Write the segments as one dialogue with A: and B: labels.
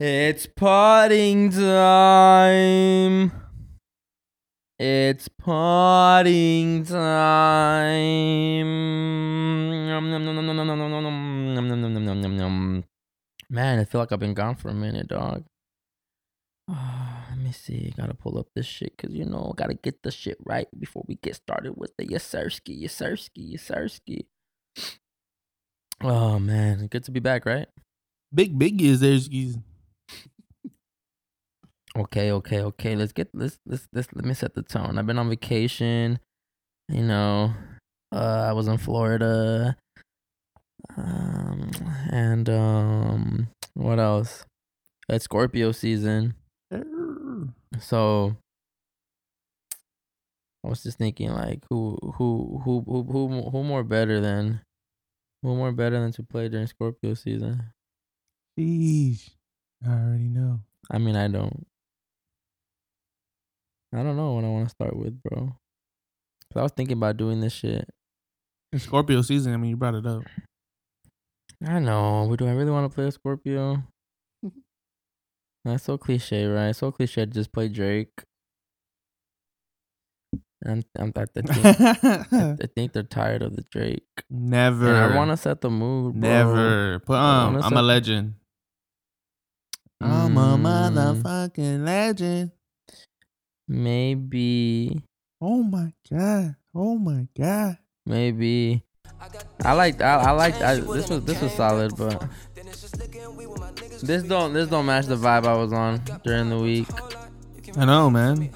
A: It's parting time. It's parting time. Man, I feel like I've been gone for a minute, dog. Oh, let me see. Gotta pull up this shit because, you know, gotta get the shit right before we get started with the Yasirski, Yasirski, Yasirski. Oh, man. Good to be back, right?
B: Big, big Yasirskis.
A: Okay, okay, okay. Let's get let's let's let's let me set the tone. I've been on vacation. You know, uh, I was in Florida. Um, and um, what else? It's Scorpio season, so I was just thinking, like, who who who who who who more better than who more better than to play during Scorpio season?
B: Sheesh. I already know.
A: I mean, I don't. I don't know what I want to start with, bro. 'Cause I was thinking about doing this shit.
B: It's Scorpio season. I mean, you brought it up.
A: I know, but do I really want to play a Scorpio? That's so cliche, right? So cliche to just play Drake. I'm, I'm, I, think, I think they're tired of the Drake.
B: Never.
A: And I want to set the mood, bro.
B: Never. But um, I'm
A: set-
B: a legend. I'm a
A: Mm,
B: motherfucking legend.
A: Maybe,
B: Oh my god. Oh my god.
A: maybe. I liked. I, I like. I, this was this was solid, but this don't this don't match the vibe I was on during the week.
B: I know, man.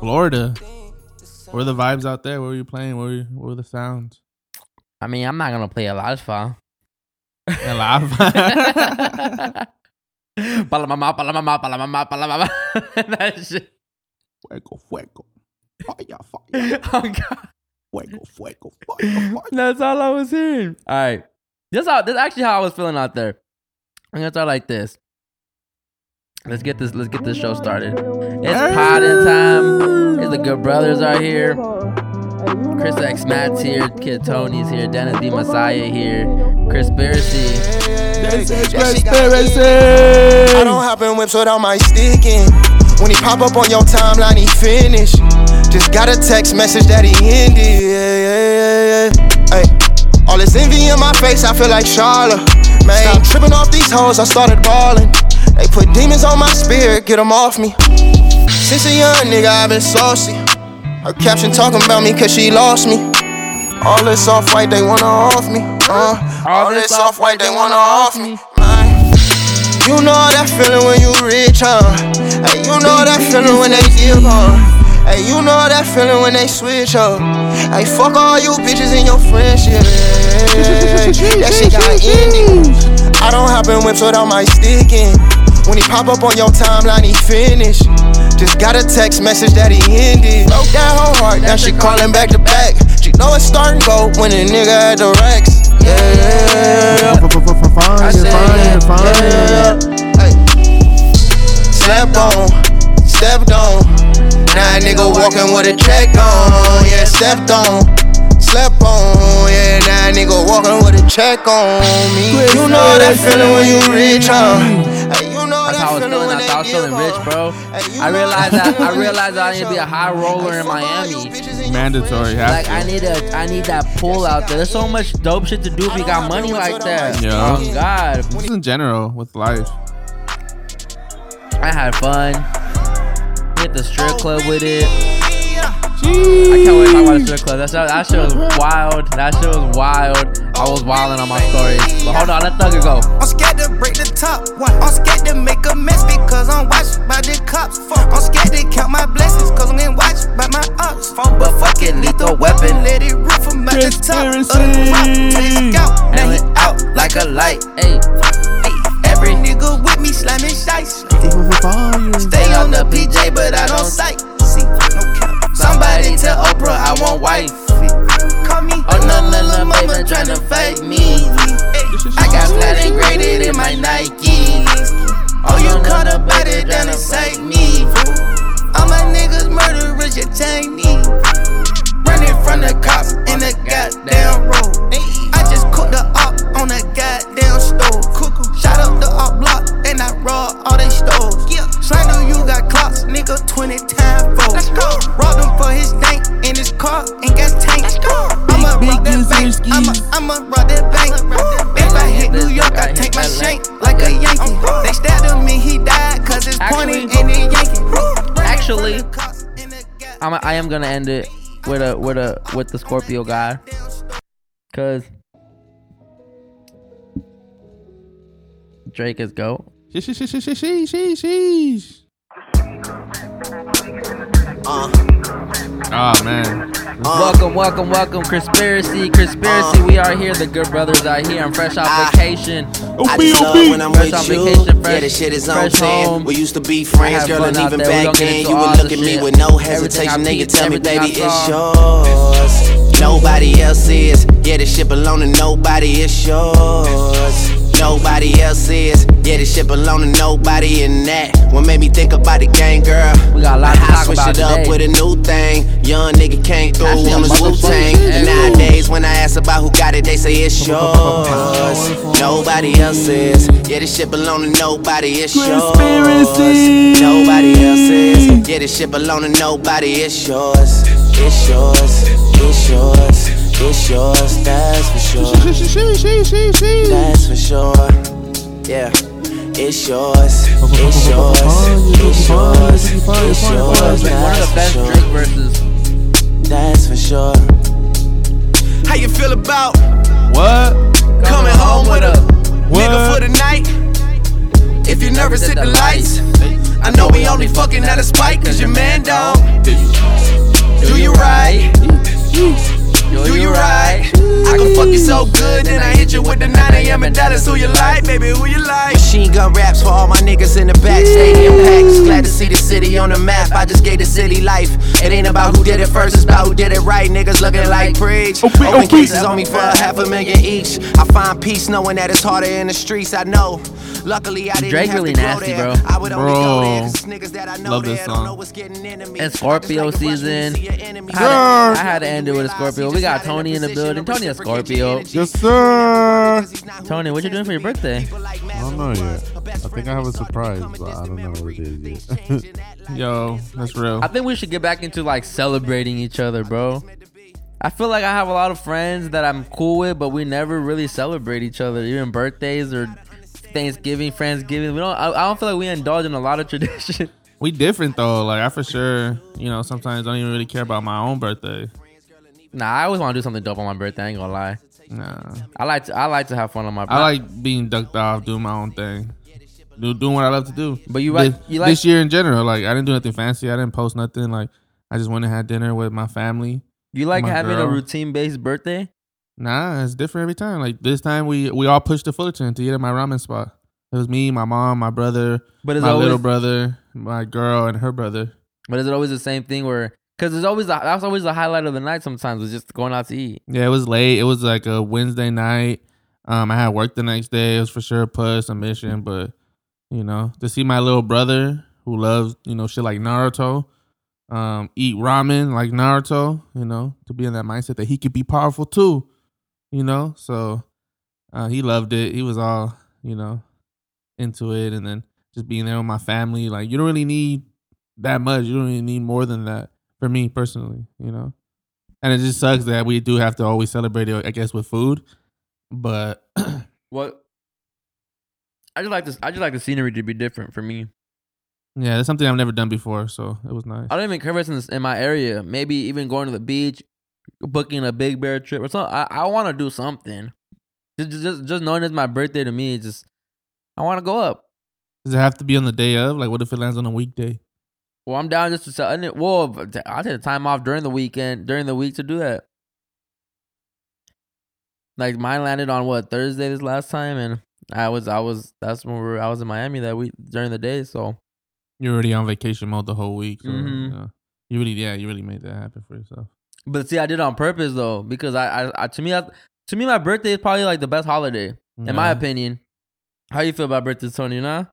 B: Florida. Where are the vibes out there? Where were you playing? Where were, you, where were the sounds?
A: I mean, I'm not gonna play a alpha.
B: And live.
A: Palamama, palamama, palamama, palamama. that shit.
B: fuego, fuego. Fire, fire.
A: Oh god.
B: Fuego, fuego, fire, fire.
A: That's all I was hearing. All right. This how this actually how I was feeling out there. I'm gonna start like this. Let's get this let's get this show started. It's potting time. It's the good brothers are here. Chris X Matt's here, Kid Tony's here, Dennis D Messiah here, Chrispiracy.
B: This is
C: Yeah, she got
B: conspiracy.
C: I don't hop in whips without my stick in. When he pop up on your timeline, he finish. Just got a text message that he ended. Yeah, yeah, yeah, yeah. Ay. All this envy in my face, I feel like Charlotte. Man, Stop tripping off these hoes, I started balling. They put demons on my spirit, get them off me. Since a young nigga, I've been saucy. Her caption talking about me cause she lost me. All this off white, they wanna off me. Uh, all this off white, they wanna off me. Man. You know that feeling when you rich, huh? Hey, you know that feeling when they give, huh? Hey, you know that feeling when they switch, huh? Hey, fuck all you bitches in your friendship. That shit got endings. I don't hop in whips without my stick in. When he pop up on your timeline, he finished. Just got a text message that he ended. Broke that whole heart, now she calling back to back. She know it's starting go when a nigga at the Rex. Yeah, yeah, yeah.
B: Fine, fine, fine.
C: Slept on, stepped on. Now a nigga walking with a check on. Yeah, stepped on, slept on. Yeah, now a nigga walking with a check on me. You know that feeling when you rich, huh?
A: I was
C: feeling
A: I thought I was feeling rich, bro. I realized
C: that
A: I realized that I need to be a high roller in
C: Hey, fuck all you
A: Miami.
C: bitches in your
B: Mandatory, have
A: Like I need a, I need that pull out there. There's so much dope shit to do if you got money like that.
B: Yeah.
A: Oh God,
B: Just in general with life.
A: I had fun. Hit the strip club with it. I can't wait to talk about the strip club. That shit, that shit was wild. That shit was wild. I was wilding on my stories. But hold on, let Thugger go.
D: I'm scared to break the top. I'm scared to make a mess because I'm watched by the cops. I'm scared to count my blessings because I'm getting watched by my ops. But fuck it, lethal weapon. Let it rip from at the top of the rock. Take out. Now he out like a light.
A: Hey,
D: Ay, every nigga with me slamming dice. Stay on the PJ, but I don't sight. See, no cap. Somebody tell Oprah I want wife. Call me.
A: oh no no no, baby, tryna fake me.
D: I got flat graded in my Nikes. Oh, you cut up better than a sight me. All my niggas murderers, you Chinese. Running from the cops in the goddamn road. I just cooked the op on the goddamn stove. Shot up the op block and I
C: I Slider, you got clocks, nigga, 20 times four. Robbed him for his dank in his car, and got tank. I'ma rock that bank, I'ma, I'ma rock that bank. If I hit New York, I take my shank
D: like a Yankee. They stabbed him and he died, cause it's pointy and it Yankee.
A: Actually, I'm, I am gonna end it with a with a with the Scorpio guy, cause Drake is go.
B: Sheesh, sheesh, sheesh, sheesh, sheesh, sheesh. Oh man,
A: Welcome, welcome, welcome, conspiracy, conspiracy. Uh. we are here, the good brothers are here. I'm fresh off vacation.
E: I just love when I'm
A: Fresh
E: with you.
A: vacation, fresh-
E: yeah, the shit is on 10. We used to be friends, girl, and even back then, you
A: all
E: would look at me
A: shit.
E: with no hesitation. Nigga,
A: peeped,
E: tell me, baby, it's yours. Nobody else is. Yeah, the shit belong to nobody, it's yours. Nobody else is. Yeah, the shit belong to nobody, and that what made me think about the game, girl.
A: We got a lot to
E: I
A: talk about
E: it up with a new thing. Young nigga came through
A: Actually,
E: on his Wu Tang.
A: motherfucking
E: And
A: shit.
E: nowadays, when I ask about who got it, they say it's yours. Nobody else is. Yeah, this shit belong to nobody, it's yours.
B: Conspiracy.
E: Nobody else is. Yeah, this shit belong to nobody, it's yours. It's yours. It's yours. It's yours. That's for sure. That's for sure. Yeah. It's yours. It's yours. It's yours. It's yours.
A: Like one of the
E: That's
A: best
E: for
A: Drake
E: sure.
A: verses.
E: That's for sure. How you feel about
B: What?
E: coming home with a
B: What?
E: nigga for the night? If you're nervous, hit the lights. I know we only fucking out of spite, cause your man don't. Do you right? Do you right? I can fuck you so good, then I hit you with the 9 a.m. and Dallas. Who you like, baby? Who you like? Machine gun raps for all my niggas in the back, stadium packs. Glad to see the city on the map. I just gave the city life. It ain't about who did it first, it's about who did it right. Niggas looking like preach.
B: Okay,
E: Open
B: okay.
E: cases on me for a half a million each. I find peace knowing that it's harder in the streets. I know. Luckily, I didn't
A: Drake
E: have
A: really
E: to go
A: nasty,
E: there.
A: bro.
E: I would only go there
B: Bro.
E: 'cause niggas that I know
B: Love
E: there
B: this
E: don't
B: song.
E: know what's getting into me.
A: And Scorpio
E: just like a brush when you
A: season.
E: see your enemy.
A: I had, to, I had to end it with a Scorpio. We got Tony in the building. Tony a Scorpio.
B: Yes, sir.
A: Tony, what you doing for your birthday?
F: I don't know yet. I think I have a surprise, but I don't know what it is yet.
B: Yo, that's real.
A: I think we should get back into like celebrating each other, bro. I feel like I have a lot of friends that I'm cool with, but we never really celebrate each other, even birthdays or Thanksgiving, Friendsgiving. We don't. I, I don't feel like we indulge in a lot of tradition.
B: We different though. Like I for sure, you know, sometimes don't even really care about my own birthday.
A: Nah, I always want to do something dope on my birthday. I ain't gonna lie.
B: Nah,
A: I like to. I like to have fun on my. birthday.
B: I like being ducked off, doing my own thing, do, doing what I love to do.
A: But you
B: this,
A: like- you like-
B: this year in general. Like I didn't do nothing fancy. I didn't post nothing. Like I just went and had dinner with my family.
A: You like having a routine based birthday?
B: Nah, it's different every time. Like this time, we we all pushed to Fullerton to get at my ramen spot. It was me, my mom, my brother,
A: But
B: my
A: always.
B: little brother, my girl, and her brother.
A: But is it always the same thing where? Because it's always the, that's always the highlight of the night. Sometimes it's just going out to eat.
B: Yeah, it was late. It was like a Wednesday night. Um, I had work the next day. It was for sure a push, a mission, but you know, to see my little brother who loves you know shit like Naruto, um, eat ramen like Naruto, you know, to be in that mindset that he could be powerful too, you know. So uh, he loved it. He was all you know into it, and then just being there with my family. Like you don't really need that much. You don't really need more than that for me personally, you know. And it just sucks that we do have to always celebrate it, I guess, with food. But
A: What? I just like this. I just like the scenery to be different for me.
B: yeah, that's something I've never done before, so it was nice.
A: I don't even care if it's in, this, in my area. Maybe even going to the beach, booking a Big Bear trip or something. I, I want to do something. Just, just just knowing it's my birthday to me, it's just I want to go up.
B: Does it have to be on the day of? Like, what if it lands on a weekday?
A: Well, I'm down just to sell. and it- Well, I'll take the time off during the weekend, during the week to do that. Like mine landed on what Thursday this last time, and I was I was that's when we were, I was in Miami that week during the day. So
B: You're already on vacation mode the whole week. So,
A: Mhm.
B: you, you really, yeah, you really made that happen for yourself.
A: But see, I did it on purpose though, because I, I, I to me, I, to me, my birthday is probably like the best holiday in my opinion. How you feel about birthdays, Tony? Nah,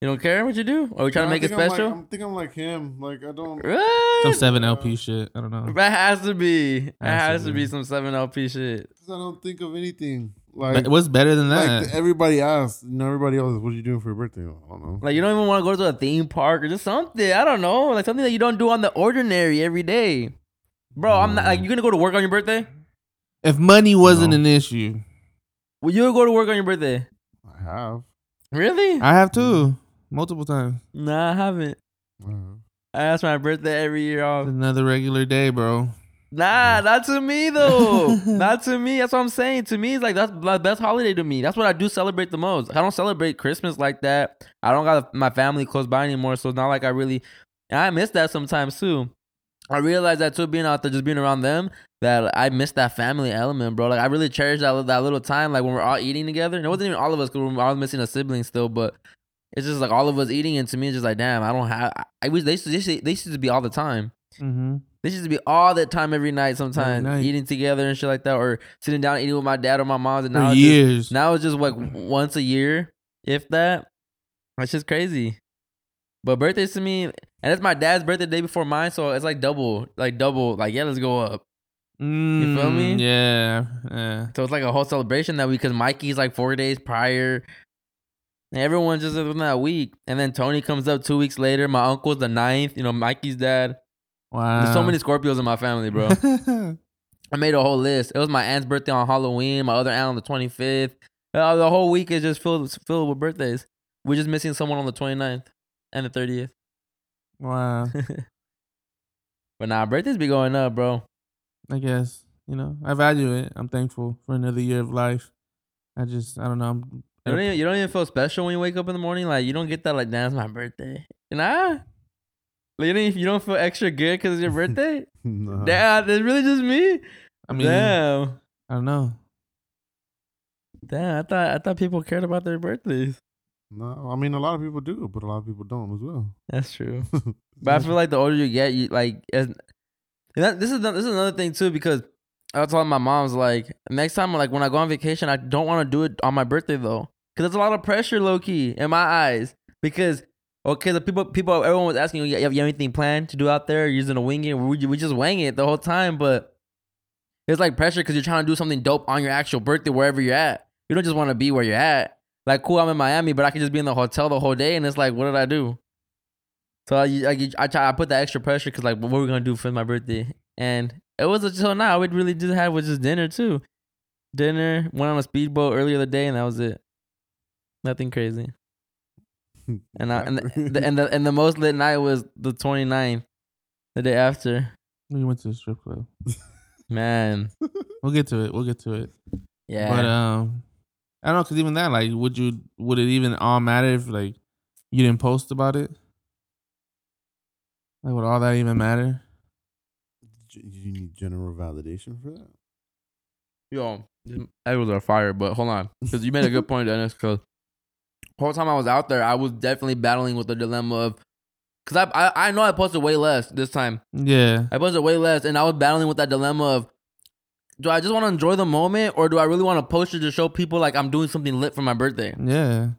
A: you don't care what you do, Are we trying to make it special?
F: I'm, think I'm like him. Like I don't.
A: What?
B: Some seven LP shit. I don't know.
A: That has to be. That
B: Has to
A: has to
B: be.
A: be some seven LP shit.
F: I don't think of anything. Like
B: But what's better than that?
F: like everybody asks. You know, everybody else, what are you doing for your birthday? I don't know.
A: Like you don't even want to go to a theme park or just something. I don't know, like something that you don't do on the ordinary every day. Bro, I'm not like you gonna go to work on your birthday.
B: if money wasn't
F: No.
B: an issue,
A: Will you go to work on your birthday?
F: I have.
A: Really?
B: I have too, multiple times.
A: Nah, I haven't.
F: Uh,
A: I ask my birthday every year off.
B: Another regular day, bro.
A: Nah, not to me though. not to me. That's what I'm saying. To me, it's like that's the best holiday to me. That's what I do celebrate the most. I don't celebrate Christmas like that. I don't got my family close by anymore, so it's not like I really. And I miss that sometimes too. I realize that too, being out there, just being around them, that I miss that family element, bro. Like I really cherish that that little time, like when we're all eating together. And it wasn't even all of us because we're all missing a sibling still, but it's just like all of us eating. And to me, it's just like, damn, I don't have. I, I wish they used to, they used to, they used to be all the time.
B: Mm-hmm.
A: This used to be all that time every night sometimes
B: night.
A: eating together and shit like that or sitting down eating with my dad or my mom and now
B: For
A: it's just,
B: years.
A: now it's just like once a year if that it's just crazy but birthdays to me and it's my dad's birthday day before mine so it's like double like double like yeah let's go up
B: you
A: feel me?
B: Mm, Yeah, yeah.
A: so it's like a whole celebration that week because Mikey's like four days prior and everyone's just within that week and then Tony comes up two weeks later my uncle's the ninth you know Mikey's dad
B: Wow.
A: there's so many Scorpios in my family bro I made a whole list. It was my aunt's birthday on Halloween, my other aunt on the 25th. Uh, the whole week is just filled filled with birthdays. We're just missing someone on the 29th and the 30th.
B: wow.
A: But nah, birthdays be going up, bro.
B: I guess you know I value it. I'm thankful for another year of life. I just I don't know. I'm,
A: You don't, even, you don't even feel special when you wake up in the morning. Like you don't get that like, damn, it's my birthday. Nah. Like, you, don't, you don't feel extra good because it's your birthday.
F: no.
A: damn, it's really just me.
B: I mean,
A: damn,
B: I don't know.
A: damn. I thought I thought people cared about their birthdays.
F: No, I mean a lot of people do, but a lot of people don't as well.
A: That's true. But I feel like the older you get, you like as and that, this is the- this is another thing too because I was telling my mom's like next time like when I go on vacation I don't want to do it on my birthday though because there's a lot of pressure low key in my eyes. Because okay the people people everyone was asking you have you have anything planned to do out there? Using a wing it we, we just wing it the whole time but it's like pressure because you're trying to do something dope on your actual birthday wherever you're at. You don't just want to be where you're at. Like cool I'm in Miami but I can just be in the hotel the whole day and it's like what did I do? So I, I, I try I put that extra pressure because like what were we gonna do for my birthday? And it was until now we really just had was just dinner too. Dinner, went on a speedboat earlier the day, and that was it. Nothing crazy. And I, and the, the, and the and the most lit night was the 29th, the day after.
B: We went to the strip club.
A: Man,
B: We'll get to it. We'll get to it.
A: yeah.
B: But um, I don't know because even that, like, would you would it even all matter if like you didn't post about it? Like, would all that even matter?
F: G- You need general validation for that.
A: Yo, that was a fire. But hold on, because you made a good point, Dennis. Because whole time I was out there, I was definitely battling with the dilemma of, because I, I I know I posted way less this time.
B: Yeah,
A: I posted way less, and I was battling with that dilemma of, do I just want to enjoy the moment, or do I really want to post it to show people like I'm doing something lit for my birthday?
B: yeah.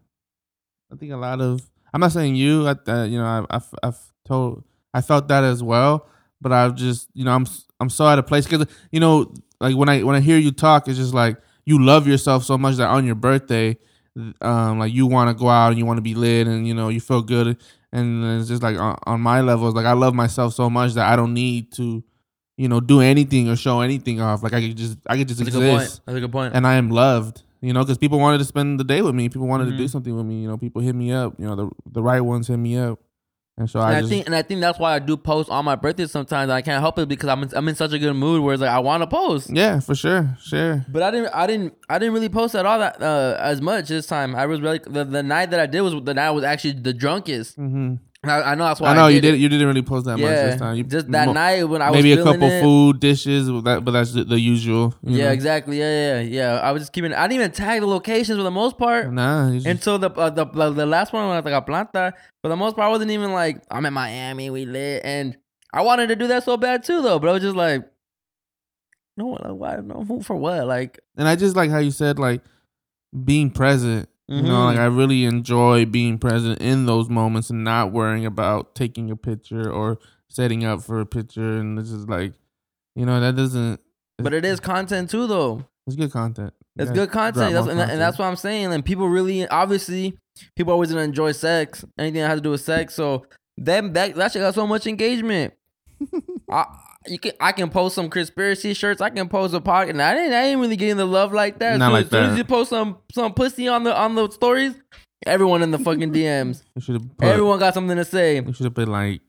B: I think a lot of I'm not saying you. I, uh, you know, I, I've I've told I felt that as well, but I've just you know I'm I'm so out of place because you know like when I when I hear you talk, it's just like you love yourself so much that on your birthday, um, like you want to go out and you want to be lit and you know you feel good, and it's just like on, on my level, it's like I love myself so much that I don't need to, you know, do anything or show anything off. Like I could just I could just
A: That's a good point.
B: exist
A: That's a good point.
B: and I am loved. You know, because people wanted to spend the day with me. People wanted to do
A: Mhm.
B: something with me. You know, people hit me up. You know, the the right ones hit me up, and so
A: And
B: I,
A: I,
B: just
A: think, and I think that's why I do post on my birthday sometimes. I can't help it because I'm in, I'm in such a good mood where it's like I want to post.
B: yeah, for sure, sure.
A: But I didn't, I didn't, I didn't really post at all that uh, as much this time. I was really the, the night that I did was the night I was actually the drunkest.
B: hmm
A: And I, I know that's why
B: I know you
A: did.
B: did.
A: it.
B: You didn't really post that much this time. You,
A: just that
B: mo-
A: night when I was
B: maybe
A: a
B: couple
A: it.
B: food dishes, but that, but that's the, the usual.
A: Yeah,
B: know?
A: exactly. Yeah, yeah, yeah. I was just keeping. I didn't even tag the locations for the most part.
B: Nah, just-
A: Until the, uh, the the the last one was like a planta. For the most part, I wasn't even like I'm in Miami, we lit, and I wanted to do that so bad too, though. But I was just like, no, like, why? No, for what? Like,
B: and I just like how you said like being present. You know, like mm-hmm. I really enjoy being present in those moments and not worrying about taking a picture or setting up for a picture. And it's just like, you know, that doesn't.
A: but it is content too, though.
B: It's good content.
A: It's good content, that's, and, that- and that's what I'm saying. And people really, obviously, people always gonna enjoy sex, anything that has to do with sex. So that that that shit got so much engagement. I you can I can post some conspiracy shirts. I can post a pocket. And I didn't I ain't really getting the love like that.
B: Not
A: so
B: like
A: as soon as you post some some pussy on the on the stories, Everyone in the fucking DMs.
B: You should have put.
A: Everyone got something to say.
B: You should have been like,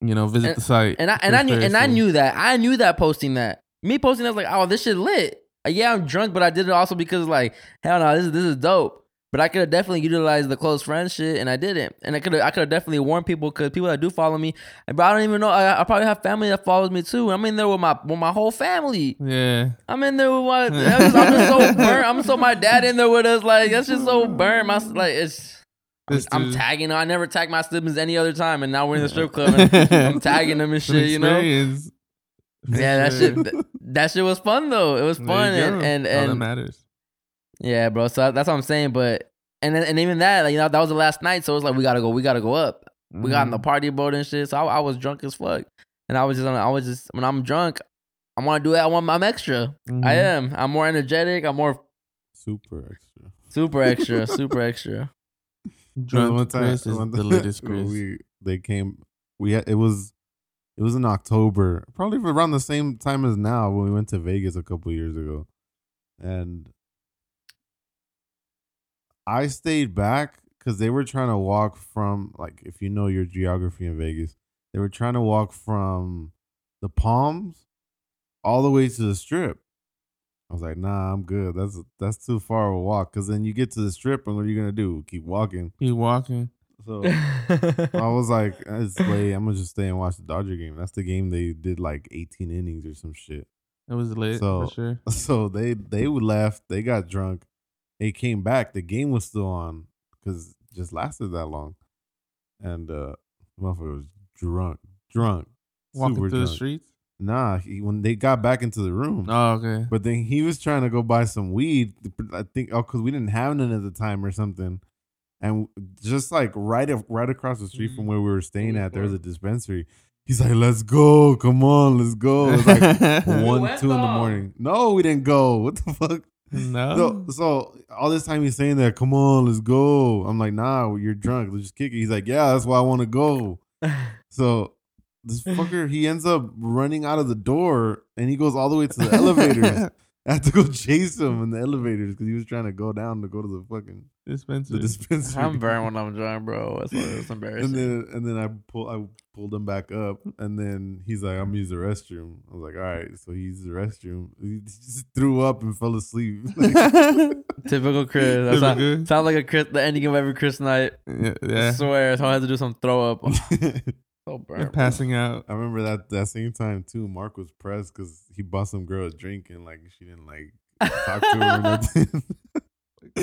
B: you know, visit the site.
A: And I and I knew and I knew that. I knew that posting that. Me posting that was like, oh, this shit lit. Like, yeah, I'm drunk, but I did it also because like, hell no, this is this is dope. But I could have definitely utilized the close friend shit, and I didn't. And I could have I could have definitely warned people because people that do follow me, but I don't even know. I, I probably have family that follows me too. I'm in there with my with my whole family.
B: Yeah.
A: I'm in there with my. I'm just, I'm just so burnt. I'm so my dad in there with us. Like that's just so burnt. My like it's. I'm, I'm tagging. I never tag my siblings any other time, and now we're in the strip club. And I'm tagging them and shit. You know. Yeah, that shit. That shit was fun though. It was fun and and,
B: All that
A: and
B: matters.
A: Yeah, bro. So that's what I'm saying. But and and even that, like you know, that was the last night. So it was like we gotta go. We gotta go up. We got in the
B: Mhm.
A: party boat and shit. So I, I was drunk as fuck, and I was just I was just when I'm drunk, I want to do it. I want I'm extra. I
B: Mhm.
A: am. I'm more energetic. I'm more
F: Super extra.
A: super extra. super extra.
B: Drunk
F: one time,
B: Chris is
F: one
B: the
F: time
B: latest Chris.
F: We they came. We had, it was it was in October, probably around the same time as now when we went to Vegas a couple years ago, and I stayed back because they were trying to walk from like if you know your geography in Vegas, they were trying to walk from the Palms all the way to the Strip. I was like, nah, I'm good. That's that's too far of a walk. Cause then you get to the strip and what are you gonna do? Keep walking.
B: Keep walking.
F: So I was like, it's late. I'm gonna just stay and watch the Dodger game. That's the game they did like 18 innings or some shit.
B: It was lit
F: So-
B: for sure.
F: So they they left. They got drunk. They came back. The game was still on because just lasted that long. And uh, motherfucker was drunk, drunk,
B: Walking
F: super
B: through the streets.
F: Nah, he, when they got back into the room,
B: Oh, okay.
F: but then he was trying to go buy some weed. I think oh, cause we didn't have none at the time or something. And just like right up, right across the street from where we were staying at, there was a dispensary. He's like, "Let's go, come on, let's go." It's like one, two in the morning. No, we didn't go. What the fuck?
B: No.
F: So, so all this time he's saying that, "Come on, let's go." I'm like, "Nah, you're drunk. Let's just kick it." He's like, "Yeah, that's why I want to go." So this fucker, he ends up running out of the door and he goes all the way to the elevators. I had to go chase him in the elevators because he was trying to go down to go to the fucking
B: Dispensary.
F: the dispensary.
A: I'm burnt when I'm drunk, bro. That's, that's embarrassing.
F: and then and then I pull I pulled him back up and then he's like, I'm gonna use the restroom. I was like, all right. So he used the restroom. He just threw up and fell asleep.
A: Typical Chris. That sound,
B: Typical.
A: sounds like a Chris, the ending of every Chris night.
B: yeah. yeah.
A: I
B: yeah.
A: swear, someone has to do some throw up. So
B: And
A: burnt.
B: passing out.
F: I remember that that same time too. Mark was pressed because he bought some girl a drink and like she didn't like talk to him or nothing.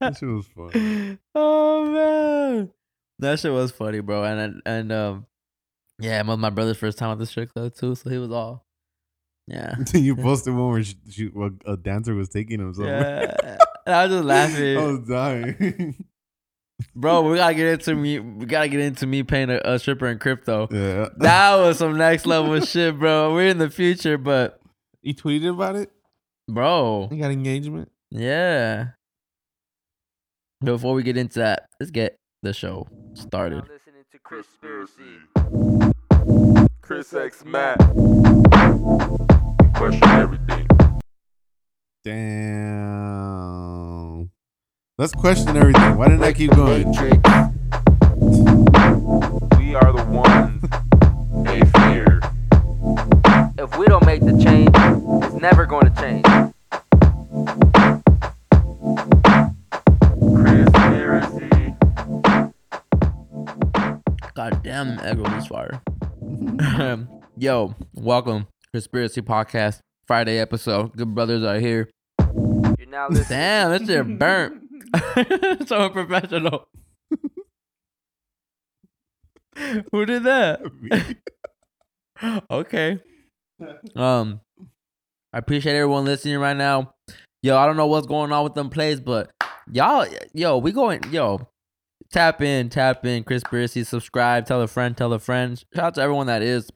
F: that shit was fun.
A: oh man, that shit was funny, bro. And and um, yeah, it was my brother's first time at the strip club too, so he was all, yeah,
F: you posted one where she, she, well, a dancer was taking him somewhere.
A: yeah. And I was just laughing,
F: I was dying.
A: bro. We gotta get into me. We gotta get into me paying a, a stripper in crypto.
F: yeah.
A: That was some next level shit, bro. We're in the future, but
B: You tweeted about it?
A: bro,
B: You got engagement?
A: yeah. Before we get into that, let's get the show started.
G: listening to Chrispiracy. Chris X Matt. Question everything.
F: Damn. Let's question everything. Why didn't I keep going?
G: We are the ones they fear.
H: If we don't make the change, it's never going to change.
A: God damn, was fire. Yo, welcome. Chrispiracy Podcast, Friday episode. Good brothers are here.
H: You're now listening.
A: Damn, this shit burnt. so unprofessional. Who did that? okay. Um, I appreciate everyone listening right now. Yo, I don't know what's going on with them plays, but y'all, yo, we going, yo, tap in, tap in, Chris Conspiracy, subscribe, tell a friend, tell a friend. Shout out to everyone that is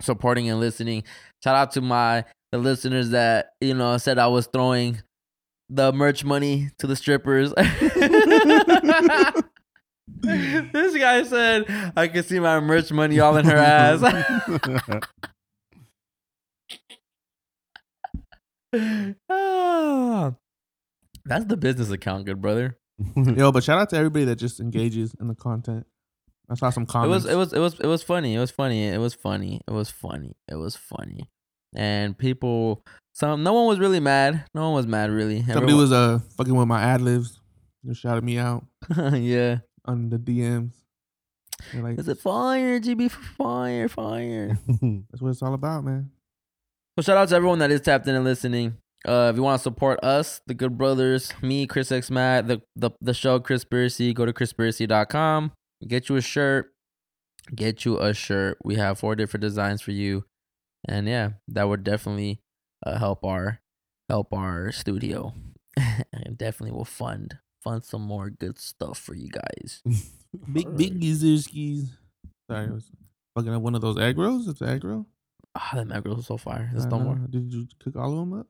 A: supporting and listening. Shout out to my the listeners that you know said I was throwing the merch money to the strippers. this guy said I could see my merch money all in her ass. Ah. That's the business account, good brother.
B: Yo, but shout out to everybody that just engages in the content. I saw some comments.
A: It was it was it was it was funny. It was funny. It was funny. It was funny. It was funny. And people some no one was really mad. No one was mad really.
B: Somebody was uh fucking with my ad libs. Just shouted me out
A: yeah.
B: on the DMs. They're like,
A: Is it fire? GB for fire, fire.
B: that's what it's all about, man.
A: So shout out to everyone that is tapped in and listening. Uh, if you want to support us, the Good Brothers, me, Chris X Matt, the the the show Chrispiracy, go to chrispiracy.com. Get you a shirt. Get you a shirt. We have four different designs for you, and yeah, that would definitely uh, help our help our studio, and definitely will fund fund some more good stuff for you guys.
B: Big big skis. Sorry, I was fucking up one of those egg rolls. It's egg roll.
A: Ah, that mackerel is so fire. There's no more,
B: Did you cook all of them up?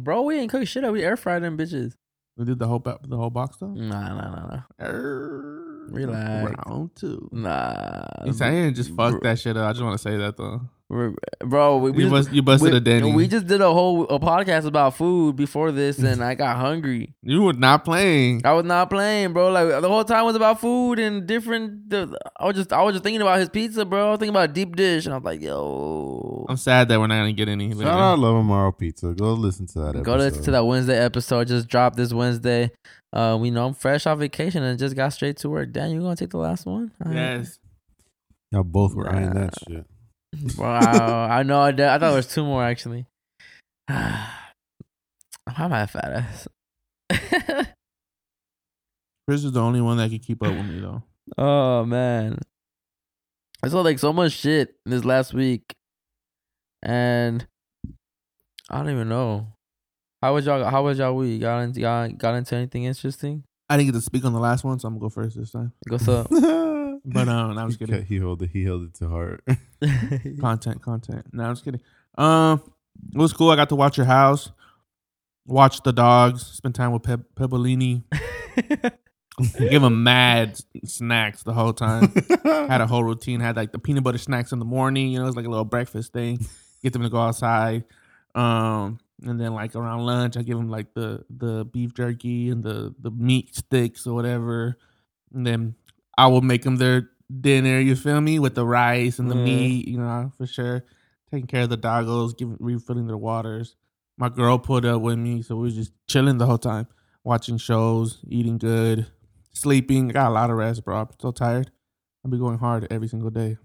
A: Bro. We ain't cook shit up. We air fried them bitches.
B: We did the whole ba- the whole box though.
A: Nah, nah, nah, nah.
B: Err,
A: Relax.
B: Round two.
A: Nah,
B: You saying just fuck
A: bro-
B: that shit up. I just want to say that though.
A: Bro, bro, we, we
B: You,
A: just,
B: bust, you busted
A: we,
B: a Denny.
A: we just did a whole a podcast about food before this, and I got hungry.
B: you were not playing.
A: I was not playing, bro. Like the whole time was about food and different. The, I was just I was just thinking about his pizza, bro. I was thinking about deep dish, and I was like, yo,
B: I'm sad that we're not gonna get any.
F: Shout out Love Amaro Pizza. Go listen to that episode.
A: go listen to that Wednesday episode. Just dropped this Wednesday. Uh, we know I'm fresh off vacation and just got straight to work. Dan, you gonna take the last one? All right.
B: Yes.
F: Y'all both were eyeing
A: Nah.
F: that shit.
A: Wow, I know. I, I thought there was two more actually. How am I a fat ass?
B: Chris is the only one that can keep up with me though.
A: oh man, I saw like so much shit this last week, and I don't even know. How was y'all? How was y'all week? Got into got, got into anything interesting?
B: I didn't get to speak on the last one, so I'm gonna go first this time.
A: What's up?
B: But um, just
F: he,
B: kidding.
F: he held it. He held it to heart.
B: Content, content. No, I'm just kidding. Um, it was cool. I got to watch your house, watch the dogs, spend time with Pe- Pebblini, give them mad snacks the whole time. had a whole routine. Had like the peanut butter snacks in the morning. You know, it's like a little breakfast thing. Get them to go outside. Um, and then like around lunch, I give them like the the beef jerky and the the meat sticks or whatever. And then I will make them their dinner. You feel me with the rice and the
A: Mhm.
B: meat. You know, for sure. Taking care of the doggos, giving refilling their waters. My girl pulled up with me, so we was just chilling the whole time, watching shows, eating good, sleeping. I got a lot of rest, bro. I'm so tired. I'll be going hard every single day.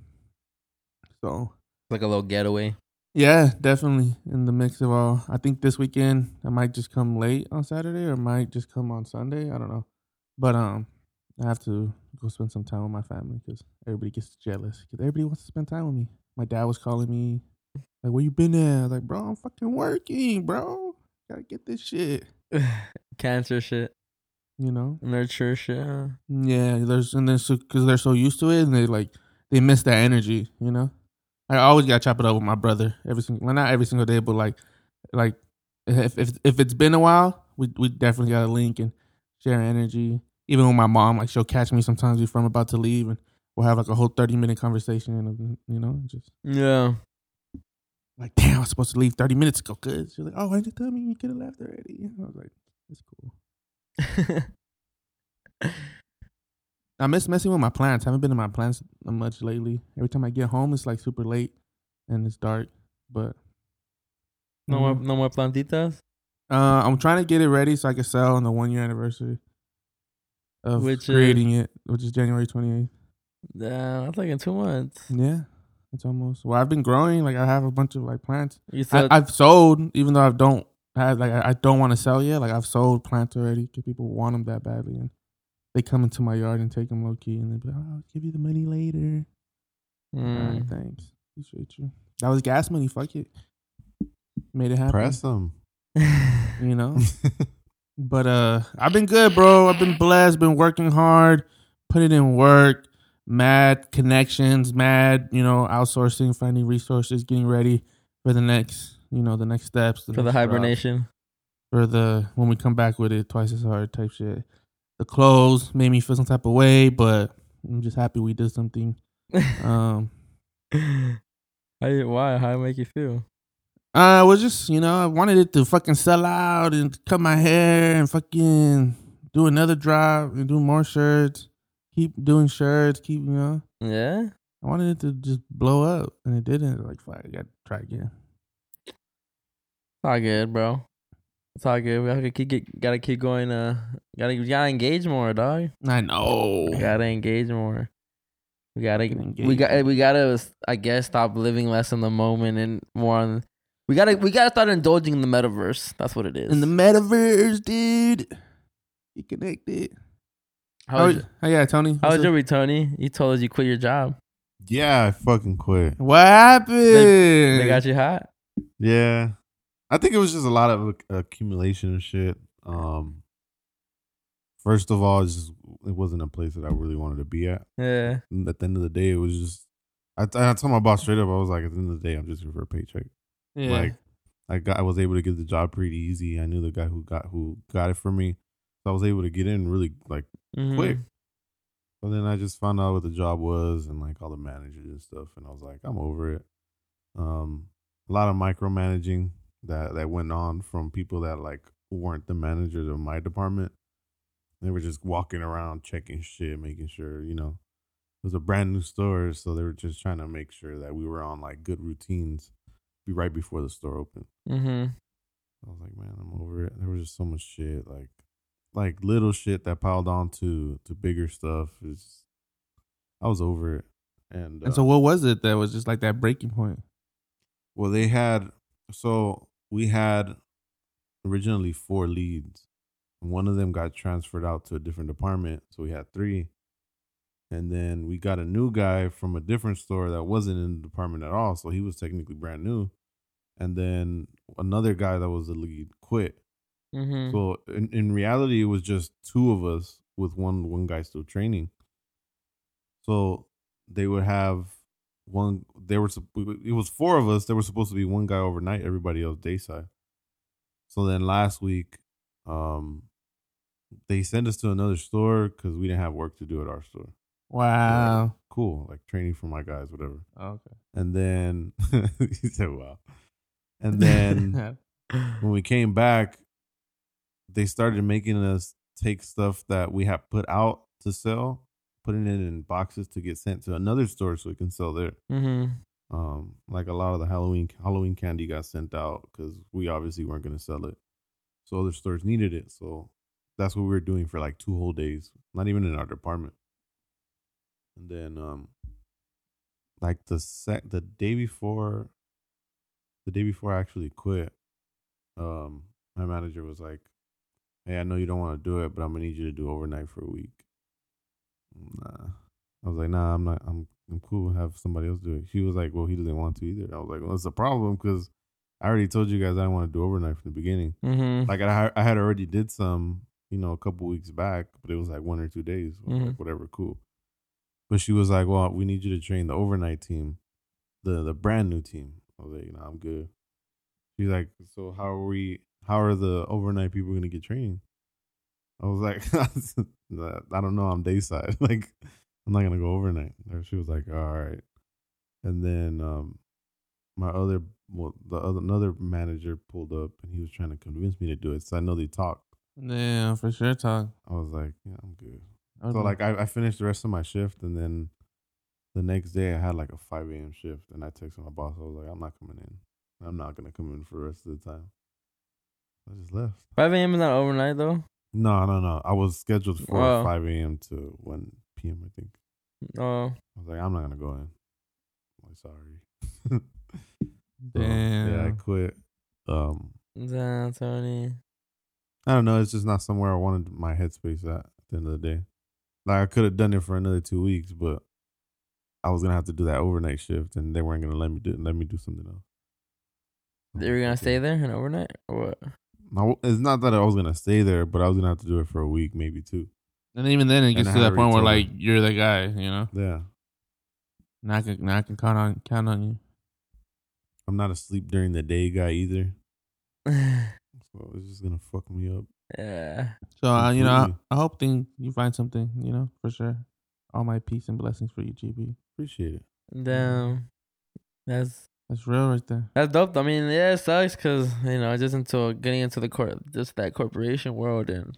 B: So
A: like a little getaway.
B: yeah, definitely in the mix of all. I think this weekend I might just come late on Saturday or might just come on Sunday. I don't know, but um, I have to go spend some time with my family because everybody gets jealous because everybody wants to spend time with me. My dad was calling me like, "Where you been at?" Like, "Bro, I'm fucking working, bro. Gotta get this shit."
A: Cancer shit,
B: You know.
A: nurture shit. huh?
B: Yeah, there's and then so because they're so used to it and they like they miss that energy, you know. I always gotta chop it up with my brother every single, well, not every single day, but like, like if if if it's been a while, we we definitely gotta link and share energy. Even with my mom, like she'll catch me sometimes before I'm about to leave, and we'll have like a whole thirty minute conversation, and you know, just
A: Yeah.
B: like, damn, I was supposed to leave thirty minutes ago. Cause she's like, oh, why didn't you tell me you could have left already? I was like, it's cool. I miss messing with my plants. I haven't been in my plants much lately. Every time I get home, it's like super late and it's dark. But
A: no more,
B: Mhm.
A: no more plantitas.
B: uh, I'm trying to get it ready so I can sell on the one year anniversary of
A: Which is-
B: creating it, which is January 28th.
A: Damn, that's like in two months.
B: Yeah, it's almost. Well, I've been growing. Like I have a bunch of like plants.
A: You
B: I,
A: said
B: I've sold, even though I don't have like I, I don't want to sell yet. Like I've sold plants already because people want them that badly, and they come into my yard and take them low key, and they be like, "Oh, I'll give you the money later." All right,
A: Mm.
B: thanks. Appreciate you. That was gas money. Fuck it. Made it happen.
F: Press them.
B: You know? but uh I've been good, bro. I've been blessed, been working hard, putting in work, mad connections, mad, you know, outsourcing, finding resources, getting ready for the next, you know, the next steps.
A: for the
B: next drop,
A: hibernation.
B: For the when we come back with it twice as hard type shit. The clothes made me feel some type of way, but I'm just happy we did something. Um
A: How why? How it make you feel?
B: I was just, you know, I wanted it to fucking sell out and cut my hair and fucking do another drop and do more shirts. Keep doing shirts. Keep you know.
A: Yeah.
B: I wanted it to just blow up, and it didn't. Like, fuck, I got to try again.
A: It's all good, bro. It's all good. We gotta keep get, gotta keep going. Uh, gotta we gotta engage more, dog.
B: I know.
A: We gotta engage more. We gotta
B: Gotta
A: we got we gotta I guess stop living less in the moment and more on. We gotta we gotta start indulging in the metaverse. That's what it is.
B: In the metaverse, dude. Get connected.
A: how
B: How,
A: was,
B: oh, yeah, Tony.
A: how was your
B: up?
A: week, Tony? You told us you quit your job.
F: Yeah, I fucking quit.
B: What happened?
A: They got you hot.
F: Yeah, I think it was just a lot of accumulation of shit. Um, first of all, it's just it wasn't a place that I really wanted to be at.
A: Yeah.
F: And at the end of the day, it was just. I, I told my boss straight up. I was like, at the end of the day, I'm just here for a paycheck.
B: Yeah.
F: Like, I got, I was able to get the job pretty easy. I knew the guy who got who got it for me, so I was able to get in really like
A: Mhm.
F: quick. But then I just found out what the job was and like all the managers and stuff, and I was like, I'm over it. Um, a lot of micromanaging that that went on from people that like weren't the managers of my department. They were just walking around checking shit, making sure you know it was a brand new store, so they were just trying to make sure that we were on like good routines, be right before the store opened.
A: Mhm.
F: I was like, man, I'm over it. There was just so much shit, like, like little shit that piled on to to bigger stuff. Is I was over it, and,
B: and so,
F: uh,
B: what was it that was just like that breaking point?
F: well, they had so we had originally four leads. One of them got transferred out to a different department, so we had three. And then we got a new guy from a different store that wasn't in the department at all, so he was technically brand new. And then another guy that was the lead quit.
A: Mhm.
F: So in, in reality, it was just two of us with one one guy still training. So they would have one. They were. It was four of us. There was supposed to be one guy overnight. Everybody else day side. So then last week, um, they sent us to another store because we didn't have work to do at our store.
B: Wow.
F: Cool, like training for my guys, whatever.
B: okay.
F: And then he said, "Wow." And then when we came back, they started making us take stuff that we had put out to sell, putting it in boxes to get sent to another store so we can sell there.
A: Mhm.
F: Um, like a lot of the Halloween Halloween candy got sent out because we obviously weren't going to sell it, so other stores needed it. So that's what we were doing for like two whole days, not even in our department. And then, um, like the sec the day before, the day before I actually quit, um, my manager was like, "Hey, I know you don't want to do it, but I'm gonna need you to do overnight for a week." Nah, I was like, "Nah, I'm not. I'm I'm cool. Have somebody else do it." She was like, "Well, he doesn't want to either." I was like, "Well, it's a problem because I already told you guys I didn't want to do overnight from the beginning.
A: Mhm.
F: Like I I had already did some, you know, a couple weeks back, but it was like one or two days. Was like, whatever, cool. But she was like, "Well, we need you to train the overnight team, the the brand new team." I was like, "You know, I'm good." She's like, "So how are we? How are the overnight people gonna get training?" I was like, "I don't know. I'm day side. like, I'm not gonna go overnight." Or She was like, "All right." And then um, my other, well, the other another manager pulled up and he was trying to convince me to do it. So I know they talked.
B: Yeah, for sure. Talk.
F: I was like, "Yeah, I'm good."
B: I
F: So like I, I finished the rest of my shift and then the next day I had like a five AM shift and I texted my boss. I was like, I'm not coming in. I'm not gonna come in for the rest of the time. I just left.
A: 5 a.m. is not overnight though.
F: No, no, no. I was scheduled for
A: Wow.
F: five AM to one PM, I think.
A: Oh,
F: I was like, I'm not gonna go in. I'm like, sorry. So,
B: Damn.
F: yeah, I quit. Um
A: damn, Tony.
F: I don't know, it's just not somewhere I wanted my headspace at at the end of the day. Like I could have done it for another two weeks, but I was gonna have to do that overnight shift, and they weren't gonna let me do let me do something else.
A: They were gonna stay there and overnight or what?
F: No, it's not that I was gonna stay there, but I was gonna have to do it for a week, maybe two.
B: And even then, it gets
F: I
B: to
F: had
B: that point where like
F: told
B: you're the guy, you know.
F: Yeah,
B: Now I can, now I can count on count on you.
F: I'm not a sleep during the day guy either, so it's just gonna fuck me up.
A: yeah.
B: So uh, you know, I, I hope thing you find something, you know, for sure. All my peace and blessings for you, GB.
F: Appreciate it.
A: Damn. That's
B: That's real right there.
A: that's dope. I mean, yeah, it sucks because you know just into getting into the court, just that corporation world, and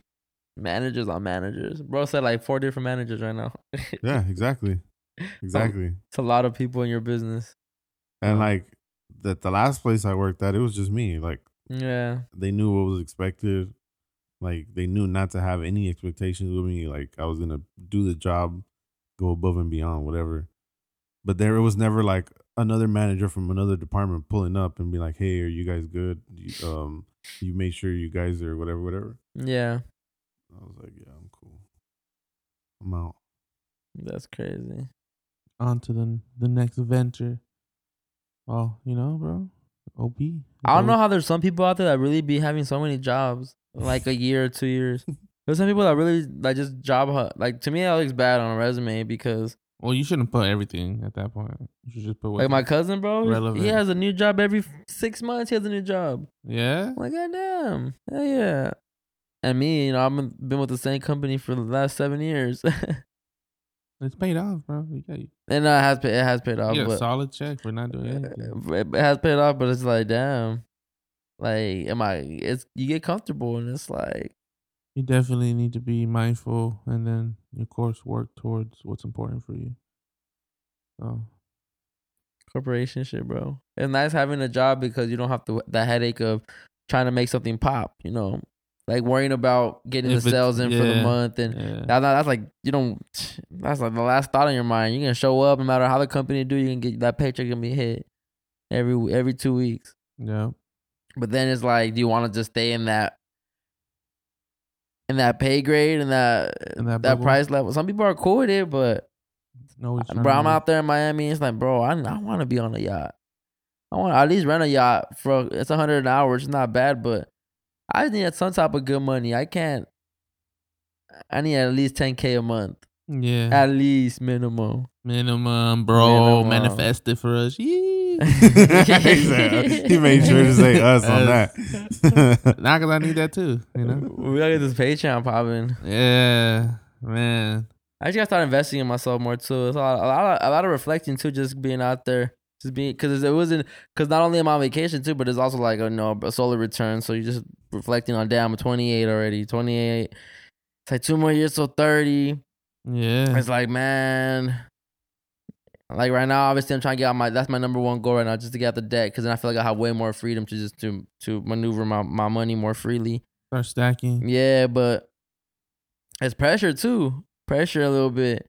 A: managers on managers. Bro said like four different managers right now.
F: Yeah, exactly, exactly.
A: It's a lot of people in your business.
F: And like that, the last place I worked at, it was just me. Like
A: Yeah.
F: they knew what was expected. Like they knew not to have any expectations with me. Like I was gonna do the job, go above and beyond, whatever. But there it was never like another manager from another department pulling up and be like, "Hey, are you guys good? You, um, you made sure you guys are whatever, whatever."
A: Yeah.
F: I was like, "Yeah, I'm cool. I'm out."
A: That's crazy.
B: On to the the next venture. Oh, you know, bro. OP.
A: I don't know how there's some people out there that really be having so many jobs, like a year or two years. There's some people that really like just job hunt. Like to me, that looks bad on a resume because
B: Well, you shouldn't put everything at that point. You should just put what
A: like my cousin, bro, he-
B: relevant.
A: he has a new job every six months. He has a new job.
B: Yeah.
A: I'm like, goddamn, hell yeah. And me, you know, I've been, with the same company for the last seven years,
B: It's paid off, bro. Got,
A: and uh, it has paid, it has paid off. But
B: solid check for not doing anything.
A: it it has paid off, but it's like, damn, like, am I? It's you get comfortable, and it's like,
B: You definitely need to be mindful and then, of course, work towards what's important for you. So,
A: corporation shit, bro. It's nice having a job because you don't have to the headache of trying to make something pop. You know, like worrying about getting
B: If
A: the sales in for the month, and
B: yeah.
A: that, that's like you don't. That's like the last thought in your mind. you're gonna show up no matter how the company do. You can get that paycheck gonna be hit every every two weeks.
B: yeah.
A: But then it's like, do you want to just stay in that in that pay grade and that
B: In that
A: that price level? Some people are cool with it, but
B: No,
A: bro, I'm out there in Miami. It's like, bro, I, I want to be on a yacht. I want to at least rent a yacht for it's a hundred an hour, is not bad, but I need some type of good money. I can't. I need at least ten k a month,
B: Yeah.
A: at least minimum.
B: Minimum, bro.
A: Minimum.
B: Manifest it for us. Yee.
F: Exactly. he made sure to say us on that.
B: Not because I need that too, you know?
A: We gotta get this Patreon popping.
B: Yeah, man.
A: I just gotta start investing in myself more too. It's a lot, a lot, of, a lot of reflecting too. Just being out there, just being because it wasn't because not only am I on vacation too, but it's also like uh, a no a solar return. So you're just reflecting on damn, I'm 28 already, 28. It's like two more years till 30.
B: Yeah.
A: It's like man, like right now, obviously I'm trying to get out my that's my number one goal right now, just to get out the debt because then I feel like I have way more freedom to just to to maneuver my my money more freely.
B: Start stacking.
A: Yeah, but it's pressure too. Pressure a little bit.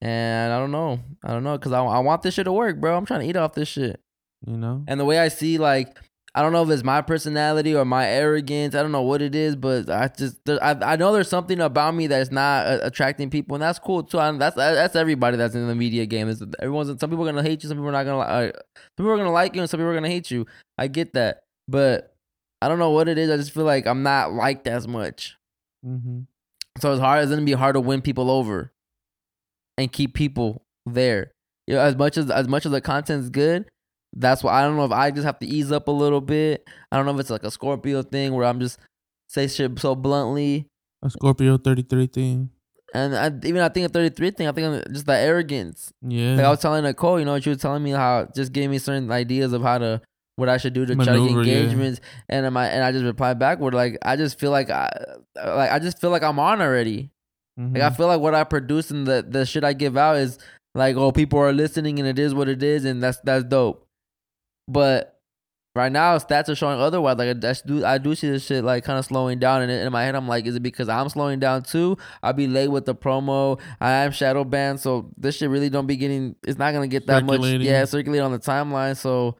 A: And I don't know. I don't know because I, I want this shit to work, bro. I'm trying to eat off this shit.
B: You know?
A: And the way I see, like, I don't know if it's my personality or my arrogance. I don't know what it is, but I just there, I I know there's something about me that's not uh, attracting people, and that's cool too. I, that's that's everybody that's in the media game. Is everyone's some people are gonna hate you, some people are not gonna. Uh, some people are gonna like you, and some people are gonna hate you. I get that, but I don't know what it is. I just feel like I'm not liked as much.
B: Mm-hmm.
A: So it's hard. It's gonna be hard to win people over, and keep people there. You know, as much as as much as the content's good, that's why I don't know if I just have to ease up a little bit. I don't know if it's like a Scorpio thing where I'm just say shit so bluntly,
B: A Scorpio 33 thing.
A: and I, even I think a 33 thing. I think I'm just the arrogance.
B: Yeah.
A: Like I was telling Nicole, you know, she was telling me how just gave me certain ideas of how to what I should do to try to get
B: Maneuver, yeah.
A: engagements, and I and I just replied back backward like I just feel like I like I just feel like I'm on already.
B: Mhm.
A: Like I feel like what I produce and the the shit I give out is like oh people are listening and it is what it is and that's that's dope. But right now stats are showing otherwise. Like I do I do see this shit like kind of slowing down and in my head I'm like is it because I'm slowing down too? I'll be late with the promo. I am shadow banned so this shit really don't be getting it's not going to get that much yeah circulate on the timeline so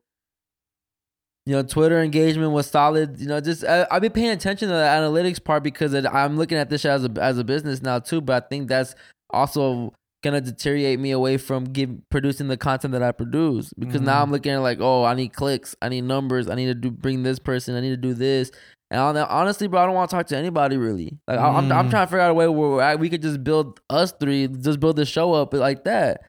A: you know, Twitter engagement was solid. You know, just I, I've been paying attention to the analytics part because it, I'm looking at this as a as a business now too. But I think that's also gonna deteriorate me away from give, producing the content that I produce because now
B: Mhm.
A: I'm looking at like, oh, I need clicks, I need numbers, I need to do bring this person, I need to do this. And hon- honestly, bro, I don't want to talk to anybody really. Like I- I'm, I'm
B: Mm.
A: trying to figure out a way where I, we could just build us three, just build the show up like that.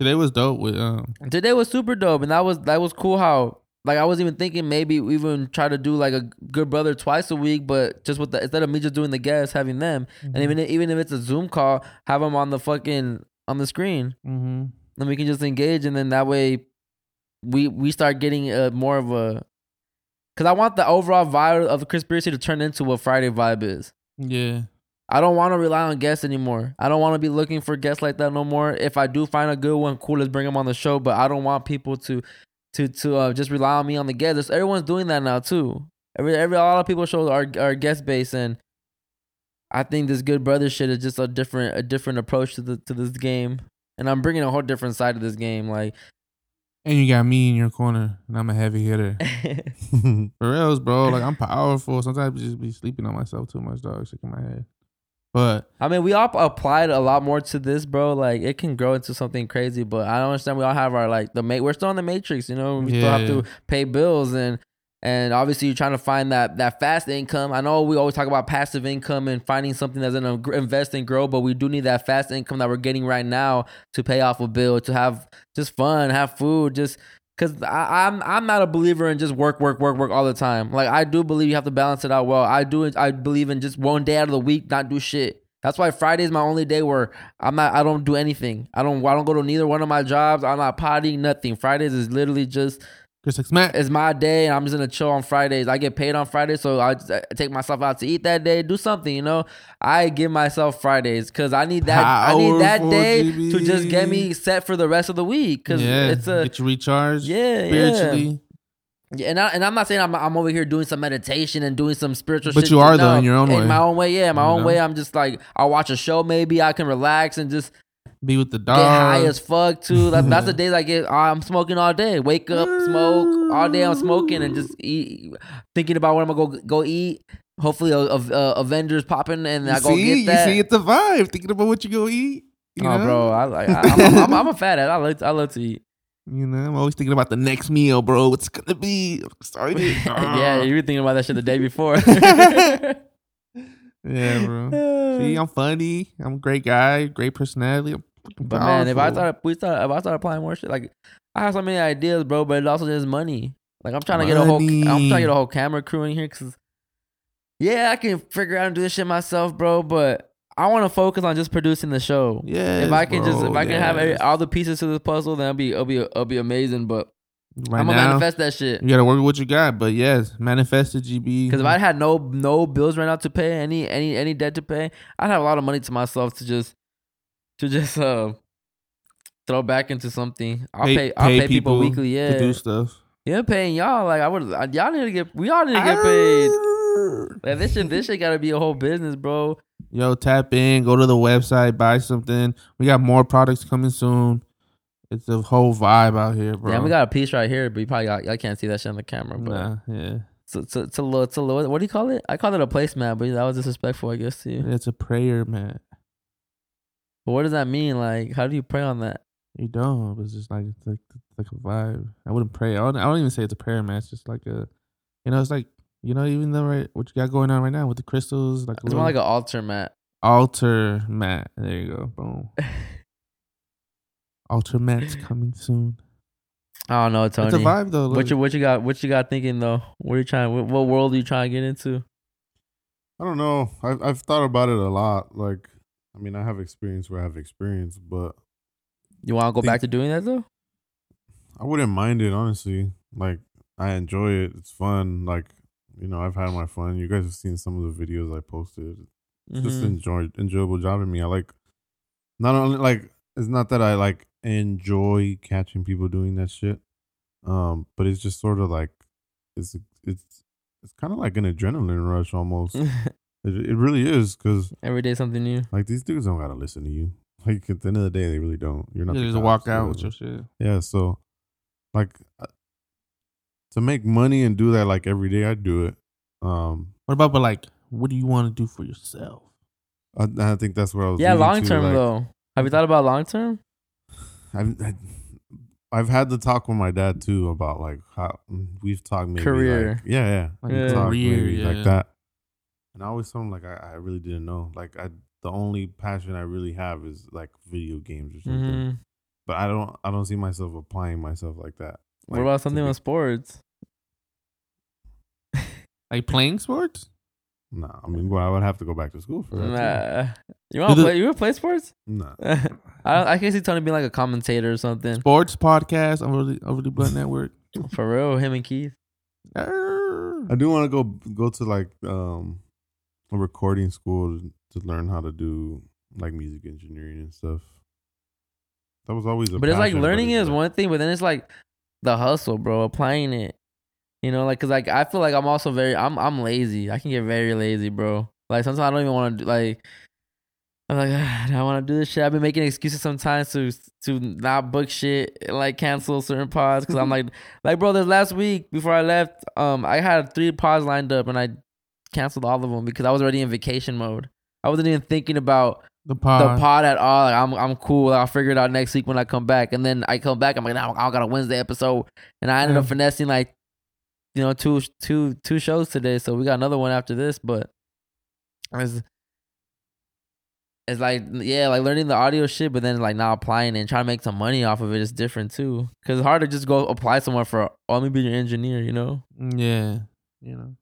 B: Today was dope with um
A: Today was super dope, and that was that was cool. How like I was even thinking maybe we even try to do like a good brother twice a week, but just with the instead of me just doing the guests, having them, and even even if it's a Zoom call, have them on the fucking on the screen,
B: mm-hmm.
A: and we can just engage, and then that way we we start getting a more of a because I want the overall vibe of the Chrispiracy to turn into what Friday vibe is.
B: Yeah.
A: I don't want to rely on guests anymore. I don't want to be looking for guests like that no more. If I do find a good one, cool, let's bring them on the show. But I don't want people to to to uh, just rely on me on the guests. Everyone's doing that now too. Every every a lot of people show our our guest base, and I think this good brother shit is just a different a different approach to the to this game. And I'm bringing a whole different side of this game. Like,
B: And you got me in your corner, and I'm a heavy hitter. For reals, bro. Like I'm powerful. Sometimes I just be sleeping on myself too much, dog. Shaking my head. But
A: I mean, we all applied a lot more to this, bro. Like, it can grow into something crazy, but I don't understand. We all have our like the ma- we're still in the matrix, you know. We still have
B: Yeah.
A: to pay bills and and obviously you're trying to find that that fast income. I know we always talk about passive income and finding something that's gonna invest and grow, but we do need that fast income that we're getting right now to pay off a bill, to have just fun, have food, just. Cause I, I'm I'm not a believer in just work work work work all the time. Like I do believe you have to balance it out well. I do I believe in just one day out of the week not do shit. That's why Friday is my only day where I'm not I don't do anything. I don't I don't go to neither one of my jobs. I'm not potting nothing. Fridays is literally just
B: Chris like smack.
A: it's my day and I'm just gonna chill on Fridays. I get paid on Fridays, so I, I take myself out to eat that day, do something, you know. I give myself Fridays because I need that. I need that
B: Powerful,
A: day to just get me set for the rest of the week because
B: yeah,
A: it's a
B: get you recharged.
A: Yeah, yeah.
B: spiritually.
A: yeah, and I, and I'm not saying I'm I'm over here doing some meditation and doing some spiritual.
B: But
A: shit.
B: you are, though, in your own way.
A: my own way, yeah, my
B: You
A: own
B: know?
A: way. I'm just like I'll watch a show, maybe I can relax and just
B: Be with the dog.
A: get high as fuck too. That, that's the days I get. Oh, I'm smoking all day. Wake up, smoke all day. I'm smoking and just eat, thinking about what I'm gonna go go eat. Hopefully, a, a, a Avengers popping and I
B: You
A: go
B: see,
A: get that.
B: you see, it's a vibe. Thinking about what you go eat. You
A: oh,
B: know?
A: bro, I like. I, I'm, I'm, I'm a fat ass. I love I love to eat.
B: You know, I'm always thinking about the next meal, bro. What's it gonna be? I'm
A: yeah, you were thinking about that shit the day before.
B: yeah, bro. See, I'm funny. I'm a great guy, great personality. I'm
A: But man, if I
B: powerful.
A: start, we start, if I start applying more shit, like I have so many ideas, bro. But it also just money. Like I'm trying to get a whole, I'm trying to get a whole camera crew in here because, yeah, I can figure out and do this shit myself, bro. But I want to focus on just producing the show.
B: Yeah.
A: if I can just, if I can have every, all the pieces to this puzzle, then it'll be, it'll be, it'll be amazing. But
B: right
A: I'm gonna
B: now,
A: manifest that shit.
B: you gotta work with what you got. But yes, manifest the GB.
A: Because if I had no no bills right now to pay, any any any debt to pay, I'd have a lot of money to myself to just to just uh throw back into something. I'll pay, I'll pay people, weekly.
B: Yeah, to
A: Yeah,
B: do stuff.
A: yeah, paying y'all like I would. Y'all need to get. We all need to get paid. Like, this shit, this shit got to be a whole business, bro.
B: Yo, tap in, go to the website, buy something. We got more products coming soon. It's a whole vibe out here, bro.
A: Yeah, we got a piece right here, but you probably got. I can't see that shit on the camera, but
B: Nah, yeah.
A: it's, it's, it's a little. It's a little. What do you call it? I call it a placemat, but that was disrespectful, I guess to you.
B: It's a prayer, man.
A: But what does that mean? Like, how do you pray on that?
B: You don't. It's just like it's like it's like a vibe. I wouldn't pray. I don't, I don't even say it's a prayer, man. It's just like a, you know, it's like you know, even though right, what you got going on right now with the crystals, like a
A: It's more like an altar mat.
B: altar mat. There you go. Boom. altar mat's coming soon.
A: I don't know, Tony.
B: It's a vibe though.
A: What you what you got? What you got thinking though? What are you trying? What, what world are you trying to get into?
F: I don't know. I've I've thought about it a lot. Like, I mean, I have experience where I have experience, but
A: You want to go
F: Think-
A: back to doing that though?
F: I wouldn't mind it honestly. Like, I enjoy it. It's fun. Like, you know, I've had my fun. You guys have seen some of the videos I posted. It's just enjoy enjoyable job to me. I like not only like it's not that I like enjoy catching people doing that shit, um, but it's just sort of like it's it's it's kind of like an adrenaline rush almost. it, it really is because
A: Every day something new.
F: like these dudes don't gotta listen to you. Like at the end of the day, they really don't. You're not
B: You
F: the
B: just
F: cops
B: walk out with your shit.
F: Yeah, so like uh, to make money and do that like every day, I do it. Um,
B: What about but like, what do you want to do for yourself?
F: I, I think that's where I was.
A: Yeah, long term
F: like,
A: though. Have you thought about long term?
F: I've, I- I've had the talk with my dad too about like how we've talked maybe
A: Career.
F: like, yeah, yeah,
B: Like
A: Yeah.
F: talk
B: career,
F: maybe
B: yeah.
F: like that. And I always told him like I, I really didn't know. Like I, the only passion I really have is like video games or something.
A: hmm
F: But I don't, I don't see myself applying myself like that.
A: What about something
F: be-
A: with sports?
B: Like playing sports?
F: Nah, I mean, well, I would have to go back to school for that.
A: Nah. You want to play? You want to play sports?
F: Nah.
A: I I can see Tony being like a commentator or something.
B: Sports podcast over the over the Blunt Network.
A: For real, him and Keith.
F: I do want to go go to like um a recording school to learn how to do like music engineering and stuff. That was always a
A: But it's like
F: passion,
A: learning
F: it's
A: is
F: like-
A: one thing, but then it's like the hustle, bro. Applying it, you know, like because like I feel like I'm also very I'm I'm lazy. I can get very lazy, bro. Like sometimes I don't even want to do like. I'm like, "Ah, I want to do this shit. I've been making excuses sometimes to to not book shit, and, like cancel certain pods because I'm like, like bro, this last week before I left, um, I had three pods lined up and I canceled all of them because I was already in vacation mode. I wasn't even thinking about
B: The pod.
A: the pod at all. Like, I'm I'm cool. I'll figure it out next week when I come back. And then I come back. I'm like, nah, I got a Wednesday episode, and I ended up finessing like, you know, two two two shows today. So we got another one after this. But it's it's like yeah, like learning the audio shit, but then like now applying it and trying to make some money off of it is different too. Cause it's hard to just go apply somewhere for oh, let me be your engineer. You know.
B: Yeah. You know.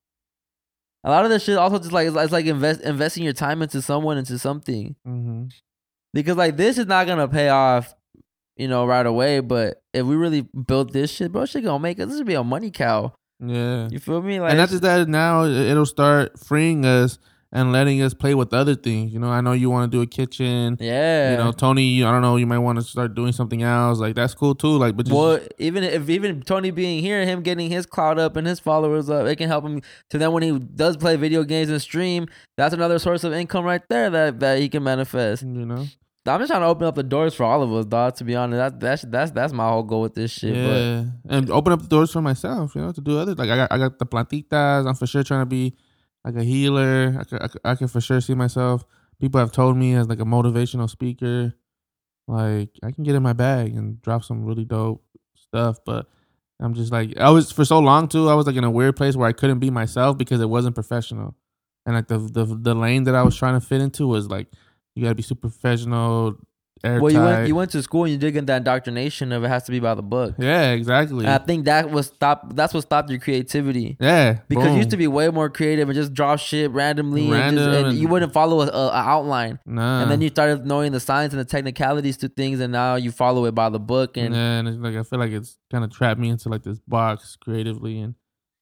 A: A lot of this shit also just like it's, it's like invest investing your time into someone into something.
B: Mm-hmm.
A: because like this is not gonna pay off, you know, right away. But if we really built this shit, bro, shit gonna make us. This would be a money cow.
B: Yeah.
A: You feel me? Like,
B: and not just that now it- it'll start freeing us and letting us play with other things. You know, I know you want to do a kitchen.
A: yeah,
B: You know, Tony, I don't know, you might want to start doing something else. Like that's cool too. Like, but just,
A: Well, even if even Tony being here, him getting his cloud up and his followers up, it can help him. To then when he does play video games and stream, that's another source of income right there that that he can manifest.
B: you know,
A: I'm just trying to open up the doors for all of us, dog. To be honest, that that's that's that's my whole goal with this shit. But
B: yeah, and open up the doors for myself. You know, to do other like I got I got the plantitas. I'm for sure trying to be like a healer. I could, I could, I could for sure see myself. People have told me as like a motivational speaker, like I can get in my bag and drop some really dope stuff. But I'm just like I was for so long too. I was like in a weird place where I couldn't be myself because it wasn't professional, and like the the the lane that I was trying to fit into was like you gotta be super professional. Airtight.
A: well, you went you went to school and you did get that indoctrination of it has to be by the book.
B: yeah, exactly.
A: And I think that was stop. That's what stopped your creativity.
B: yeah,
A: Because you used to be way more creative and just draw shit randomly, and, just,
B: Random
A: and you wouldn't follow a, a, a outline.
B: Nah.
A: And then you started knowing the science and the technicalities to things, and now you follow it by the book. And
B: yeah, and it's like I feel like it's kind of trapped me into like this box creatively, and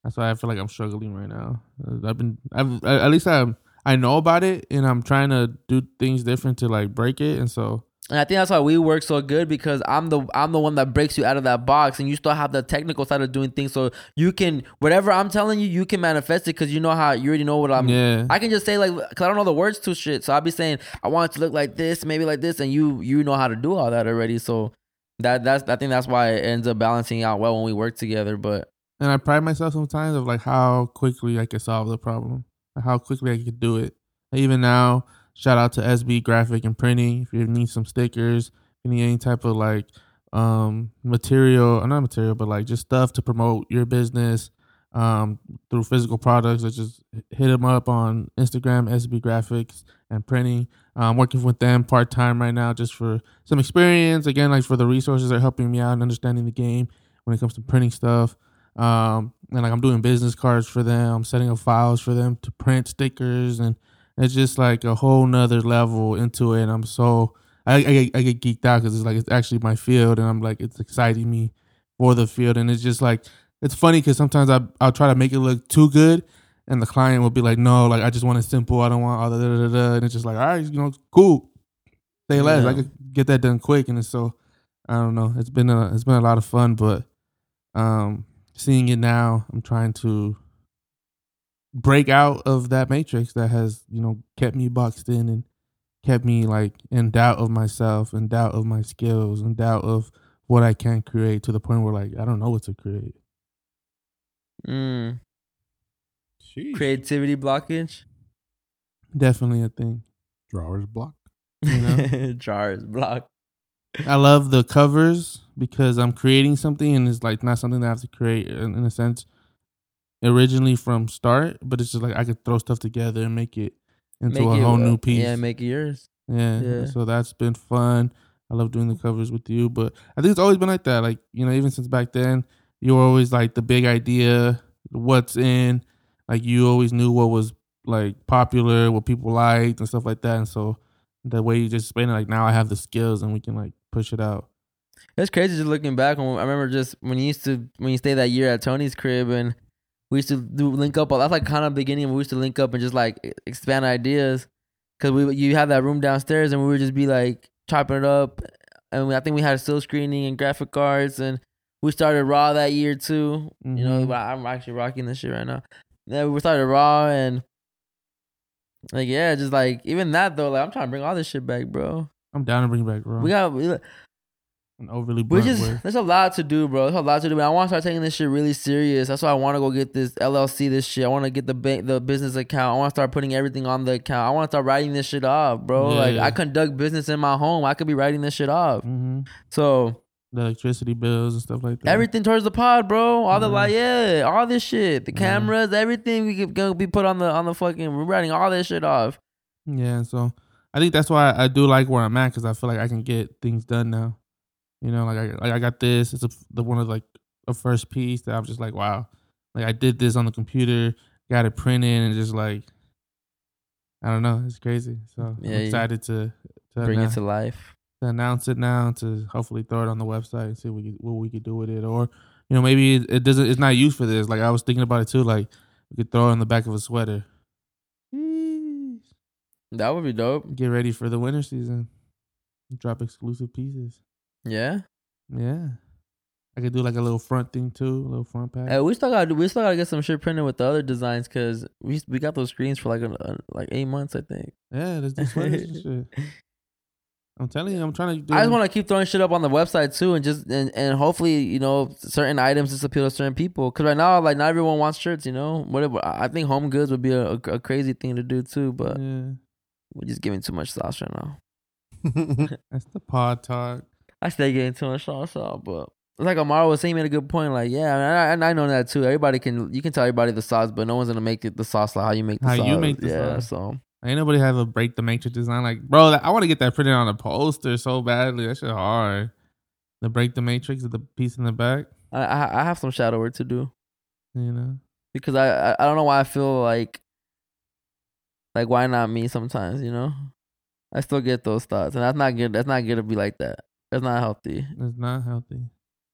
B: that's why I feel like I'm struggling right now. Uh, I've been, I've at least I I know about it, and I'm trying to do things different to like break it, and so
A: And I think that's why we work so good because I'm the I'm the one that breaks you out of that box, and you still have the technical side of doing things. So you can whatever I'm telling you, you can manifest it because you know how you already know what I'm.
B: yeah,
A: I can just say like, cause I don't know the words to shit. So I'll be saying I want it to look like this, maybe like this, and you you know how to do all that already. So that that's I think that's why it ends up balancing out well when we work together. But
B: and I pride myself sometimes of like how quickly I can solve the problem, how quickly I can do it. Even now, shout out to SB Graphic and Printing. If you need some stickers, need any type of like um material, uh, not material, but like just stuff to promote your business um through physical products, just hit them up on Instagram, SB Graphics and Printing. I'm working with them part time right now just for some experience. Again, like for the resources they're helping me out and understanding the game when it comes to printing stuff. Um, and like I'm doing business cards for them. I'm setting up files for them to print stickers, and it's just like a whole nother level into it. And I'm so I I get, I get geeked out because it's like it's actually my field, and I'm like it's exciting me for the field, and it's just like it's funny because sometimes I I'll try to make it look too good, and the client will be like, no, like I just want it simple. I don't want all the da, da, da, and it's just like all right, you know, cool. Say less. I
A: Yeah.
B: could get that done quick, and it's so I don't know. It's been a it's been a lot of fun, but um, seeing it now, I'm trying to break out of that matrix that has you know kept me boxed in and kept me like in doubt of myself, in doubt of my skills, in doubt of what I can create to the point where like I don't know what to create.
A: mm,
F: Sheesh.
A: creativity blockage,
B: Definitely a thing.
F: Drawers block.
B: You know?
A: jars block.
B: I love the covers because I'm creating something and it's like not something that I have to create in, in a sense originally from start, but it's just like I could throw stuff together and make it into
A: Make
B: a
A: it,
B: whole
A: uh,
B: new piece.
A: Yeah, make it yours.
B: Yeah.
A: Yeah.
B: So that's been fun. I love doing the covers with you, but I think it's always been like that. Like, you know, even since back then, you were always like the big idea, what's in. Like, you always knew what was like popular, what people liked, and stuff like that. And so the way you just explain it, like, now I have the skills and we can like push it out.
A: It's crazy just looking back. When I remember just when you used to when you stayed that year at Tony's crib and we used to do link up. That's like kind of beginning. We used to link up and just like expand ideas, cause we you have that room downstairs and we would just be like chopping it up, and we, I think we had still screening and graphic cards, and we started Raw that year too. You know,
B: Mhm.
A: I'm actually rocking this shit right now. Yeah, we started Raw and like yeah, just like even that though, like I'm trying to bring all this shit back, bro.
B: I'm down to bring back Raw.
A: We got we,
B: an overly blunt
A: just
B: word.
A: there's a lot to do, bro. There's a lot to do. I want to start taking this shit really serious. That's why I want to go get this LLC, this shit. I want to get the bank, the business account. I want to start putting everything on the account. I want to start writing this shit off, bro.
B: Yeah,
A: like. I conduct business in my home. I could be writing this shit off.
B: hmm
A: So
B: The electricity bills and stuff like that.
A: everything towards the pod, bro. All the
B: Mhm.
A: like, yeah, all this shit, the cameras, everything we could gonna be put on the on the fucking. We're writing all this shit off.
B: Yeah, so I think that's why I do like where I'm at because I feel like I can get things done now. You know, like I like I got this. It's a, the one of like a first piece that I'm just like, wow, like I did this on the computer, got it printed, and just like, I don't know, it's crazy. So
A: Yeah,
B: I'm excited to to,
A: Bring
B: annou-
A: it to life.
B: to announce it now to hopefully throw it on the website and see what we could, what we could do with it, or you know maybe it, it doesn't. It's not used for this. Like I was thinking about it too. Like we could throw it on the back of a sweater.
A: That would be dope.
B: get ready for the winter season. Drop exclusive pieces.
A: Yeah.
B: Yeah. I could do like a little front thing too, a little front pack.
A: Hey, we still got to we still got to get some shit printed with the other designs because we we got those screens for like a, a- uh, like eight months I think.
B: yeah, let's do sweaters and shit. I'm telling you, I'm trying to do
A: I just want to keep throwing shit up on the website too, and just and, and hopefully you know certain items just appeal to certain people. Because right now, like not everyone wants shirts. You know, whatever. I I think home goods would be a, a, a crazy thing to do too, but
B: yeah.
A: we're just giving too much sauce right now.
B: That's the pod talk.
A: I stay getting too much sauce out, but like Amara was saying, he made a good point. Like, yeah, and I, and I know that too. Everybody can you can tell everybody the sauce, but no one's gonna make it the sauce like how you make the
B: How
A: sauce.
B: you make the
A: yeah,
B: sauce.
A: so
B: Ain't nobody have a break the matrix design. Like, bro, I want to get that printed on a poster so badly. That shit hard. The break the matrix of the piece in the back.
A: I, I I have some shadow work to do.
B: You know.
A: because I, I I don't know why I feel like like why not me sometimes, you know? I still get those thoughts. And that's not good. That's not good to be like that. That's not healthy.
B: It's not healthy.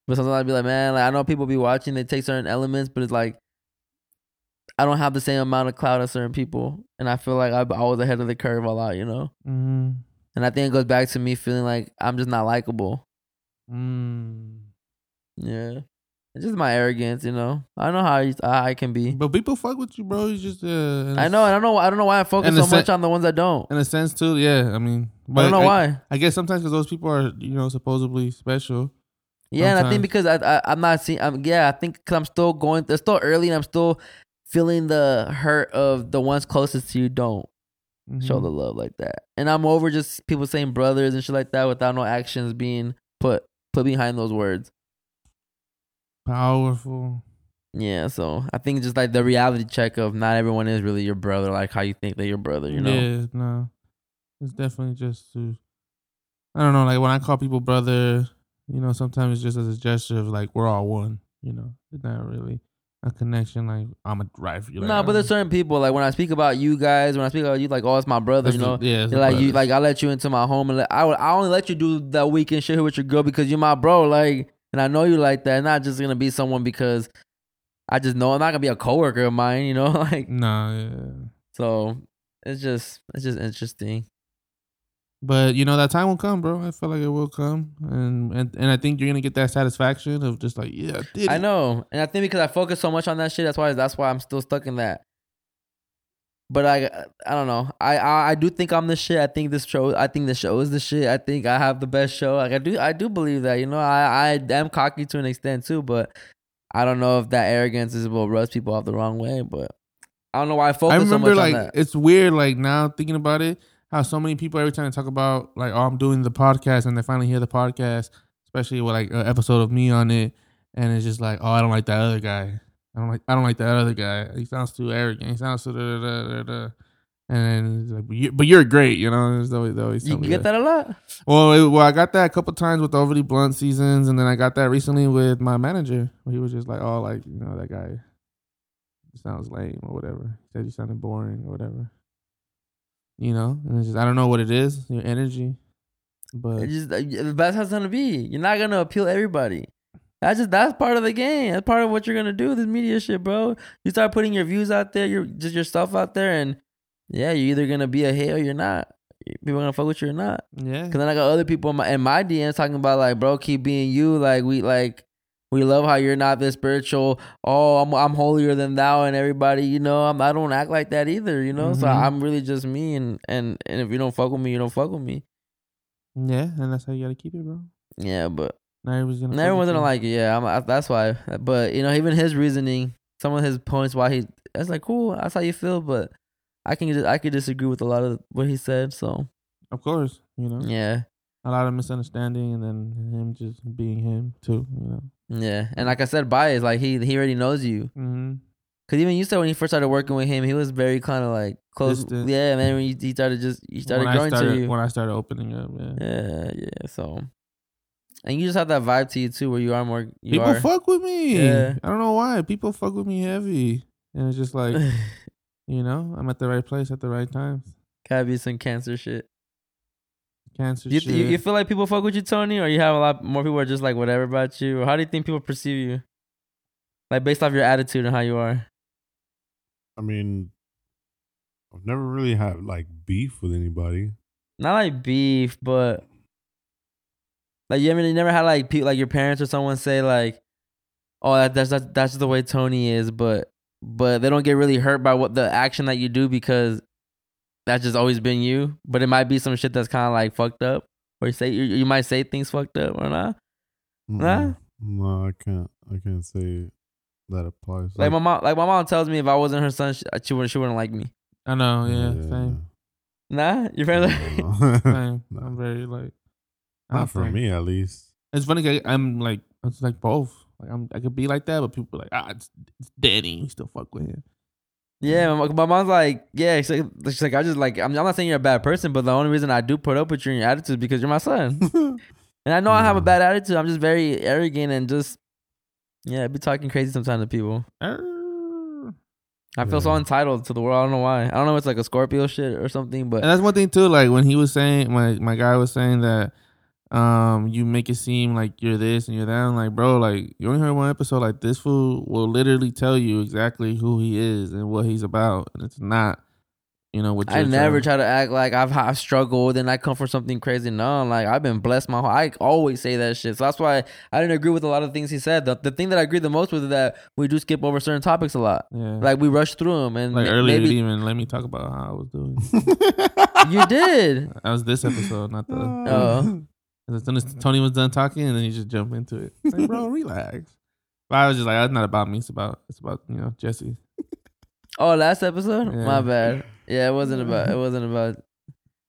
A: But sometimes I'd be like, man, like I know people be watching, they take certain elements, but it's like I don't have the same amount of clout as certain people. And I feel like I, I was ahead of the curve a lot, you know?
B: Mm.
A: And I think it goes back to me feeling like I'm just not likable.
B: Mm.
A: Yeah. It's just my arrogance, you know. I know how I, how I can be.
B: But people fuck with you, bro. You just uh,
A: I know. I don't know. I don't know why I focus so
B: se-
A: much on the ones that don't.
B: in a sense too. Yeah, I mean,
A: I don't know why.
B: I guess sometimes because those people are, you know, supposedly special.
A: Yeah, and I think because I, I I'm not seeing. I'm yeah. I think because I'm still going. It's still early, and I'm still feeling the hurt of the ones closest to you don't show
B: Mhm.
A: the love like that. And I'm over just people saying brothers and shit like that without no actions being put put behind those words.
B: powerful.
A: Yeah, so I think just like the reality check of not everyone is really your brother, like how you think they're your brother. You know.
B: Yeah, no, it's definitely just to. I don't know, like when I call people brother, you know, sometimes it's just as a gesture of like we're all one. You know, it's not really a connection. Like I'm a driver. Like,
A: no, but there's certain people like when I speak about you guys, when I speak about you, like oh, it's my brother. You know,
B: yeah, it's
A: They're like you, like I let you into my home, and let, I would, I only let you do that weekend shit with your girl because you're my bro, like, and I know you like that. Not just gonna be someone because I just know I'm not gonna be a coworker of mine, you know, like.
B: Nah, yeah.
A: So it's just, it's just interesting.
B: But you know that time will come, bro. I feel like it will come, and and, and I think you're gonna get that satisfaction of just like, yeah, I did.
A: I know, and I think because I focus so much on that shit, that's why, that's why I'm still stuck in that. But I, I don't know. I, I, I do think I'm the shit. I think this show, I think the show is the shit. I think I have the best show. Like I do, I do believe that. You know, I, I am cocky to an extent too, but I don't know if that arrogance is what rubs people off the wrong way. But I don't know why I focus
B: I remember
A: so much
B: like
A: on that.
B: it's weird like now thinking about it how so many people every time they talk about like oh I'm doing the podcast and they finally hear the podcast especially with like an episode of me on it and it's just like oh I don't like that other guy I don't like I don't like that other guy he sounds too arrogant he sounds too da, da, da, da, da. and like but, you, but you're great you know There's always, always
A: You get that a lot.
B: well it, well I got that a couple times with the overly blunt seasons and then I got that recently with my manager he was just like oh like you know that guy sounds lame or whatever. He said you sounded boring or whatever. You know, and it's just I don't know what it is, your energy, but
A: It just uh, the best has gonna be. You're not gonna appeal everybody. That's just that's part of the game. That's part of what you're gonna do. This media shit, bro. You start putting your views out there, your just your stuff out there, and yeah, you're either gonna be a hit or you're not. People gonna fuck with you or not.
B: Yeah.
A: Cause then I got other people in my, in my DMs talking about like, bro, keep being you. Like we like we love how you're not this spiritual. Oh, I'm I'm holier than thou, and everybody, you know, I'm I don't act like that either. You know, so
B: Mhm.
A: I'm really just me, and and and if you don't fuck with me, you don't fuck with me.
B: Yeah, and that's how you gotta keep it, bro.
A: Yeah, but
B: Not everyone's gonna.
A: Everyone's gonna like it. Yeah, I'm, I, that's why. But you know, even his reasoning, some of his points why he, it's like cool. That's how you feel, but I can I could disagree with a lot of what he said. So
B: Of course, you know.
A: yeah,
B: A lot of misunderstanding, and then him just being him too. You know.
A: yeah. And like I said, bias. Like he he already knows you.
B: Mm-hmm.
A: Cause even you said when he first started working with him, he was very kind of like close.
B: Distant.
A: Yeah, man. When he, he started just he started
B: when
A: growing
B: started,
A: to you.
B: When I started opening up, yeah.
A: yeah, yeah. So, and you just have that vibe to you too, where you are more. You
B: People
A: are.
B: fuck with me.
A: Yeah.
B: I don't know why. People fuck with me heavy, and it's just like you know, I'm at the right place at the right time.
A: Gotta be some cancer shit.
B: Cancer
A: You,
B: shit.
A: you, you feel like people fuck with you, Tony, or you have a lot more people are just like whatever about you, or how do you think people perceive you? Like based off your attitude and how you are.
F: I mean, I've never really had like beef with anybody.
A: Not like beef, but like you ever you never had like people like your parents or someone say like, "Oh, that, that's that's that's the way Tony is," but but they don't get really hurt by what the action that you do because that's just always been you. But it might be some shit that's kind of like fucked up, or you say you, you might say things fucked up or not. Nah?
F: Mm-mm. No, I can't. I can't say that applies.
A: Like my mom, like my mom tells me if I wasn't her son, she, she wouldn't she wouldn't like me.
B: I know. Yeah. Same.
A: Nah, your parents.
F: No.
B: Same.
F: No.
B: I'm very like. I
F: Not
B: don't
F: for
B: think-
F: me, at least.
B: It's funny. I'm like it's like both. Like I'm I could be like that, but people are like ah it's, it's Danny. You still fuck with him.
A: Yeah, my, my mom's like, yeah, she's like, she's like, I just like, I'm, I'm not saying you're a bad person, but the only reason I do put up with you and your attitude is because you're my son, and I know I have a bad attitude. I'm just very arrogant and just, yeah, I be talking crazy sometimes to people.
B: Uh,
A: I feel so entitled to the world. I don't know why. I don't know if it's like a Scorpio shit or something, but
B: And that's one thing too. Like when he was saying, my my guy was saying that, um, you make it seem like you're this and you're that. I'm like, bro, like you only heard one episode. Like this fool will literally tell you exactly who he is and what he's about, and it's not, you know, what
A: I never
B: trying-
A: try to act like I've, I've struggled and I come from something crazy. No, like I've been blessed my whole. I always say that shit. So that's why I didn't agree with a lot of things he said. The, the thing that I agree the most with is that we do skip over certain topics a lot.
B: Yeah.
A: Like we rush through them, and
B: like
A: ma-
B: earlier, you
A: maybe
B: didn't even let me talk about how I was doing.
A: you did.
B: that was this episode, not the.
A: Oh.
B: As soon as Tony was done talking, and then you just jump into it. It's Like, bro, relax. But I was just like, it's not about me. It's about it's about you know Jesse.
A: Oh, last episode.
B: Yeah.
A: My bad. Yeah, it wasn't about. It wasn't about.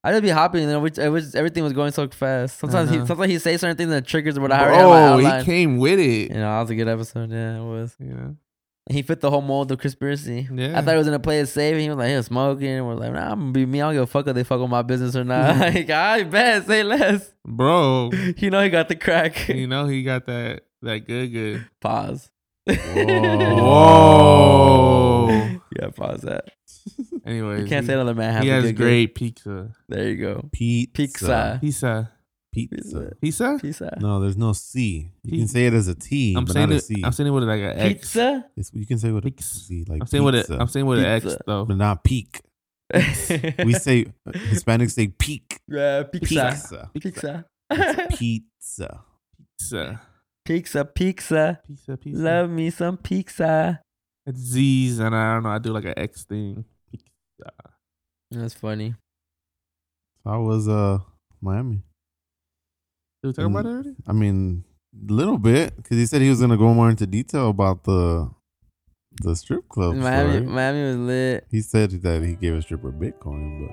A: I just be hopping, and then we, it was everything was going so fast. Sometimes he
B: know.
A: sometimes he say certain things that triggers what I already
B: Bro, he came with it.
A: You know, that was a good episode. Yeah, it was. And he fit the whole mold of Chrispiracy.
B: Yeah.
A: I thought he was gonna play it safe. And he was like, he was smoking. And we're like, nah, I'm gonna be me. I don't give a fuck if they fuck with my business or not. Mm. like, I bet, say less.
B: bro.
A: You know, he got the crack.
B: you know he got that that good good.
A: pause.
B: Whoa.
A: yeah, pause that.
B: Anyways,
A: You can't
B: he,
A: say another man has
B: he has great pizza.
A: There you go.
F: Pizza.
A: Pizza.
B: Pizza.
F: Pizza.
B: Pizza.
A: Pizza.
F: No, there's no C. You
B: Pi-
F: can say it as a T,
B: I'm
F: but
B: saying
F: not
B: it.
F: C.
B: I'm saying it with like an X.
A: Pizza.
F: It's, you can say with a
B: Pix.
F: C, like
B: I'm saying with
F: pizza,
B: it. I'm saying with an X though.
F: but not peak. We say Hispanics say peak.
A: yeah, pizza.
F: Pizza.
A: Pizza.
F: It's pizza.
B: Pizza.
A: Pizza. Pizza.
B: Pizza. Pizza.
A: Love me some pizza.
B: It's Z's and I don't know. I do like an X thing. Pizza.
A: That's funny.
F: How was uh Miami?
B: Did we talk about it already?
F: I mean, a little bit because he said he was gonna go more into detail about the the strip club.
A: Miami,
F: story.
A: Miami was lit.
F: He said that he gave a stripper Bitcoin,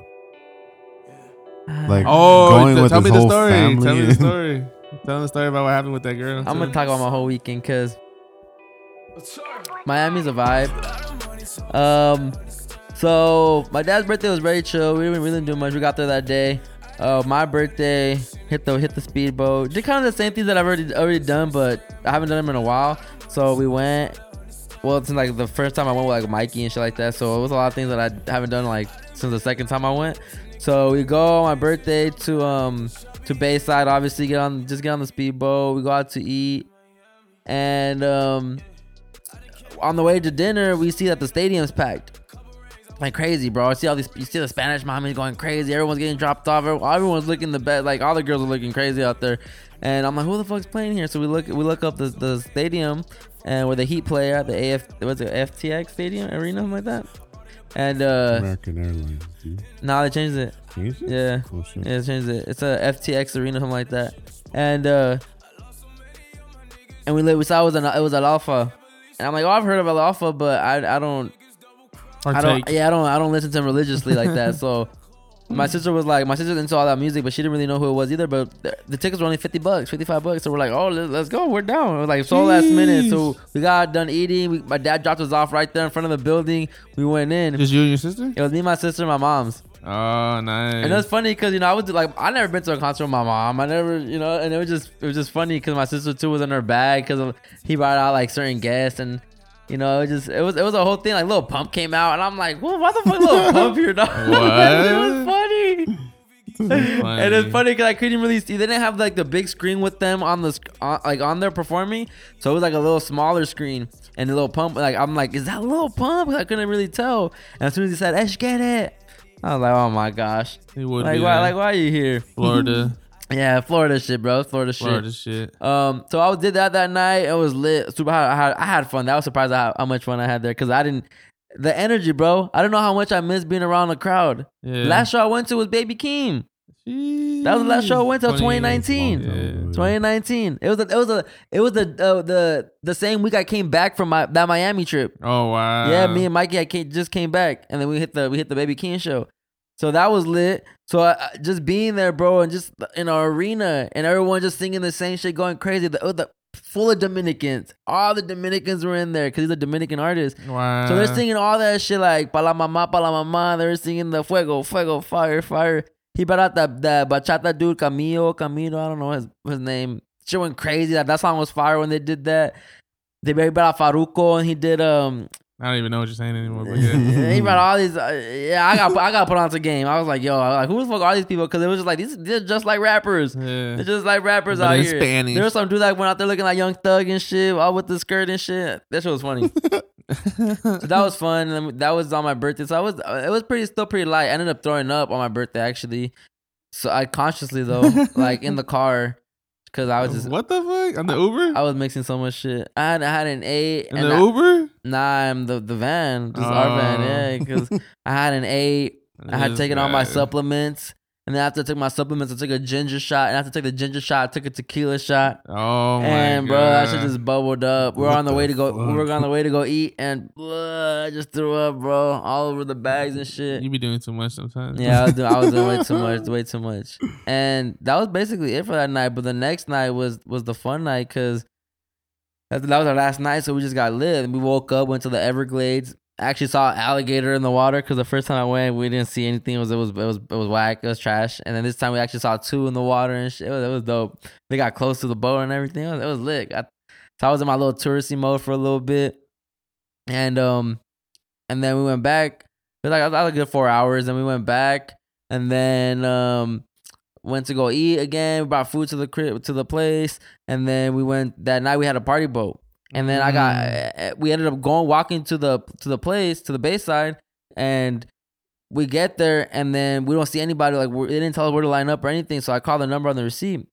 F: but like
B: Oh,
F: going with
B: tell
F: his
B: me the
F: whole
B: story.
F: family.
B: Tell me the story. tell the story about what happened with that girl.
A: I'm gonna talk about my whole weekend because Miami's a vibe. Um, so my dad's birthday was very chill. We didn't really do much. We got there that day. Uh, my birthday hit the hit the speedboat. Did kind of the same things that I've already already done, but I haven't done them in a while. So we went. Well, it's like the first time I went with like Mikey and shit like that. So it was a lot of things that I haven't done like since the second time I went. So we go on my birthday to um to Bayside. Obviously, get on just get on the speedboat. We go out to eat. and um, on the way to dinner, we see that the stadium's packed. Like crazy, bro. I see all these. You see the Spanish mommies going crazy. Everyone's getting dropped off. Everyone's looking the best. Like all the girls are looking crazy out there. And I'm like, who the fuck's playing here? So we look. We look up the, the stadium, and where the Heat play at the AF. What's it? FTX Stadium Arena, something like that. And uh,
F: American Airlines, dude.
A: now they changed it.
F: Changed it?
A: Yeah.
F: Shit.
A: Yeah, they changed it. It's a FTX arena, something like that. And uh and we we saw it was an it was El Alfa. And I'm like, oh, I've heard of El Alfa, but I I don't I don't yeah I don't I don't listen to him religiously like that. So my sister was like, my sister's into all that music, but she didn't really know who it was either. But the, the tickets were only fifty bucks, fifty five bucks. So we're like, oh, let's, let's go, we're down. It was like so last minute. So we got done eating. We, my dad dropped us off right there in front of the building. We went in.
B: Just you and your sister?
A: It was me, my sister, and my mom's.
B: Oh, nice.
A: And it was funny because you know I was like I never been to a concert with my mom. I never you know, and it was just it was just funny because my sister too was in her bag because he brought out like certain guests and you know it just it was it was a whole thing. Like Lil Pump came out and I'm like, well, why the fuck little pump here, dog? it was funny. And it's funny because I couldn't really see. They didn't have like the big screen with them on the on, like on there performing, so it was like a little smaller screen and the Lil Pump. Like I'm like, is that a Lil Pump? I couldn't really tell. And as soon as he said, "Esskeetit," I was like, oh my gosh. Like
B: be
A: why? Like why are you here?
B: Florida.
A: Yeah, Florida shit, bro. Florida shit.
B: Florida shit.
A: Um, so I did that that night. It was lit. Super. I had, I had fun. That was surprised how, how much fun I had there because I didn't. The energy, bro. I don't know how much I missed being around the crowd.
B: Yeah.
A: Last show I went to was Baby Keem. That was the last show I went to. 2019.
B: Yeah.
A: 2019. It was a, it was a it was the uh, the the same week I came back from my that Miami trip.
B: Oh wow.
A: yeah, me and Mikey I came, just came back, and then we hit the we hit the Baby Keem show. So that was lit. So I, just being there, bro, and just in our arena, and everyone just singing the same shit, going crazy. The, the full of Dominicans. All the Dominicans were in there because he's a Dominican artist.
B: Wow.
A: So they're singing all that shit like Pa la mama, pa la mama. They're singing the fuego, fuego, fire, fire. He brought out that that bachata dude Camilo, Camilo. I don't know his his name. Shit went crazy. That that song was fire when they did that. They brought out Farruko and he did um
B: I don't even know what you're saying anymore. But yeah.
A: he brought all these. Uh, yeah, I got I got put onto game. I was like, yo, like who the fuck are these people? Because it was just like these they're just like rappers.
B: Yeah.
A: They're just like rappers
B: But
A: out
B: in
A: here.
B: Spanish.
A: There was some dude that went out there looking like Young Thug and shit, all with the skirt and shit. That shit was funny. so that was fun. That was on my birthday. So I was it was pretty still pretty light. I ended up throwing up on my birthday actually. So I consciously though, like in the car, because I was just
B: what the fuck on the Uber?
A: I was mixing so much shit. I had I had an eight
B: in
A: and
B: the
A: I-
B: Uber?
A: Nah, I'm the the van, just our van,
B: Oh.
A: yeah. Because I had an eight. I had taken all my supplements, and then after I took my supplements, I took a ginger shot, and after I took the ginger shot, I took a tequila shot.
B: Oh my
A: and
B: god.
A: bro, that shit just bubbled up. We We're
F: What
A: on the,
F: the
A: way to go. We were on the way to go eat, and uh, I just threw up, bro, all over the bags and shit.
B: You be doing too much sometimes.
A: Yeah, I was, doing, I was doing way too much, way too much, and that was basically it for that night. But the next night was was the fun night because that was our last night, so we just got lit. And we woke up, went to the Everglades. Actually saw alligator in the water because the first time I went, we didn't see anything. It was it was it was it was whack. It was trash. And then this time we actually saw two in the water and shit. It was, it was dope. They got close to the boat and everything. It was, it was lit. I, so I was in my little touristy mode for a little bit, and um, and then we went back. It was like I was a good four hours, and we went back, and then um, went to go eat again. We brought food to the crib to the place, and then we went that night. We had a party boat, and then I got uh, we ended up going walking to the to the place to the bayside, and we get there, and then we don't see anybody. Like they didn't tell us where to line up or anything. So I called the number on the receipt.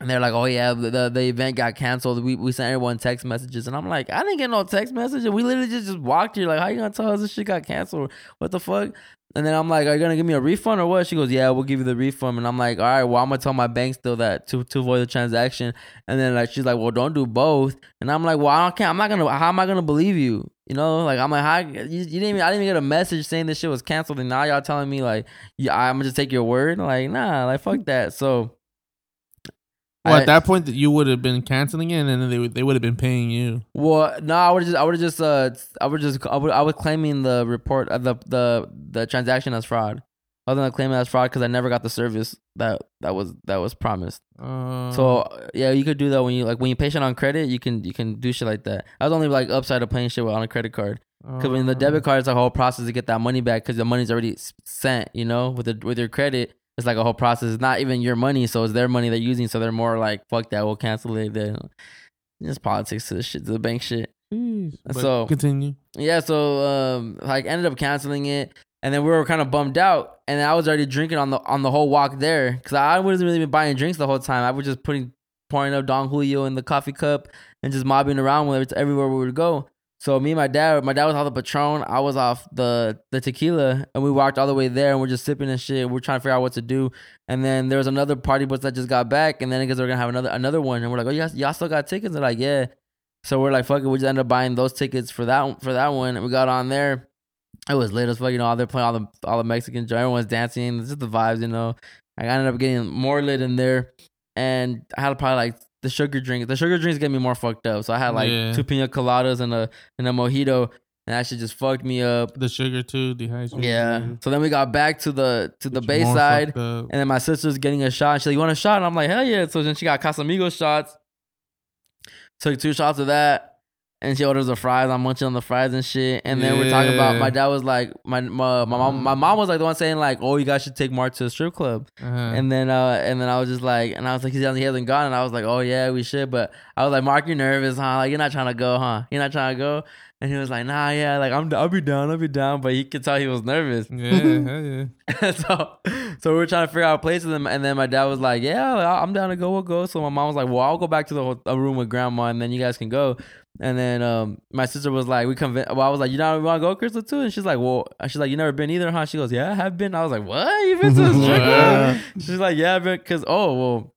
A: And they're like, "Oh yeah, the, the event got canceled. We we sent everyone text messages." And I'm like, "I didn't get no text message. And we literally just just walked here. Like, how you gonna tell us this shit got canceled? What the fuck?" And then I'm like, "Are you gonna give me a refund or what?" She goes, "Yeah, we'll give you the refund." And I'm like, "All right, well, I'm gonna tell my bank still that to to avoid the transaction." And then like she's like, "Well, don't do both." And I'm like, "Well, I don't, can't. I'm not gonna. How am I gonna believe you?" You know, like I'm like, "How you, you didn't even? I didn't even get a message saying this shit was canceled, and now y'all telling me like, yeah, I'm gonna just take your word." Like, nah, like fuck that. So.
B: Well,
A: I-
B: at that point, that you would have been canceling it, and then they would they would have been paying you.
A: Well, no, I would just, I would just, uh, I would just, I would, I was claiming the report, uh, the the the transaction as fraud. other than gonna claim it as fraud because I never got the service that that was that was promised.
B: Uh,
A: So yeah, you could do that when you like when you patient on credit, you can you can do shit like that. I was only like upside of paying shit on a credit card because when the
B: uh,
A: debit card is a whole process to get that money back because the money's already sent. You know, with the with your credit, it's like a whole process. It's not even your money, so it's their money they're using. So they're more like fuck that, we'll cancel it. Then just politics to the shit, to the bank shit.
B: Jeez.
A: So-
B: continue.
A: Yeah, so um, like ended up canceling it, and then we were kind of bummed out, and I was already drinking on the on the whole walk there because I wasn't really been buying drinks the whole time. I was just putting pouring up Don Julio in the coffee cup and just mobbing around with everywhere we would go. So me and my dad, my dad was off the Patron, I was off the the tequila, and we walked all the way there, and we're just sipping and shit. We're trying to figure out what to do, and then there was another party bus that just got back, and then because they're gonna have another another one, and we're like, oh, y'all, y'all still got tickets? They're like, yeah. So we're like, fuck it, we just ended up buying those tickets for that for that one, and we got on there. It was lit as fuck, you know. They're playing all the all the Mexican, everyone's dancing. It's just the vibes, you know. I ended up getting more lit in there, and I had probably like the sugar drink. The sugar drinks get me more fucked up. So I had like
B: Yeah.
A: two pina coladas and a and a mojito, and that shit just fucked me up.
B: The sugar too, dehydrated.
A: Yeah. So then we got back to the to the
B: Which
A: Bayside, and then my sister's getting a shot. She's like, "You want a shot?" And I'm like, "Hell yeah!" So then she got Casamigos shots. Took two shots of that. And she orders the fries. I'm munching on the fries and shit. And then we're talking about my dad was like my my, my mom my mom was like the one saying like, oh, you guys should take Mark to the strip club.
B: Uh-huh.
A: And then uh and then I was just like, and I was like, he hasn't, he hasn't gone. And I was like, oh yeah, we should. But I was like, Mark, you're nervous, huh? Like you're not trying to go, huh? You're not trying to go. And he was like, nah, yeah, like I'm I'll be down, I'll be down. But he could tell he was nervous.
B: yeah, yeah.
A: so so we were trying to figure out places, and, and then my dad was like, "Yeah, I'm down to go. We'll go." So my mom was like, "Well, I'll go back to the a room with grandma, and then you guys can go." And then um, my sister was like, "We convinced." Well, I was like, "You know, we want to go, Crystal, too?" And she's like, "Well," she's like, "You never been either, huh?" She goes, "Yeah, I have been." I was like, "What? You been to the strip club?" She's like, "Yeah, I've been." Because oh well,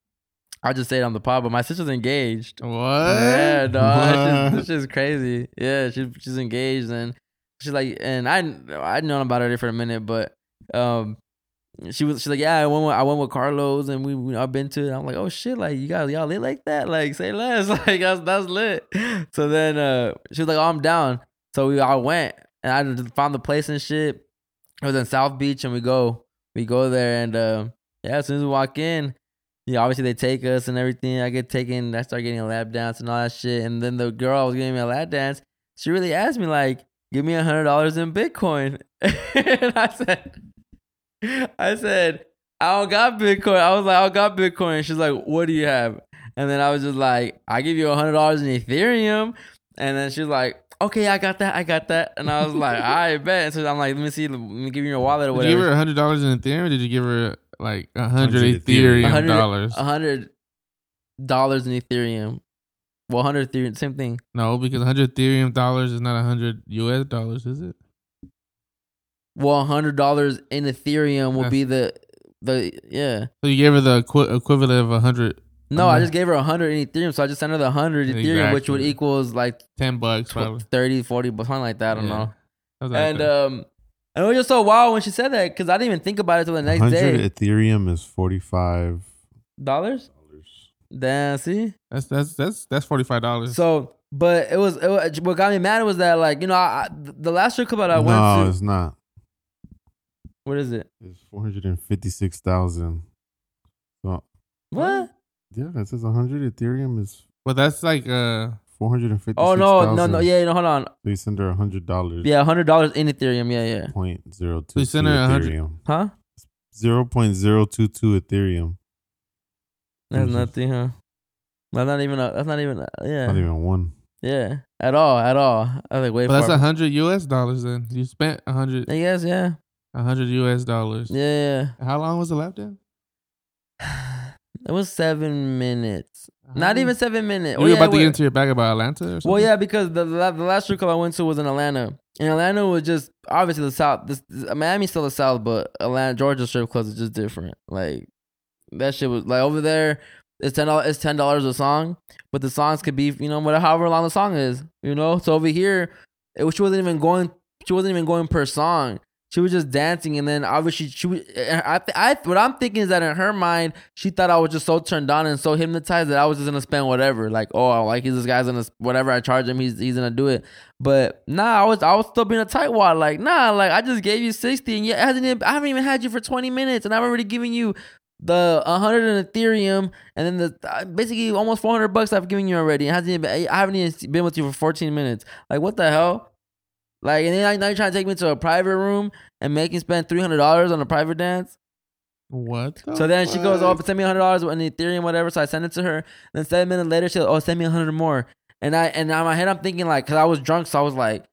A: I'll just say it on the pod, but my sister's engaged.
B: What?
A: Yeah, dog.
F: What?
A: shit's, that crazy. Yeah, she's she's engaged and she's like, and I I'd known about her for a minute, but um, she was she's like, yeah, I went with, I went with Carlos and we, we I've been to. it. I'm like, oh shit, like you guys y'all lit like that? Like say less, like that's that's lit. So then uh, she was like, oh, I'm down. So we all went and I found the place and shit. It was in South Beach and we go we go there and uh, yeah, as soon as we walk in yeah, obviously they take us and everything. I get taken, I start getting a lap dance and all that shit. And then the girl was giving me a lap dance. She really asked me like, "Give me a hundred dollars in Bitcoin," and I said, "I said I don't got Bitcoin." I was like, "I don't got Bitcoin." She's like, "What do you have?" And then I was just like, "I give you a hundred dollars in Ethereum," and then she's like. Okay, I got that. I got that, and I was like, "I bet." So I'm like, "Let me see. Let me give you your wallet or whatever.
B: Did you
A: whatever."
B: give her a hundred dollars in Ethereum? Or did you give her like a hundred
F: 100
B: Ethereum
A: hundred
B: dollars?
A: A hundred dollars in Ethereum. Well, hundred Ethereum, same thing.
B: No, because a hundred Ethereum dollars is not a hundred US dollars, is it?
A: Well, hundred dollars in Ethereum will
B: Yes.
A: be the the yeah.
B: So you gave her the equi- equivalent of a hundred,
A: No, I just gave her a hundred in Ethereum, so I just sent her the hundred Ethereum, which would
B: Exactly.
A: equals like
B: ten bucks
A: tw-
B: probably.
A: 30, 40, but something like that. I don't
B: Yeah.
A: know.
B: I was like,
A: And
B: okay.
A: um, and it was just so wild when she said that because I didn't even think about it till the next
F: 100
A: day.
F: Ethereum is forty five
A: Dollars. Damn, see.
B: that's that's that's that's forty five dollars.
A: So, but it was, it was what got me mad was that like you know I, I- the last strip club that I
F: No,
A: went to.
F: it's not.
A: What is it?
F: It's four hundred and fifty six thousand. So
A: What?
F: yeah, it says hundred Ethereum is
B: but that's like uh
F: four hundred and fifty.
A: Oh no, no, no. Yeah, no, hold on.
F: They send her hundred dollars.
A: Yeah, hundred dollars in Ethereum. Yeah, yeah.
F: Point zero two
B: They
F: two
B: send her 100
F: Ethereum.
A: Huh?
F: Zero point zero two two Ethereum.
A: That's
F: Mhm.
A: nothing, huh? That's not even. A, that's not even. A, yeah,
F: Not even one.
A: yeah. At all, at all. I was like, wait
B: but that's
A: for.
B: a hundred US dollars then. You spent a hundred
A: I guess, yeah,
B: a hundred US dollars.
A: yeah.
B: How long was the lap dance?
A: It was seven minutes. Not even seven minutes.
B: You
A: Oh,
B: were
A: yeah,
B: about to get into your bag about Atlanta or something?
A: Well, yeah, because the the the last strip club I went to was in Atlanta, and Atlanta was just obviously the south. This, Miami's still the south, but Atlanta, Georgia strip clubs is just different. Like that shit was like over there. It's ten dollars. It's ten dollars a song, but the songs could be you know whatever however long the song is. You know, so over here, it, she wasn't even going. She wasn't even going per song. She was just dancing, and then obviously she was. I, I, what I'm thinking is that in her mind, she thought I was just so turned on and so hypnotized that I was just gonna spend whatever. Like, oh, like he's this guy's gonna whatever I charge him, he's he's gonna do it. But nah, I was I was still being a tightwad. Like, nah, like I just gave you sixty, and you hasn't even, I haven't even had you for twenty minutes, and I've already given you the hundred in Ethereum, and then the uh, basically almost four hundred bucks I've given you already. It hasn't even, I haven't even been with you for fourteen minutes. Like, what the hell? Like, and then now you're trying to take me to a private room and make me spend three hundred dollars on a private dance.
B: What? the
A: So then she goes, "Oh,
B: fuck?
A: send me a hundred dollars in Ethereum, whatever." So I send it to her. Then seven minutes later, she goes, "Oh, send me a hundred more." And I and in my head, I'm thinking like, cause I was drunk, so I was like,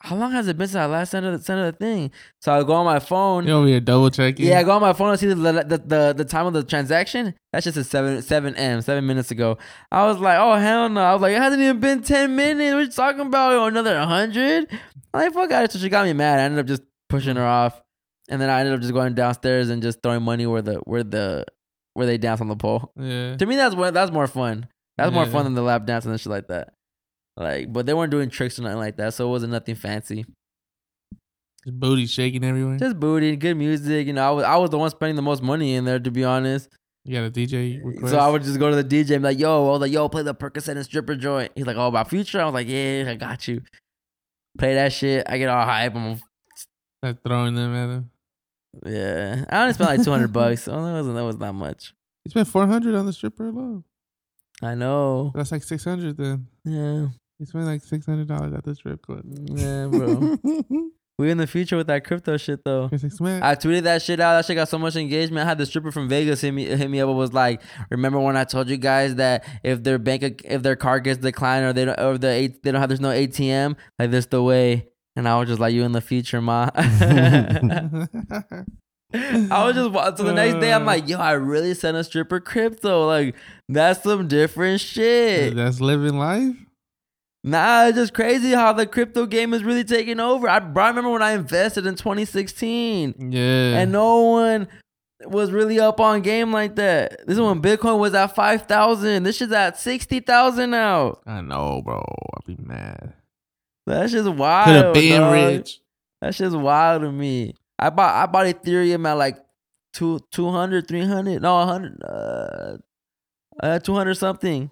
A: "How long has it been since I last sent her the, sent the thing?" So I go on my phone.
B: You over here double checking?
A: Yeah, I go on my phone and see the the, the the time of the transaction. That's just a seven seven m seven minutes ago. I was like, oh hell no! I was like, it hasn't even been ten minutes. What are you talking about? Oh, another hundred? Like fuck out it. So she got me mad. I ended up just pushing her off, and then I ended up just going downstairs and just throwing money where the where the where they dance on the pole.
B: Yeah.
A: To me, that's that's more fun. That's more fun than the lap dance and shit like that. Like, but they weren't doing tricks or nothing like that, so it wasn't nothing fancy.
B: Just booty shaking everywhere.
A: Just booty, good music. You know, I was I was the one spending the most money in there, to be honest.
B: you got a DJ request?
A: So I would just go to the DJ and be like, yo, I was like, yo, play the Percocet and stripper joint. He's like, oh, about future? I was like, yeah, I got you. Play that shit. I get all hype. I'm,
B: Start throwing them at him.
A: yeah. I only spent like 200 bucks. So that wasn't, that was not much.
B: You spent four hundred on the stripper alone.
A: I know.
B: That's like six hundred then.
A: Yeah.
B: You spent like six hundred dollars at the strip club.
A: Yeah, bro. we in the future with that crypto shit, though. I tweeted that shit out. That shit got so much engagement. I had the stripper from Vegas hit me hit me up. and was like, "Remember when I told you guys that if their bank if their card gets declined or they don't or the they don't have there's no ATM like this the way." And I was just like, "You in the future, ma." I was just so the next day I'm like, "Yo, I really sent a stripper crypto. Like that's some different shit."
B: That's living life.
A: Nah, it's just crazy how the crypto game is really taking over. I, I remember when I invested in 2016
B: Yeah.
A: and no one was really up on game like that. This is when Bitcoin was at 5,000. This shit's at 60,000 now.
B: I know, bro. I'd be mad.
A: That's just wild.
B: Could have been
A: dog.
B: rich.
A: That's just wild to me. I bought I bought Ethereum at like two, 200, 300, no, 100, uh, uh, 200 something.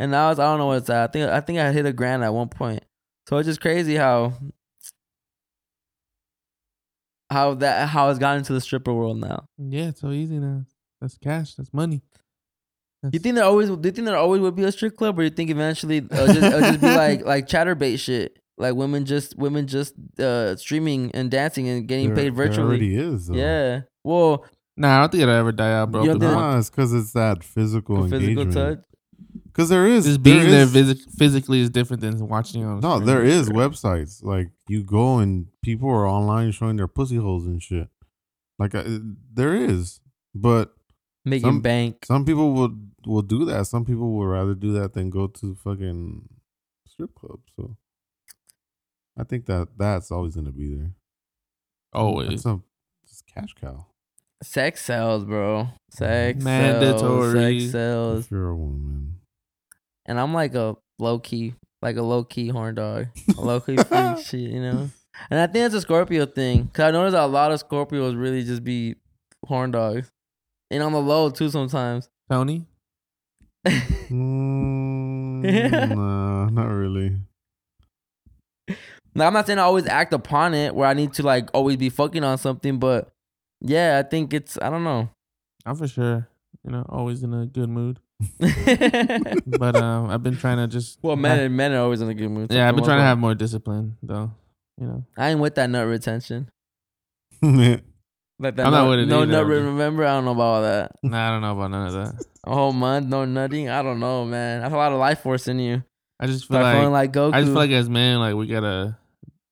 A: And now it's, I don't know what it's at. I think, I think I hit a grand at one point. So it's just crazy how, how that, how it's gotten into the stripper world now.
B: Yeah, it's so easy now. That's cash. That's money. That's,
A: You think there always, do you think there always would be a strip club or you think eventually it'll just, it'll just be like, like Chaturbate shit? Like women just, women just, uh, streaming and dancing and getting
F: There-
A: paid
F: there
A: virtually.
F: already is. Though.
A: Yeah. Well,
B: Nah, I don't think it'll ever die out, bro.
A: You don't think-
B: no,
F: Nah, it's because it's that physical,
A: physical
F: engagement.
A: touch.
F: Because there is
B: Just being there
F: is-
B: physi- physically is different than watching on.
F: No,
B: screen.
F: there is websites like you go and people are online showing their pussy holes and shit. Like uh, there is, but
A: Making
F: Some-
A: bank.
F: some people will will do that. Some people would rather do that than go to fucking strip club. So I think that that's always gonna be there.
B: always.
F: That's a just cash cow.
A: Sex sells, bro. Sex
B: Mandatory.
A: sells. Sex
F: If
A: sells.
F: you're a woman,
A: And I'm like a low key, like a low key horn dog. A low key freak shit, you know? And I think it's a Scorpio thing. Cause I noticed a lot of Scorpios really just be horn dogs. And on the low too sometimes.
B: Tony.
F: mm, nah, not really.
A: Now I'm not saying I always act upon it where I need to like always be fucking on something, but yeah, I think it's I don't know.
B: I'm for sure. You know, always in a good mood. But um, I've been trying to just.
A: well, men men are always in a good mood.
B: Yeah, I've been trying to have more discipline, though. You know.
A: I ain't with that nut retention. Like that
B: I'm not with it
A: no
B: either,
A: nut.
B: but-
A: Remember, I don't know about all that.
B: Nah, I don't know about none of that.
A: A whole month, no nutting. I don't know, man. That's a lot of life force in you.
B: I just feel
A: Start
B: like,
A: like Goku.
B: I just feel like as men, like we gotta,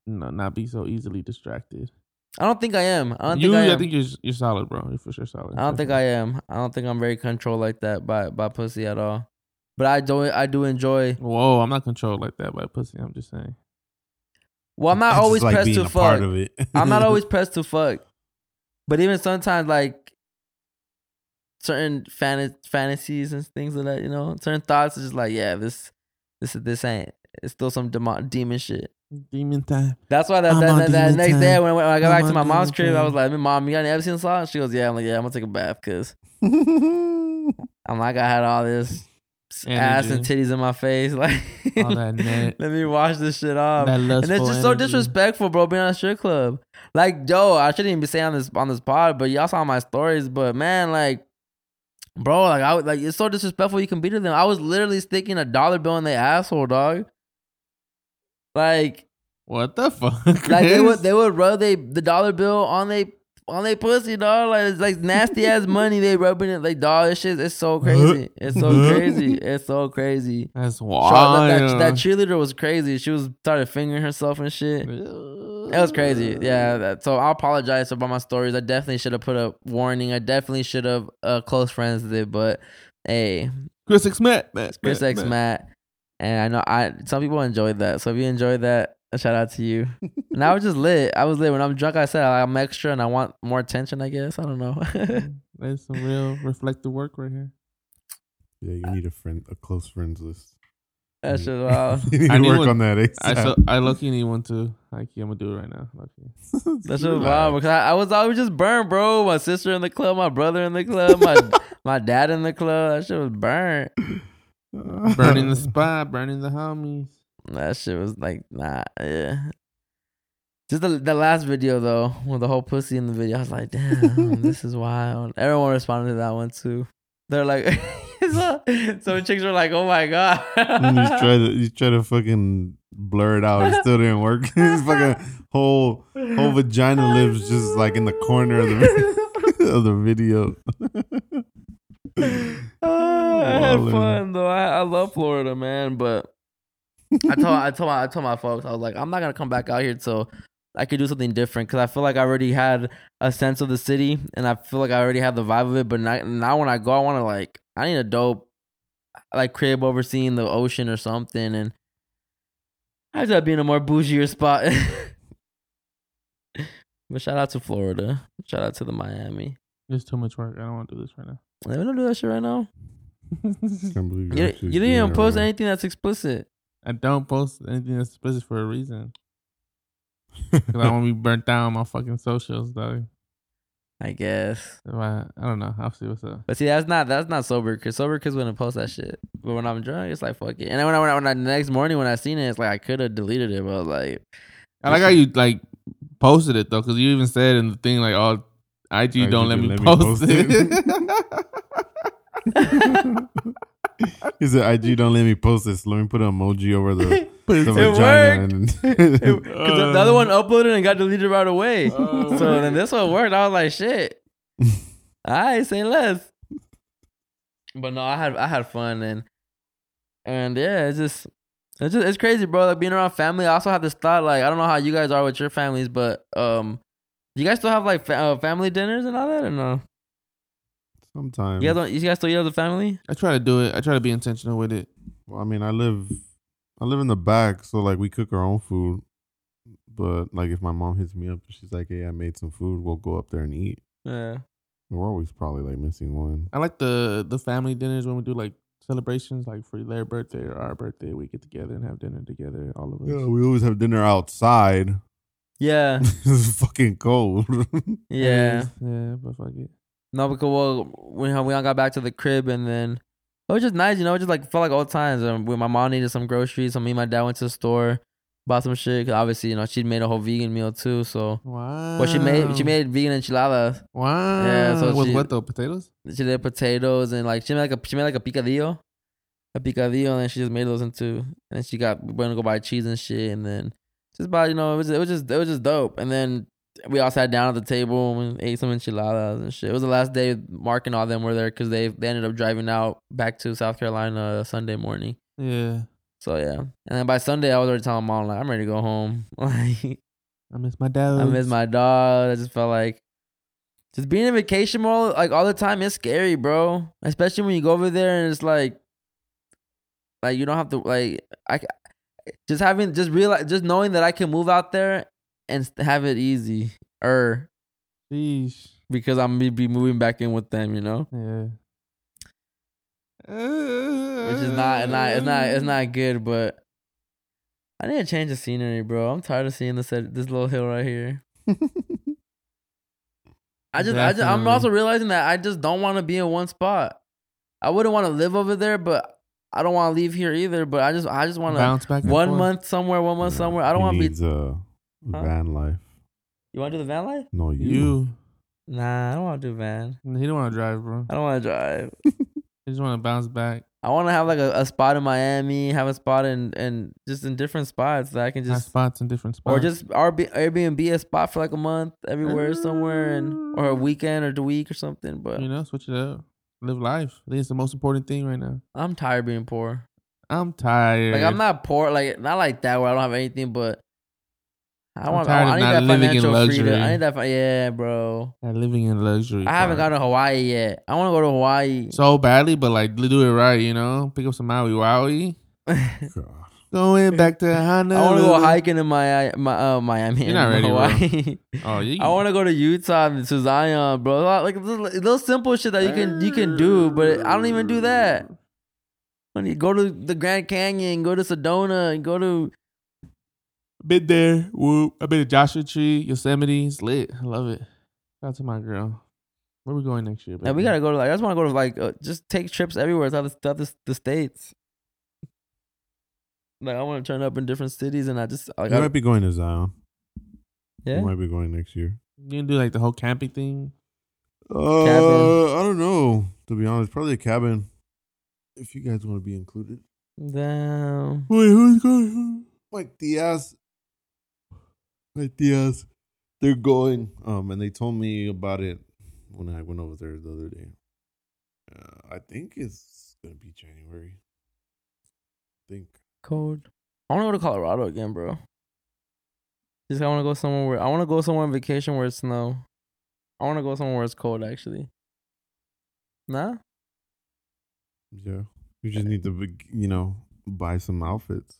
B: you know, not be so easily distracted.
A: I don't think I am. I don't
B: you,
A: think I
B: I, think you're you're solid, bro. You're for sure solid.
A: I don't think I am. I don't think I'm very controlled like that by by pussy at all. But I do I do enjoy.
B: Whoa, I'm not controlled like that by pussy. I'm just saying.
A: Well, I'm not
F: I
A: always
F: like
A: pressed
F: being
A: to
F: a part
A: fuck.
F: of it.
A: I'm not always pressed to fuck. But even sometimes, like certain fan- fantasies and things like that, you know, certain thoughts is just like, yeah, this, this, this ain't. It's still some demo- demon shit.
B: Demon time.
A: That's why that,
B: I'm
A: that, that, that next
B: time.
A: day when, when I got
B: I'm
A: back to my mom's crib, I was like, "Mom, you got any Epstein salt?" She goes, "Yeah." I'm like, "Yeah, I'm gonna take a bath because I'm like, I had all this ass and titties in my face, like,
B: All that net.
A: let me wash this shit off." and it's just so disrespectful, bro, being on a strip club. Like, Joe, I shouldn't even be saying on this on this pod, but y'all saw my stories. But man, like, bro, like, I like it's so disrespectful. You can be to them. I was literally sticking a dollar bill in their asshole, dog. Like,
B: What the fuck?
A: like they would they would rub they the dollar bill on they on their pussy, dog. Like it's like nasty ass money they rubbing it. Like dog, this shit. It's so crazy. It's so crazy. It's so crazy.
B: That's wild.
A: that, that cheerleader was crazy. She was started fingering herself and shit. It was crazy. Yeah. That, so I apologize about my stories. I definitely should have put a warning. I definitely should have uh, close friends with it. But hey,
B: Chris X Matt. Matt,
A: Chris
B: Matt,
A: X
B: Matt.
A: Matt, and I know I some people enjoyed that. So if you enjoyed that, a shout out to you. and I was just lit. I was lit when I'm drunk. I said I'm extra and I want more attention. I guess I don't know.
B: Mm, that's some real reflective work right here.
F: Yeah, you need a friend, a close friends list.
A: That's shit wild.
F: you need
B: I
F: to
B: need
F: work
B: one-
F: on that.
B: I
F: ASAP.
B: so I lucky need one too. Like, yeah, I'm gonna do it right now. Lucky.
A: That shit was wild because I, I was I was just burned, bro. My sister in the club, my brother in the club, my my dad in the club. That shit was burnt.
B: Burning the spot, burning the homies.
A: That shit was like nah, yeah. Just the the last video though, with the whole pussy in the video, I was like, damn, this is wild. Everyone responded to that one too. They're like, so, some chicks were like, oh my god.
F: You try to you try to fucking blur it out. It still didn't work. His fucking whole whole vagina lives just like in the corner of the of the video.
A: Ah, I had fun though. I, I love Florida, man. But I told I told my, I told my folks I was like, I'm not gonna come back out here till I could do something different because I feel like I already had a sense of the city and I feel like I already have the vibe of it. But now, now when I go, I want to like I need a dope like crib overseeing the ocean or something, and I just be in a more bougier spot. but shout out to Florida. Shout out to the Miami.
B: It's too much work. I don't want to do this right now.
A: We don't do that shit right now.
F: Can't believe
A: You,
F: you're
A: you
F: actually
A: didn't
F: doing
A: even
F: it
A: post
F: right
A: anything that's explicit.
B: I don't post anything that's explicit for a reason. Cause I want to be burnt down on my fucking socials, dog.
A: I guess.
B: If I, I don't know. I'll see what's up.
A: But see, that's not that's not sober because sober kids wouldn't post that shit. But when I'm drunk, it's like fuck it. And then when I when I, when I the next morning when I seen it, it's like I could have deleted it, but I was like,
B: I like how you like posted it though, because you even said in the thing like, "Oh, IG,
F: IG
B: don't let me
F: didn't
B: post,
F: let me
B: it."
F: He said, "IG don't let me post this. Let me put an emoji over the, the
A: it
F: vagina."
A: worked.
F: And
A: Because the, the other one uploaded and got deleted right away.
B: Oh.
A: so then this one worked. I was like, shit. I say less. But no, I had I had fun and and yeah, it's just it's just it's crazy, bro. Like being around family. I also have this thought, like I don't know how you guys are with your families, but um, you guys still have like fa- uh, family dinners and all that, or no?
F: sometimes,
A: You guys don't. You guys still eat as a family?
B: I try to do it. I try to be intentional with it.
F: well, I mean, I live, I live in the back, so like we cook our own food. But like, if my mom hits me up, she's like, "Hey, I made some food. We'll go up there and eat."
A: Yeah.
F: We're always probably like missing one.
B: I like the the family dinners when we do like celebrations, like for their birthday or our birthday. We get together and have dinner together, all of us.
F: Yeah, we always have dinner outside.
A: Yeah.
F: it's fucking cold.
A: Yeah.
B: yeah, but fuck it.
A: No, because well, when we all got back to the crib and then it was just nice, you know. It just like felt like old times. Um, when my mom needed some groceries, so me and my dad went to the store, bought some shit. Cause obviously, you know, she made a whole vegan meal too. So,
B: Wow.
A: well, she made she made vegan enchiladas.
B: Wow.
A: Yeah, so
B: with
A: she-
B: what though? Potatoes?
A: She did potatoes and like she made like a she made like a picadillo, a picadillo, and then she just made those into. And she got we went to go buy cheese and shit, and then just buy you know it was it was just it was just dope. And then we all sat down at the table and ate some enchiladas and shit. It was the last day Mark and all them were there because they they ended up driving out back to South Carolina Sunday morning.
B: Yeah.
A: So yeah, and then by Sunday I was already telling mom like I'm ready to go home. Like
B: I miss my dad.
A: I miss my dog. I just felt like just being in vacation mode like all the time is scary, bro. Especially when you go over there and it's like, like you don't have to like I just having just realize just knowing that I can move out there and have it easy or
B: Sheesh.
A: because I'm gonna be moving back in with them, you know,
B: Yeah.
A: which is not not it's not it's not good, but. I need to change the scenery, bro. I'm tired of seeing this this little hill right here. I just, I just, I'm also realizing that I just don't want to be in one spot. I wouldn't want to live over there, but I don't want to leave here either. But I just, I just want to
B: Bounce back.
A: one
B: forth.
A: month somewhere, one month somewhere. I don't want to be.
F: needs a
A: Huh?
F: van life.
A: You want to do the van life?
F: No, you.
B: You.
A: Nah, I don't want to do van.
B: He don't want to drive, bro.
A: I don't want to drive.
B: You just want to bounce back.
A: I want to have like a, a spot in Miami, have a spot in and just in different spots that I can
B: Have
A: just
B: spots in different spots.
A: or just Airbnb, Airbnb a spot for like a month everywhere somewhere and or a mm. weekend or the week or something. But
B: you know, switch it up. Live life. I think it's the most important thing right now.
A: I'm tired of being poor.
B: I'm tired.
A: Like I'm not poor, like not like that where I don't have anything, but I
B: I'm
A: want.
B: tired
A: I,
B: of
A: need
B: not
A: that
B: living in
A: financial freedom.
B: luxury.
A: I need that. fi- Yeah, bro.
B: That living in luxury.
A: I haven't
B: part.
A: gone to Hawaii yet. I want to go to Hawaii.
B: so badly, but like do it right, you know. Pick up some Maui Wowie.
F: God.
B: Going back to Honolulu.
A: I want to go hiking in my my uh, Miami.
B: You're not
A: in
B: ready, bro.
A: Hawaii.
B: Oh, you.
A: I want to go to Utah and to Zion, bro. Like those, those simple shit that you can you can do, but I don't even do that. I need go to the Grand Canyon, go to Sedona, and go to
B: been there. Whoop. I've been to Joshua Tree, Yosemite. It's lit. I love it. Shout out to my girl. Where we going next year?
A: and we gotta go to like I just want to go to like uh, just take trips everywhere throughout the, throughout the, the states. Like I want to turn up in different cities, and I just like
F: You
A: I,
F: might be going to Zion.
A: yeah.
F: You might be going next year.
B: You gonna do like the whole camping thing?
F: Uh,
A: Cabin.
F: I don't know. To be honest, probably a cabin. If you guys want to be included,
A: Damn.
B: Wait, who's going?
F: Mike Diaz. Mike Diaz. They're going. Um, and they told me about it when I went over there the other day. Uh, I think it's gonna be January. I think.
A: Cold. I want to go to Colorado again, bro. Just I want to go somewhere where I want to go somewhere on vacation where it's snow. I want to go somewhere where it's cold. Actually. Nah.
F: Yeah. You just need to, be- you know, buy some outfits.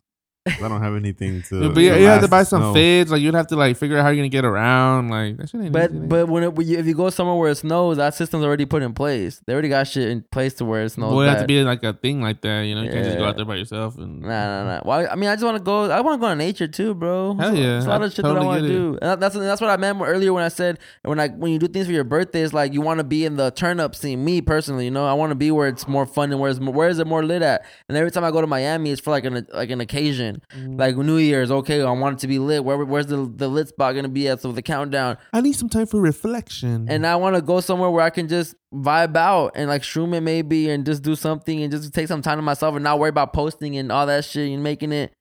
F: I don't have anything to.
B: Yeah, but you, you have to buy some
F: snow.
B: feds. Like you'd have to like figure out how you're gonna get around. Like that shit ain't
A: But
B: easy,
A: but when it, if you go somewhere where it snows, that system's already put in place. They already got shit in place to where it snows.
B: Well, it has to be like a thing like that. You know, you can't just go out there by yourself and
A: Nah, nah, nah. Well, I mean, I just want to go. I want to go to nature too, bro.
B: Hell yeah.
A: there's a lot
B: I
A: of shit that I want to do. And that's that's what I meant earlier when I said when I when you do things for your birthday, it's like you want to be in the turn up scene. Me personally, you know, I want to be where it's more fun and where it's more, where is it more lit at. And every time I go to Miami, it's for like an like an occasion,
B: Mm.
A: like New Year's. Okay, I want it to be lit. Where where's the the lit spot gonna be at? So the countdown.
B: I need some time for reflection.
A: And I want to go somewhere where I can just vibe out and like shroom it maybe and just do something and just take some time to myself and not worry about posting and all that shit and making it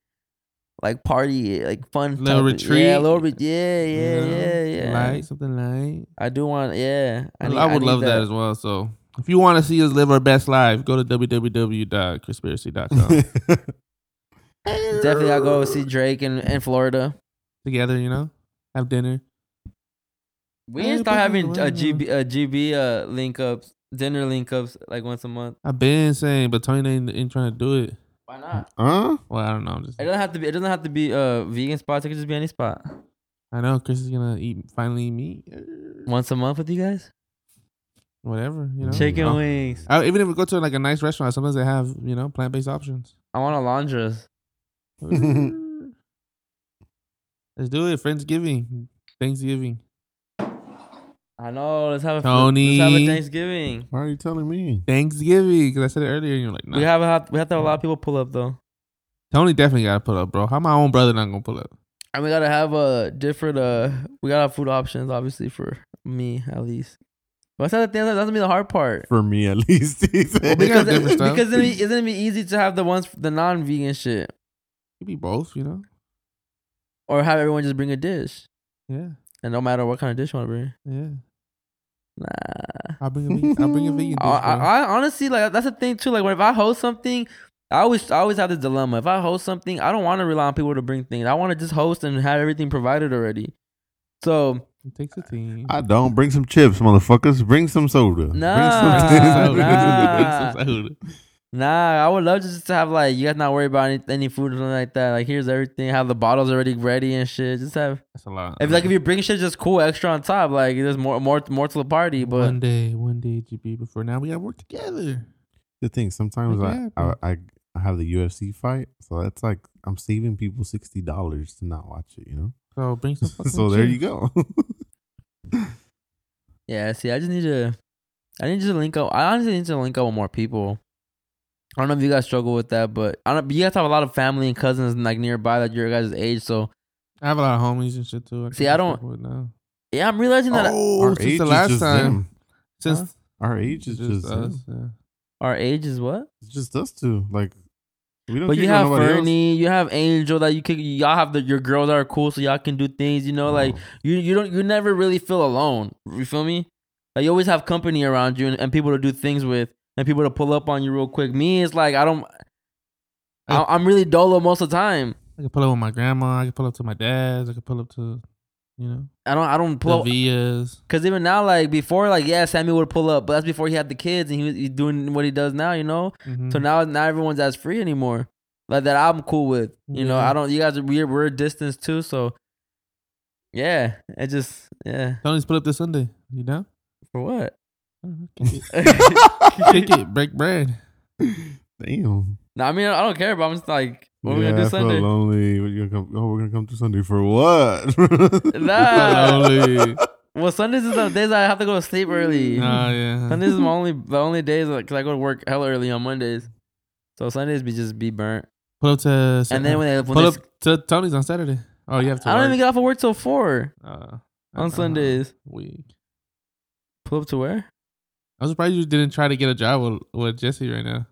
A: like party, like fun.
B: Little
A: type
B: retreat.
A: Yeah, a little bit. Yeah,
B: you
A: yeah, yeah, yeah.
B: light something light.
A: I do want, yeah.
B: I,
A: need-
B: would
A: need
B: love that. as well. So if you want to see us live our best life, go to www.chrispiracy.com.
A: Definitely, I'll go see Drake in, in Florida.
B: Together, you know, have dinner.
A: We
B: Hey,
A: need to start having a? GB, a GB uh, link ups, dinner link ups like once a month.
B: I've been saying, but Tony ain't, ain't trying to do it.
A: Why not?
F: Huh?
B: Well, I don't know. I'm just
A: It doesn't have to be. It doesn't have to be uh vegan spots. It could just be any spot.
B: I know Chris is gonna eat finally eat meat.
A: Once a month with you guys.
B: Whatever, you know.
A: Chicken
B: Oh.
A: wings.
B: I, even if we go to like a nice restaurant, sometimes they have you know plant based options.
A: I want a laundress.
B: Let's do it. Friendsgiving, Thanksgiving.
A: I know. Let's have a
B: Tony.
A: Let's have a Thanksgiving.
F: Why are you telling me?
B: Thanksgiving, because I said it earlier, and you're like, nah.
A: We have a, we have to have a lot of people pull up though,
B: Tony definitely got to pull up, bro. How my own brother not gonna pull up?
A: and we gotta have a different. Uh, we gotta have food options, obviously for me at least. But that's the thing. That's gonna be the hard part.
F: For me, at least. he said.
B: Well,
A: Because
B: different stuff.
A: because then it- isn't it be easy to have the ones the non-vegan shit,
B: Could be both, you know.
A: or have everyone just bring a dish,
B: Yeah,
A: and no matter what kind of dish you want to bring.
B: yeah.
A: Nah.
B: I'll bring a vegan. I'll bring a vegan. Dish,
A: I, I. I honestly like that's the thing too. Like when if I host something, I always I always have this dilemma. If I host something, I don't want to rely on people to bring things. I want to just host and have everything provided already. So
B: it takes a team.
F: I don't bring some chips, motherfuckers. Bring some soda. Bring
A: Nah,
F: some-
A: nah.
B: Bring some soda.
A: Nah, I would love just to have like you guys not worry about any, any food or something like that. Like here's everything. Have the bottles already ready and shit. Just have
B: That's a lot.
A: if like if you bring shit just cool extra on top. Like there's more more more to the party. But
B: one day, one day, GB. Before now, we gotta work together.
F: the thing, sometimes
B: Make
F: I,
B: happen.
F: I I I have the UFC fight, so that's like I'm saving people sixty dollars to not watch it. You know.
B: So bring some. fucking
F: so there
B: chips.
F: you go.
A: Yeah, see, I just need to, I need to link up. I honestly need to link up with more people. I don't know if you guys struggle with that, but I don't. You guys have a lot of family and cousins like nearby that your guys' age. So
B: I have a lot of homies and shit too.
A: I
B: See,
A: I don't-
B: up now.
A: yeah, I'm realizing that.
F: oh,
B: Or
F: our
B: since
F: age
B: the
F: is
B: last
F: just
B: time.
F: them.
B: Since
A: Huh?
F: Our age is just,
B: just us, yeah.
A: Our age is what?
F: It's just us two. Like we don't.
A: But you have
F: nobody else.
A: Fernie, you have Angel that you can. y'all have the your girls that are cool so y'all can do things, you know, like
F: Oh.
A: you you don't you never really feel alone. You feel me? Like you always have company around you and, and people to do things with and people to pull up on you real quick. Me it's like I don't I, I'm really dolo most of the time.
B: I can pull up with my grandma. I can pull up to my dad's. I can pull up to, you know,
A: I don't I don't pull
B: the Villas.
A: Cause even now, like before, like yeah, Sammy would pull up, but that's before he had the kids and he was he's doing what he does now, you know.
B: Mhm.
A: So now, not everyone's as free anymore. Like that, I'm cool with. You know, I don't. You guys we're. We're a distance too, so yeah, it just yeah.
B: Tony's put up this Sunday. You down?
A: For what?
B: I don't. Kick it. Kick it. Break bread.
F: Damn.
A: no, I mean I don't care, but I'm just like, what are we
F: yeah,
A: gonna do
F: I feel
A: Sunday?
F: lonely. What you gonna come? Oh, we're gonna come to Sunday for what?
A: Nah.
B: Lonely.
A: Well, Sundays is the days I have to go to sleep early.
B: Oh yeah.
A: Sundays is my only the only days because I go to work hella early on Mondays. So Sundays be just be burnt.
B: Pull up to.
A: And then when they, when
B: pull
A: they
B: up to Tony's on Saturday. Oh, you have to.
A: I don't even get off of work till four
B: Uh,
A: on Sundays.
B: Weak.
A: Pull up to where?
B: I'm surprised you didn't try to get a job with, with Jesse right now.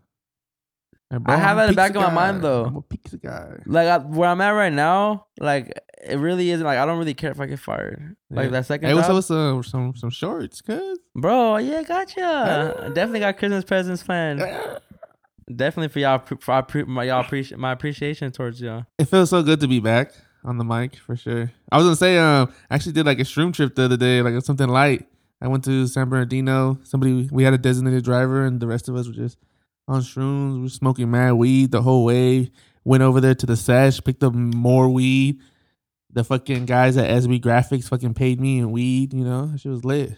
B: Like,
A: I have
B: I'm
A: that in the back
B: pizza
A: of my mind, though.
B: I'm a pizza guy.
A: Like I, where I'm at right now, like it really isn't like I don't really care if I get fired. Like
B: Yeah.
A: that second
B: Hey, what's up with some some some shorts, cuz?
A: bro. Yeah, gotcha. Definitely got Christmas presents planned. Definitely for y'all, for pre- my y'all appreciate my appreciation towards y'all.
B: It feels so good to be back on the mic for sure. I was gonna say, um, I actually did like a shroom trip the other day, like something light. I went to San Bernardino. Somebody we had a designated driver, and the rest of us were just on shrooms. We were smoking mad weed the whole way. Went over there to the sesh, picked up more weed. The fucking guys at SB Graphics fucking paid me in weed. You know, she was lit.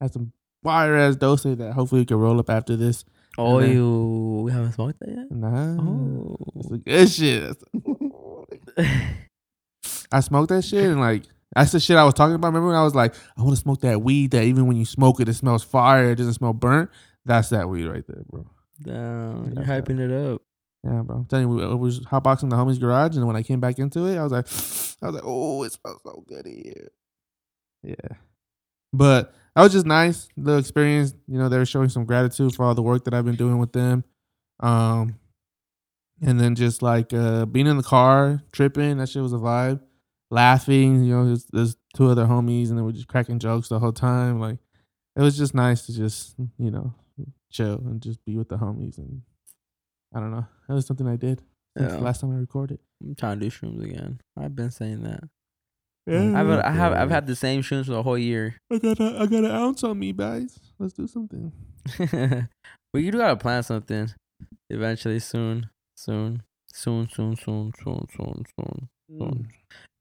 B: Had some fire ass dose that hopefully we can roll up after this.
A: Oh,
B: then-
A: you we haven't smoked that yet.
B: Nah,
A: Oh.
B: it's good shit. I smoked that shit and like that's the shit I was talking about. Remember when I was like, I want to smoke that weed that even when you smoke it, it smells fire. It doesn't smell burnt. That's that weed right there, bro.
A: Damn, you're hyping it up.
B: Yeah, bro. I'm telling you, I was hotboxing the homie's garage, and when I came back into it, I was like, I was like, oh, it smells so good here. Yeah, but that was just nice. little experience, you know, they were showing some gratitude for all the work that I've been doing with them. Um, and then just like uh being in the car, tripping, that shit was a vibe. Laughing, you know, there's, there's two other homies, and they were just cracking jokes the whole time. Like, it was just nice to just, you know, chill and just be with the homies and I don't know. That was something I did
A: Yeah.
B: last time I recorded.
A: I'm trying to do shrooms again. I've been saying that.
B: Yeah.
A: I've I have I've had the same shrooms for the whole year.
B: I got a I got an ounce on me, guys. Let's do something.
A: but you do gotta plan something eventually soon, soon, soon, soon, soon, soon, soon, soon. soon. Mm.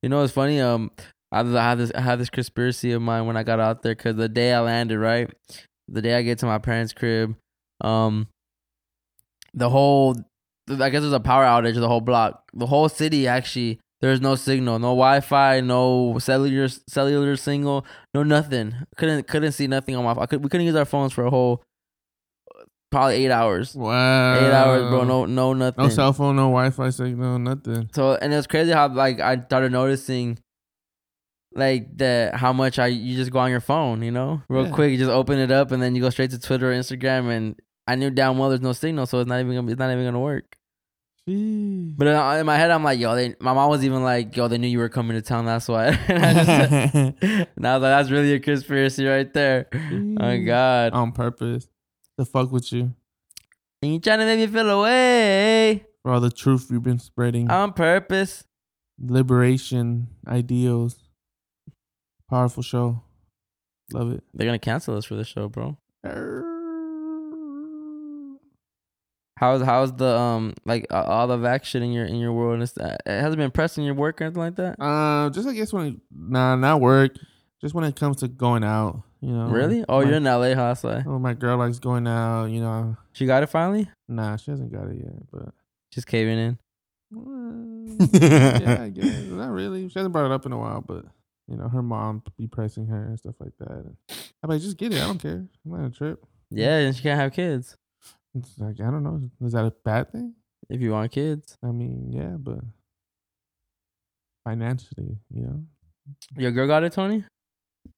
A: You know, it's funny. Um, I, I had this I had this conspiracy of mine when I got out there because the day I landed, right, the day I get to my parents' crib, um, the whole I guess there's a power outage the whole block. The whole city actually there's no signal, no Wi-Fi, no cellular cellular signal, no nothing. Couldn't couldn't see nothing on my. I could, we couldn't use our phones for a whole probably eight hours.
B: Wow.
A: Eight hours, bro. No no nothing.
B: No cell phone, no Wi-Fi signal, nothing.
A: So and it was crazy how like I started noticing like the how much I you just go on your phone, you know, real
B: Yeah.
A: quick. You just open it up and then you go straight to Twitter or Instagram, and I knew damn well there's no signal, so it's not even gonna, it's not even gonna work.
B: Jeez.
A: But in, my head, I'm like, yo, they. My mom was even like, yo, they knew you were coming to town. That's why. and I just, and I was like, that's really a conspiracy right there. Oh God,
B: On purpose. The fuck with you.
A: and you trying to make me feel away
B: For all the truth you've been spreading.
A: on purpose.
B: Liberation, ideals. Powerful show. Love it.
A: They're gonna cancel us for this show, bro. How's how's the um like uh, all the vac shit in your in your world? And it's, uh, it hasn't been pressing your work or anything like that.
B: Uh, just I guess when nah, not work. Just when it comes to going out, you know.
A: really? Oh,
B: my,
A: you're in LA, huh? So
B: Oh, my girl likes going out. You know.
A: she got it finally.
B: Nah, she hasn't got it yet, but.
A: Just caving in.
B: yeah, I guess. Not really. She hasn't brought it up in a while, but you know, her mom be pressing her and stuff like that. I'm like, just get it. I don't care. I'm on a trip.
A: Yeah, and she can't have kids
B: It's like I don't know. Is that a bad thing?
A: if you want kids.
B: I mean, yeah, but financially, you know.
A: Your girl got it, Tony.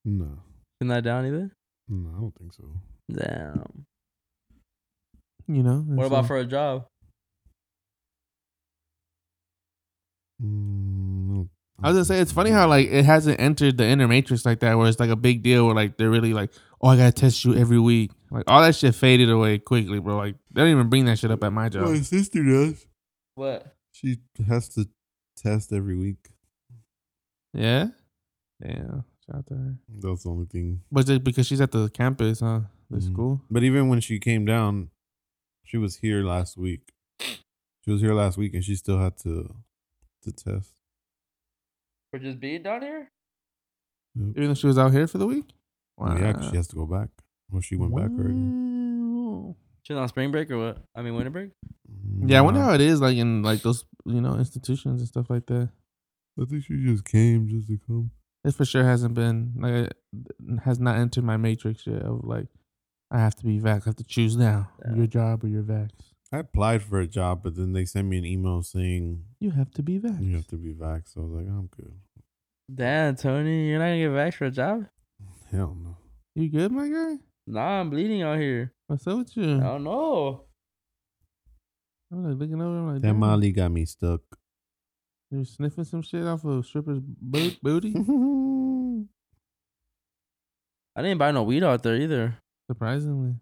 F: No,
A: Isn't that down either?
F: no, I don't think so.
A: Damn.
B: You know.
A: What about
B: so-
A: for a job?
F: Mm,
B: I was gonna say it's funny how like it hasn't entered the inner matrix like that, where it's like a big deal, where like they're really like, oh, I gotta test you every week. Like all that shit faded away quickly, bro. Like they don't even bring that shit up at my job.
F: My sister does.
A: What?
F: She has to test every week.
B: Yeah. Yeah. Shout out to her.
F: That's the only thing.
B: But it because she's at the campus, huh? The
F: Mhm.
B: school.
F: But even when she came down, she was here last week. She was here last week, and she still had to to test.
A: For just being down here?
B: Even though she was out here for the week.
F: Well, yeah, 'cause she has to go back. Well, she went back already.
B: Wow.
A: She's on spring break or what? I mean winter break?
B: Yeah, I wonder how it is like in like those you know institutions and stuff like that.
F: I think she just came just to come.
B: It for sure hasn't been like it has not entered my matrix yet of like I have to be vax. I have to choose now
A: Yeah.
B: your job or your vax.
F: I applied for a job, but then they sent me an email saying
B: You have to be vax.
F: you have to be vax. So I was like, I'm good.
A: Damn, Tony, you're not gonna get vax for a job?
F: Hell no.
B: You good, my guy?
A: Nah, I'm bleeding out here.
B: What's up with you?
A: I don't know.
B: I'm like looking over. I'm like,
F: That Molly got me stuck.
B: You sniffing some shit off of stripper's boot, booty.
A: I didn't buy no weed out there either.
B: Surprisingly,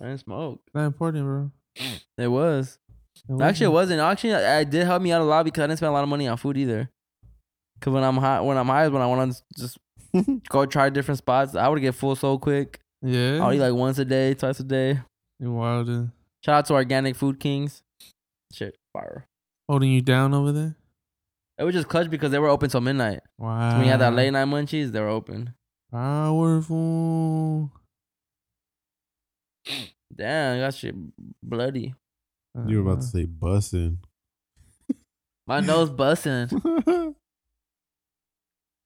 A: I didn't smoke.
B: not important, bro.
A: It was.
B: It
A: Actually, it
B: wasn't.
A: Actually, I, I did help me out a lot because I didn't spend a lot of money on food either. Cause when I'm high, when I'm high is when I want to just go try different spots. I would get full so quick.
B: Yeah,
A: I'll eat like once a day, twice a day.
B: you wild. uh,
A: Shout out to Organic Food Kings. Shit, fire.
B: Holding you down over there.
A: It was just clutch because they were open till midnight.
B: Wow.
A: So when you had that late night munchies, they were open.
B: Powerful.
A: Damn, that shit bloody.
F: You were about to say bussin'.
A: My nose busting.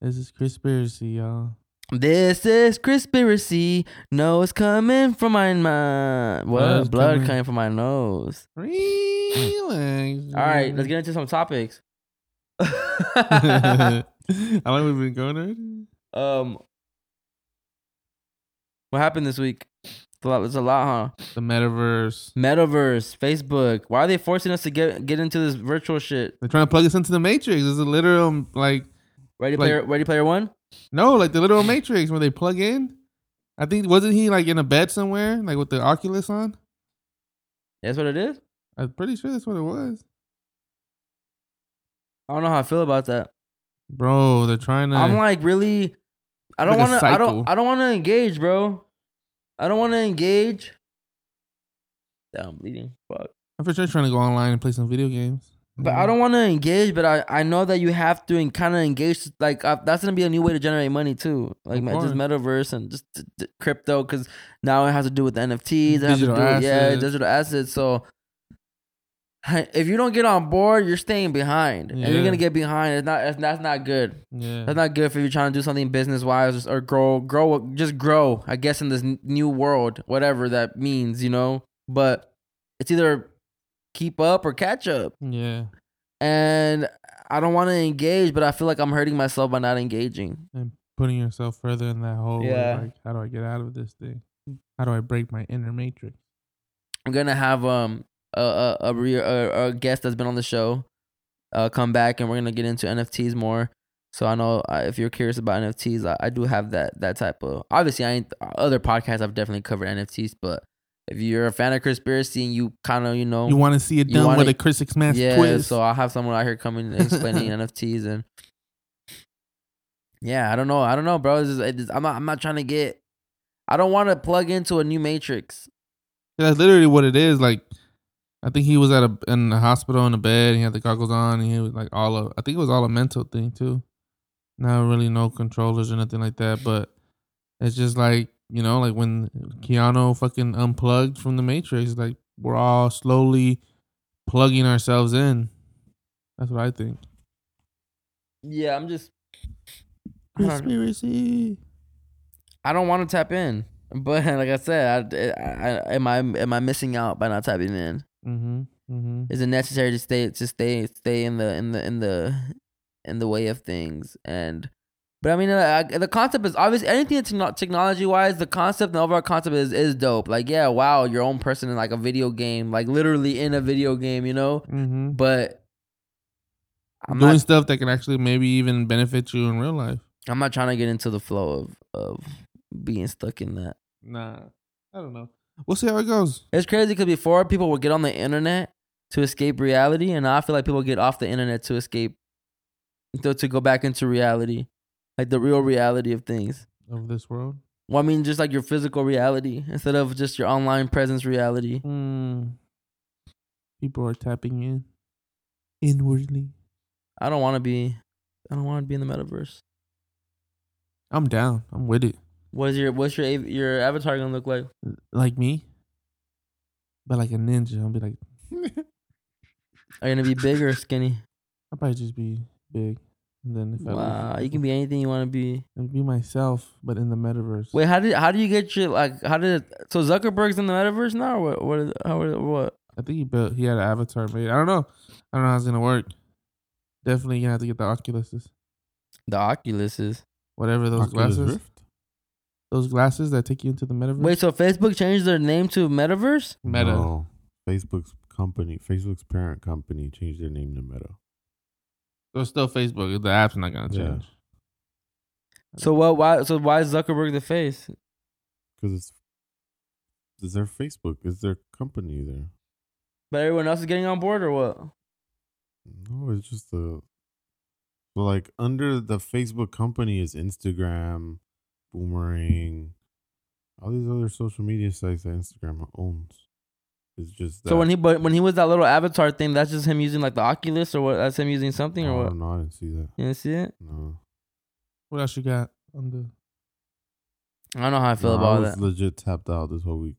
B: This is Chrispiracy, y'all.
A: This is Chrispiracy. No, it's coming from my mind. What?
B: Blood's
A: Blood
B: coming.
A: coming from my nose.
B: Relax.
A: All right, let's get into some topics.
B: How long we been going already?
A: um, what happened this week? It's a lot. It's a lot, huh?
B: The metaverse.
A: Metaverse, Facebook. Why are they forcing us to get get into this virtual shit?
B: They're trying to plug us into the matrix. It's a literal like
A: Ready
B: Like-
A: player, Ready Player One.
B: no, like the literal matrix where they plug in. I think wasn't he like in a bed somewhere, like with the Oculus on?
A: That's what it is.
B: I'm pretty sure that's what it was.
A: I don't know how I feel about that.
B: Bro, they're trying to.
A: I'm like really. I don't
B: Like
A: want to. I don't. I don't want to engage, bro. I don't want to engage. Damn, I'm bleeding. Fuck.
B: I'm for sure trying to go online and play some video games.
A: But I don't want to engage. But I, I know that you have to and kind of engage. Like uh, that's gonna be a new way to generate money too. Like just metaverse and just d- d- crypto because now it has to do with NFTs. It has to
B: Digital
A: do with, yeah, digital assets. So if you don't get on board, you're staying behind, and you're gonna get behind. It's not. That's not good.
B: Yeah.
A: That's not good for you're trying to do something business wise or grow, grow, just grow. I guess in this new world, whatever that means, you know. But it's either keep up or catch up,
B: Yeah.
A: and I don't want to engage, but I feel like I'm hurting myself by not engaging.
B: And putting yourself further in that hole.
A: Yeah.
B: Like, how do I get out of this thing? How do I break my inner matrix?
A: I'm gonna have um a a a, a, a guest that's been on the show uh come back, and we're gonna get into NFTs more. So I know uh, if you're curious about NFTs, I, I do have that that type of. Obviously, I ain't other podcasts. I've definitely covered NFTs, but if you're a fan of Chrispiracy and you kind of you know
B: You want to see it done
A: wanna-
B: with a Chris Mass
A: yeah,
B: twist?
A: so I'll have someone out here coming and explaining NFTs and yeah, I don't know, I don't know, bro. This is, it's, I'm not I'm not trying to get. I don't want to plug into a new matrix.
B: That's literally what it is. Like, I think he was at a in the hospital in a bed. He had the goggles on, and he was like all of. I think it was all a mental thing too. Not really no controllers or nothing like that, but it's just like you know, like when Keanu fucking unplugged from the Matrix. Like we're all slowly plugging ourselves in. That's what I think.
A: Yeah, I'm just.
B: Conspiracy.
A: I don't want to tap in, but like I said, I, I, am I am I missing out by not tapping in?
B: Mm-hmm. Mm-hmm.
A: Is it necessary to stay to stay stay in the in the in the in the way of things? And But I mean, uh, the concept is obvious. Anything that's not technology wise, the concept, the overall concept is is dope. Like, yeah, wow, your own person in like a video game, like literally in a video game, you know.
B: Mm-hmm.
A: But I'm
B: Doing
A: not,
B: stuff that can actually maybe even benefit you in real life.
A: I'm not trying to get into the flow of of being stuck in that.
B: Nah, I don't know. We'll see how it goes.
A: It's crazy because before people would get on the internet to escape reality, and now I feel like people get off the internet to escape, to, to go back into reality, like the real reality of things.
B: Of this world.
A: Well, I mean, just like your physical reality instead of just your online presence reality.
B: Hmm. People are tapping in inwardly.
A: I don't want to be. I don't want to be in the metaverse.
B: I'm down. I'm with it.
A: What is your what's your your avatar gonna look like?
B: Like me, but like a ninja. I'll be like,
A: Are you gonna be big or skinny?
B: I'll probably just be big, and then if
A: Wow,
B: I
A: you can be anything you want to be.
B: I'll be myself, but in the metaverse.
A: Wait, how did how do you get your like how did so Zuckerberg's in the metaverse now or what? What is how what?
B: I think he built. He had an avatar made. I don't know. I don't know how it's gonna work. Definitely gonna have to get the Oculuses,
A: The Oculus is.
B: whatever those
F: Oculus
B: glasses.
F: Rift?
B: Those glasses that take you into the metaverse.
A: Wait, so Facebook changed their name to Metaverse?
B: Meta.
F: No. Facebook's company, Facebook's parent company, changed their name to Meta.
B: So it's still Facebook. The app's not gonna
F: Yeah.
B: change.
A: So what? Why? So why is Zuckerberg the face?
F: Because it's it's their Facebook, it's their company there.
A: But everyone else is getting on board or what?
F: No, it's just the. So like under the Facebook company is Instagram, Boomerang, all these other social media sites that Instagram owns. It's just that.
A: So when he but when he was that little avatar thing, that's just him using like the Oculus or what? That's him using something or
F: oh,
A: what?
F: no, I didn't see that.
A: You didn't see it?
F: No,
B: What else you got on the?
A: I don't know how I feel
F: No,
A: about
F: I was
A: that.
F: legit tapped out this whole week.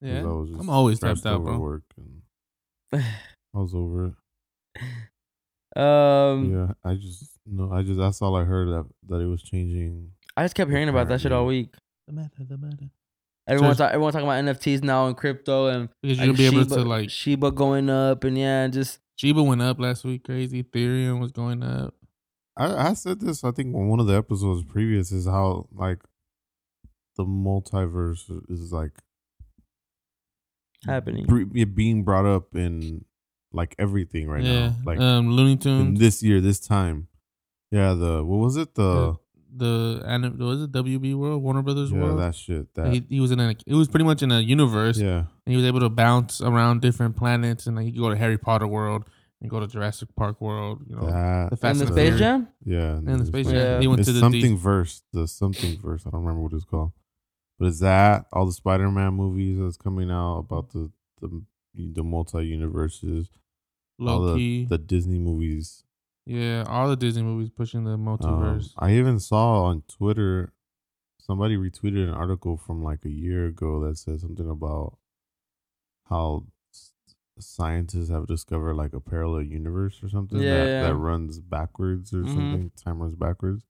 F: 'cause
B: Yeah,
F: I was just
B: I'm always
F: stressed
B: tapped out,
F: over
B: bro.
F: Work and I was over it.
A: Um,
F: yeah, I just no, I just that's all I heard that that it was changing.
A: I just kept hearing about that shit all week.
B: The meta, the meta.
A: Everyone,
B: So-
A: talk, everyone talking about NFTs now and crypto and
B: Because
A: like,
B: you'll be able
A: Shiba,
B: to like
A: Shiba going up and yeah, and just
B: Shiba went up last week, crazy. Ethereum was going up.
F: I I said this I think on one of the episodes previous is how like the multiverse is like
A: happening.
F: bre- being brought up in like everything right
B: yeah,
F: now. Like
B: um, Looney Tunes.
F: this year, this time. Yeah, the what was it? The
B: the anim- was it WB World, Warner Brothers
F: yeah,
B: World.
F: that shit. That
B: he, he was in a. It was pretty much in a universe.
F: yeah.
B: and he was able to bounce around different planets, and like he could go to Harry Potter World and go to Jurassic Park World. You know,
F: That
B: the Fast
A: In the
B: and
A: Space Jam?
F: yeah,
B: And the Space
A: Jam.
B: Jam.
A: Yeah.
B: He went
F: it's
B: to the
F: something
B: D-
F: verse. The something verse. I don't remember what it's called, but is that all the Spider Man movies that's coming out about the the the multi universes. all
B: low
F: the, the Disney movies.
B: Yeah, all the Disney movies pushing the
F: Um,
B: multiverse.
F: I even saw on Twitter somebody retweeted an article from like a year ago that said something about how scientists have discovered like a parallel universe or something
A: Yeah,
F: that,
A: yeah.
F: that runs backwards or
A: Mhm.
F: something. Time runs backwards.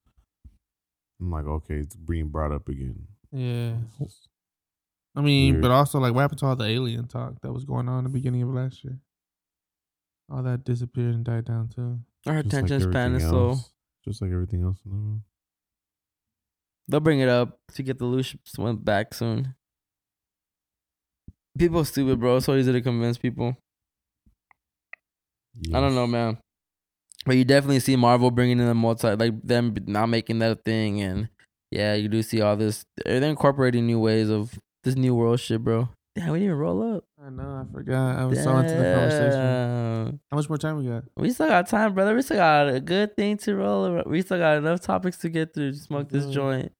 F: I'm like, okay, it's being brought up again.
B: yeah, I mean,
F: Weird.
B: but also like what happened to all the alien talk that was going on in the beginning of last year? All that disappeared and died down too.
A: Our
F: just like
A: attention span is
F: everything
A: slow.
F: Just like everything else in the world.
A: They'll bring it up to get the loose went back soon. People stupid, bro. It's so easy to convince people. I don't know, man. But you definitely see Marvel bringing in the multi, like them not making that a thing, and yeah, you do see all this. They're incorporating new ways of this new world shit, bro. Damn, we didn't even roll up.
B: I know. I forgot. I was so into the conversation. How much more time we got?
A: We still got time, brother. We still got a good thing to roll. We still got enough topics to get through smoke this
B: Mhm.
A: joint.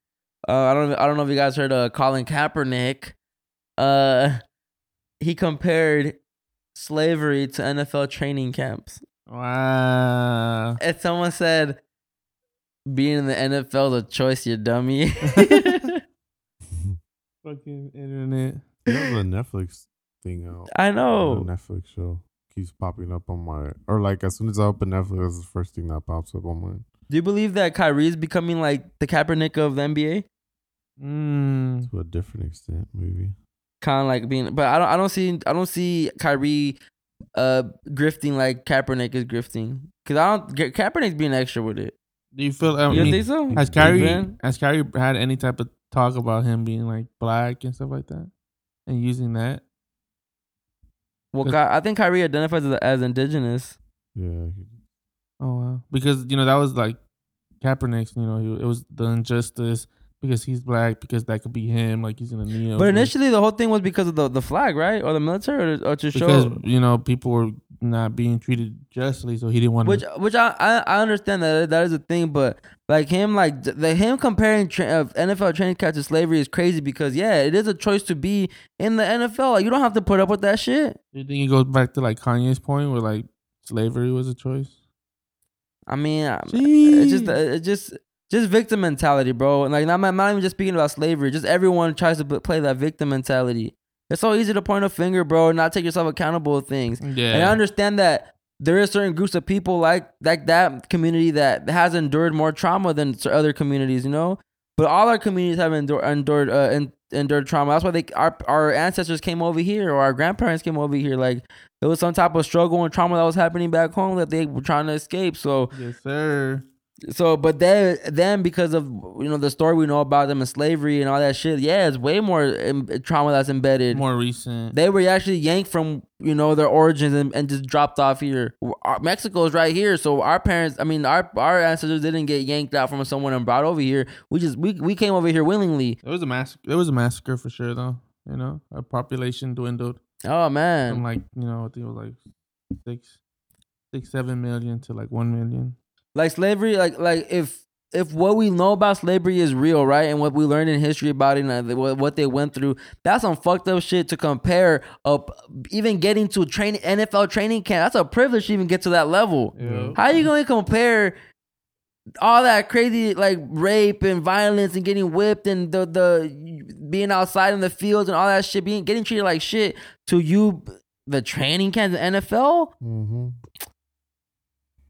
A: Uh, I don't. I don't know if you guys heard uh, Colin Kaepernick. Uh, he compared slavery to NFL training camps.
B: Wow.
A: And someone said, "Being in the NFL is a choice, you dummy."
B: Fucking internet.
F: They have a Netflix thing out.
A: I
F: A
A: know.
F: Netflix show keeps popping up on my or like as soon as I open Netflix, that's the first thing that pops up on mine.
A: Do you believe that Kyrie is becoming like the Kaepernick of the NBA?
B: Mm.
F: To a different extent, maybe.
A: kind of like being, but I don't, I don't see, I don't see Kyrie, uh, grifting like Kaepernick is grifting. Cause I don't, Ka- Kaepernick's being extra with it.
B: Do you feel? I
A: You
B: mean,
A: think so?
B: Has Kyrie has Kyrie had any type of talk about him being like black and stuff like that, and using that?
A: Well,
B: Cause-
A: Ky- I think Kyrie identifies as, as indigenous.
F: Yeah.
B: Oh wow! Because you know that was like Kaepernick's. You know, it was the injustice because he's black because that could be him. Like he's gonna kneel.
A: But initially, the whole thing was because of the, the flag, right, or the military, or, or to
B: because
A: show.
B: you know people were not being treated justly, so he didn't want
A: Which,
B: to.
A: which I, I I understand that that is a thing, but like him, like the him comparing tra- uh, NFL training camp to slavery is crazy because yeah, it is a choice to be in the NFL. Like you don't have to put up with that shit.
B: Do you think it goes back to like Kanye's point where like slavery was a choice?
A: I mean, I- it's just it's just just victim mentality, bro. And, Like I'm not, I'm not even just speaking about slavery. Just everyone tries to play that victim mentality. It's so easy to point a finger, bro, and not take yourself accountable of things.
B: Yeah.
A: And I understand that there is certain groups of people like like that community that has endured more trauma than other communities, you know. But all our communities have endured endured uh, en- endured trauma. That's why they our our ancestors came over here or our grandparents came over here. Like there was some type of struggle and trauma that was happening back home that they were trying to escape. So
B: yes, sir.
A: So, but then, then because of you know the story we know about them and slavery and all that shit, yeah, it's way more em- trauma that's embedded.
B: More recent.
A: They were actually yanked from you know their origins and, and just dropped off here. Our- Mexico is right here, so our parents, I mean, our our ancestors didn't get yanked out from someone and brought over here. We just we we came over here willingly.
B: It was a massacre. It was a massacre for sure, though. You know, our population dwindled
A: Oh
B: from
A: man,
B: like you know, I think it was like six, six, seven million to like one million.
A: Like slavery, like like if if what we know about slavery is real, right, and what we learned in history about it and what what they went through, that's some fucked up shit to compare up. Even getting to training NFL training camp, that's a privilege to even get to that level.
B: Yeah.
A: How you gonna compare all that crazy like rape and violence and getting whipped and the the being outside in the fields and all that shit, being getting treated like shit to you the training camp, the NFL?
F: Mm-hmm.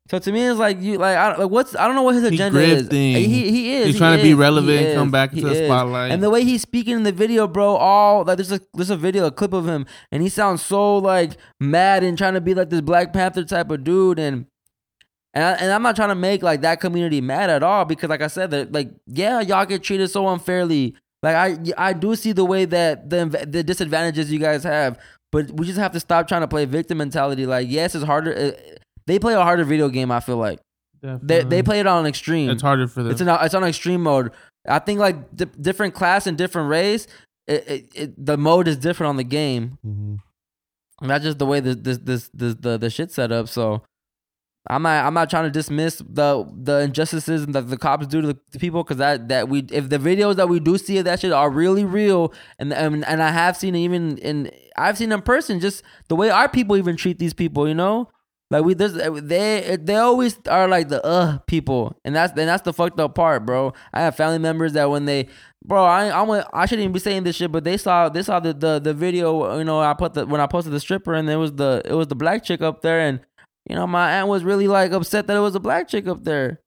A: So to me, it's like you like I don't, like what's I don't know what his agenda is.
B: grifting.
A: He he is.
B: He's
A: he
B: trying to be relevant,
A: and
B: come back into the
A: is.
B: spotlight.
A: And the way he's speaking in the video, bro, all like there's a there's a video, a clip of him, and he sounds so like mad and trying to be like this Black Panther type of dude, and and I, and I'm not trying to make like that community mad at all because like I said that like yeah y'all get treated so unfairly. Like I I do see the way that the the disadvantages you guys have, but we just have to stop trying to play victim mentality. Like yes, it's harder. uh, They play a harder video game. I feel like they
B: Definitely.
A: they play it on extreme.
B: It's harder for them.
A: It's an it's on extreme mode. I think like di- different class and different race, it, it, it, the mode is different on the game.
F: Mm-hmm.
A: And that's just the way this this this, this the the shit set up. So I'm not I'm not trying to dismiss the the injustices that the cops do to the, the people because that that we if the videos that we do see of that shit are really real and and and I have seen even in I've seen in person just the way our people even treat these people. You know. Like we, there's, they, they always are like the uh people, and that's and that's the fucked up part, bro. I have family members that when they, bro, I I'm I shouldn't even be saying this shit, but they saw they saw the, the the video, you know, I put the when I posted the stripper, and there was the it was the black chick up there, and you know my aunt was really like upset that it was a black chick up there,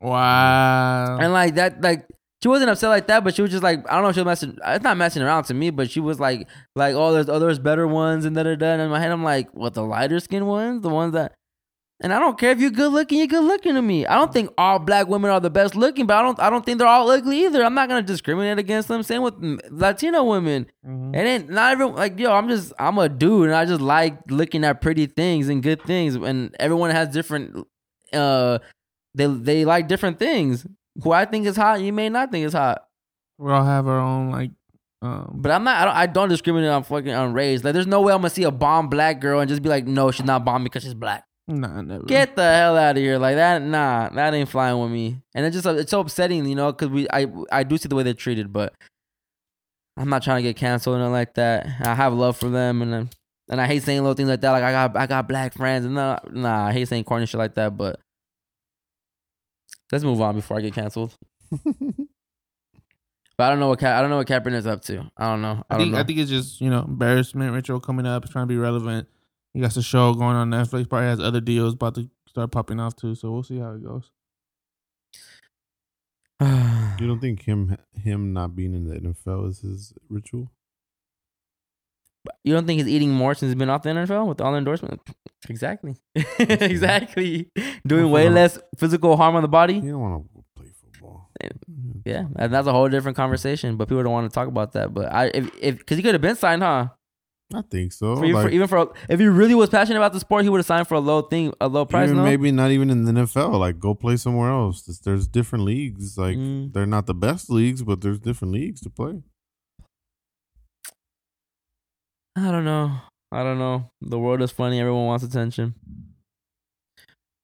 B: wow.
A: and like that like. She wasn't upset like that, but she was just like I don't know. She was messing. It's not messing around to me, but she was like, like, oh, there's oh, there's better ones and da da da. And in my head, I'm like, what the lighter skin ones, the ones that and I don't care if you're good looking, you're good looking to me. I don't think all black women are the best looking, but I don't I don't think they're all ugly either. I'm not gonna discriminate against them. Same with Latino women.
B: Mhm.
A: And then not everyone like yo, I'm just I'm a dude and I just like looking at pretty things and good things. And everyone has different uh they they like different things. Who I think is hot, you may not think is hot.
B: we all have our own like. Um,
A: But I'm not. I don't, I don't discriminate on fucking on race. Like, there's no way I'm gonna see a bomb black girl and just be like, no, she's not bomb because she's black.
B: nah, never.
A: Get the hell out of here! Like that, nah, that ain't flying with me. And it's just it's so upsetting, you know, because we I I do see the way they're treated, but I'm not trying to get canceled and like that. I have love for them, and and I hate saying little things like that. Like I got I got black friends, and nah, nah, I hate saying corny shit like that. But let's move on before I get canceled. But I don't know what Ka- I don't know what Kaepernick's up to. I don't know. I,
B: I
A: don't
B: think
A: know.
B: I think it's just you know embarrassment ritual coming up, trying to be relevant. He got a show going on Netflix. Probably has other deals about to start popping off too. So we'll see how it goes.
F: You don't think him him not being in the NFL is his ritual?
A: You don't think he's eating more since he's been off the NFL with all the endorsements? Exactly. exactly. Doing way
F: Well,
A: less physical harm on the body.
F: You don't want to play football.
A: Yeah, and that's a whole different conversation. But people don't want to talk about that. But I, if, if, because he could have been signed, huh?
F: I think so.
A: For, even, for, even for if he really was passionate about the sport, he would have signed for a low thing, a low price. No,
F: maybe not even in the NFL. Like, go play somewhere else. There's, there's different leagues. Like,
A: Mm.
F: they're not the best leagues, but there's different leagues to play.
A: I don't know. I don't know. The world is funny. Everyone wants attention.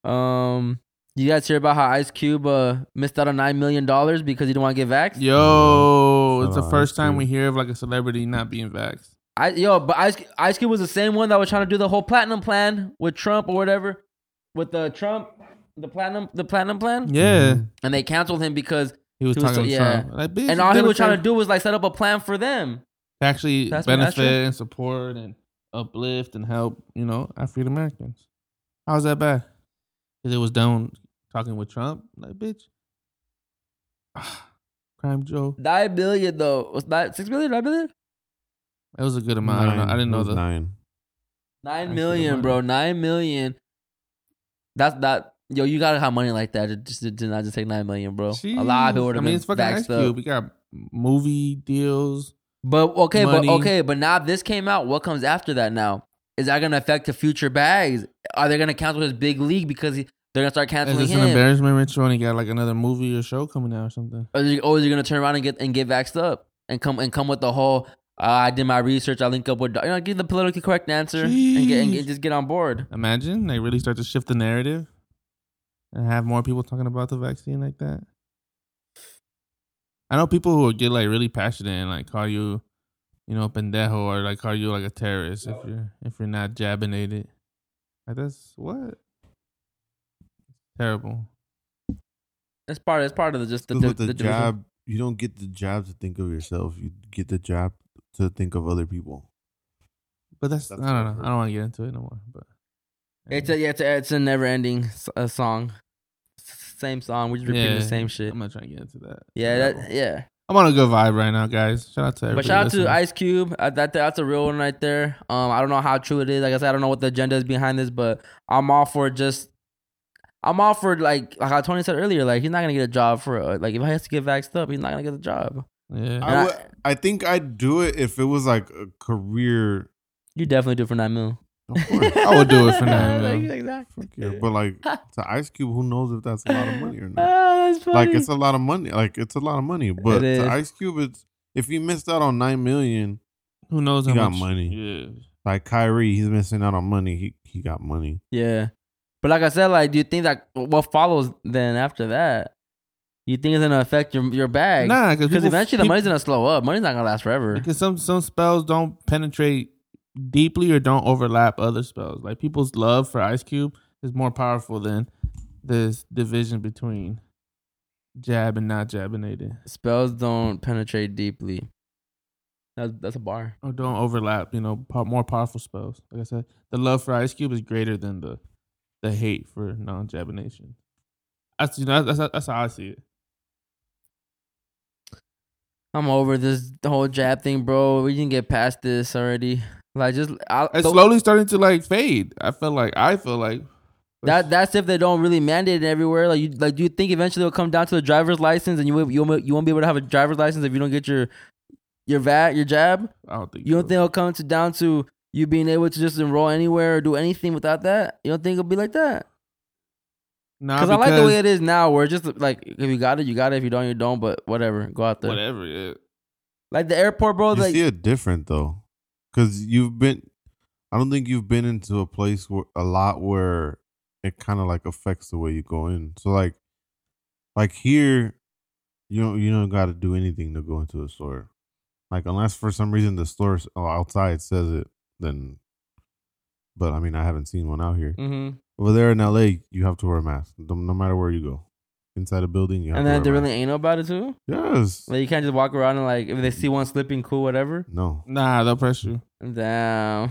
A: Um, you guys hear about how Ice Cube uh, missed out on nine million dollars because he didn't want to get vaxxed?
B: Yo,
F: Shout
B: it's the first
F: Ice
B: time
F: Cube.
B: we hear of like a celebrity not being vaxxed.
A: I yo, but Ice Ice Cube was the same one that was trying to do the whole platinum plan with Trump or whatever, with the Trump, the platinum, the platinum plan,
B: Yeah,
A: and they canceled him because
B: he was
A: He was
B: talking
A: so-
B: to
A: yeah.
B: Trump. Like,
A: and all he was trying to do was like set up a plan for them.
B: To actually
A: That's
B: benefit and support and uplift and help, you know, African Americans. How's that bad? Because it was done talking with Trump. Like, bitch. Crime Joe.
A: Nine million though, was that six million? Nine million?
B: It was a good amount. I don't know. I didn't know
F: was
B: the.
F: nine.
A: Nine
B: That's
A: million,
B: good
A: bro. Nine million. That's that. Yo, you gotta have money like that to just to, to not just take nine million, bro. A lot of people would
B: I
A: have
B: mean,
A: been
B: it's fucking Ice
A: up.
B: Cube. We got movie deals.
A: But okay,
B: Money.
A: but okay, but now this came out. What comes after that? Now is that gonna affect the future bags? Are they gonna cancel his big league because he, they're gonna start canceling Is
B: this an embarrassment, Rich? When he got like another movie or show coming out or something?
A: Or is, he, or is he gonna turn around and get and get vaxxed up and come and come with the whole? Uh, I did my research. I link up with you know, give the politically correct answer and get and get, just get on board.
B: Imagine they really start to shift the narrative and have more people talking about the vaccine like that. I know people who get like really passionate and like call you, you know, pendejo or like call you like a terrorist if you're if you're not jabinated. Like that's what terrible.
A: It's part. It's part of the just the,
F: 'Cause
A: the,
F: with the,
A: the division.
F: you don't get the job to think of yourself. You get the job to think of other people.
B: But that's,
F: That's
B: I don't know. I don't want to get into it no more. But
A: It's a yeah, it's a, it's a never ending s- a song. S- Same song. We just repeating
B: Yeah,
A: the same shit.
B: I'm not trying to get into that.
A: Yeah,
B: Terrible.
A: that yeah.
B: I'm on a good vibe right now, guys. Shout out to everybody.
A: But shout out to
B: listening.
A: Ice Cube. Uh, that that's a real one right there. Um, I don't know how true it is. Like I said, I don't know what the agenda is behind this, but I'm all for just. I'm all for like like how Tony said earlier. Like he's not gonna get a job for uh, like if he has to get vaxxed up, he's not gonna get the job.
B: Yeah.
F: I,
A: I-
F: would, I think I'd do it if it was like a career.
A: You definitely do it for nine mil.
F: Of course,
B: I would do it for nine
A: Like,
B: mil.
A: exactly.
F: fuck yeah. But like to Ice Cube, who knows if that's a lot of money or not?
A: Ah, that's funny.
F: Like it's a lot of money. Like it's a lot of money. But
A: It is.
F: to Ice Cube, it's if he missed out on nine million,
B: Who knows
F: He
B: how
F: got
B: much
F: money.
B: Yeah.
F: like Kyrie, he's missing out on money. He he got money.
A: yeah, but like I said, like do you think that what follows then after that? You think it's gonna affect your your bag?
B: Nah, because
A: because eventually the money's gonna slow up. Money's not gonna last forever.
B: Because some some spells don't penetrate deeply or don't overlap other spells. Like people's love for Ice Cube is more powerful than this division between jab and not jabinated,
A: Spells don't penetrate deeply. That's that's a bar.
B: or don't overlap. You know, po- more powerful spells. Like I said, the love for Ice Cube is greater than the the hate for non jabination. That's you know that's, that's that's how I see it.
A: I'm over this whole jab thing, bro. We can get past this already. Like just I,
B: It's slowly starting to like fade. I feel like I feel like
A: that that's if they don't really mandate it everywhere. Like you like, do you think eventually it'll come down to a driver's license, and you won't- you won't, you won't be able to have a driver's license if you don't get your your VAT your jab?
B: I don't think
A: You don't
B: so.
A: think it'll come to down to you being able to just enroll anywhere or do anything without that? You don't think it'll be like that?
B: Nah,
A: Cause I like the way it is now, where it's just like if you got it, you got it. If you don't, you don't. But whatever, go out there.
B: whatever. Yeah.
A: Like the airport, bro.
F: you
A: Like
F: see it different though, because you've been. I don't think you've been into a place where a lot where it kind of like affects the way you go in. So like, like here, you don't you don't got to do anything to go into a store. Like unless for some reason the store outside says it, then. But I mean, I haven't seen one out here.
A: hmm
F: Over there in LA, you have to wear a mask, no, no matter where you go. Inside a building, you have
A: and
F: to
A: then
F: wear
A: they
F: a
A: really
F: mask.
A: ain't know about it too.
F: Yes.
A: Like you can't just walk around and like if they see one slipping, cool, whatever.
F: No.
B: Nah, they'll press you.
A: Damn.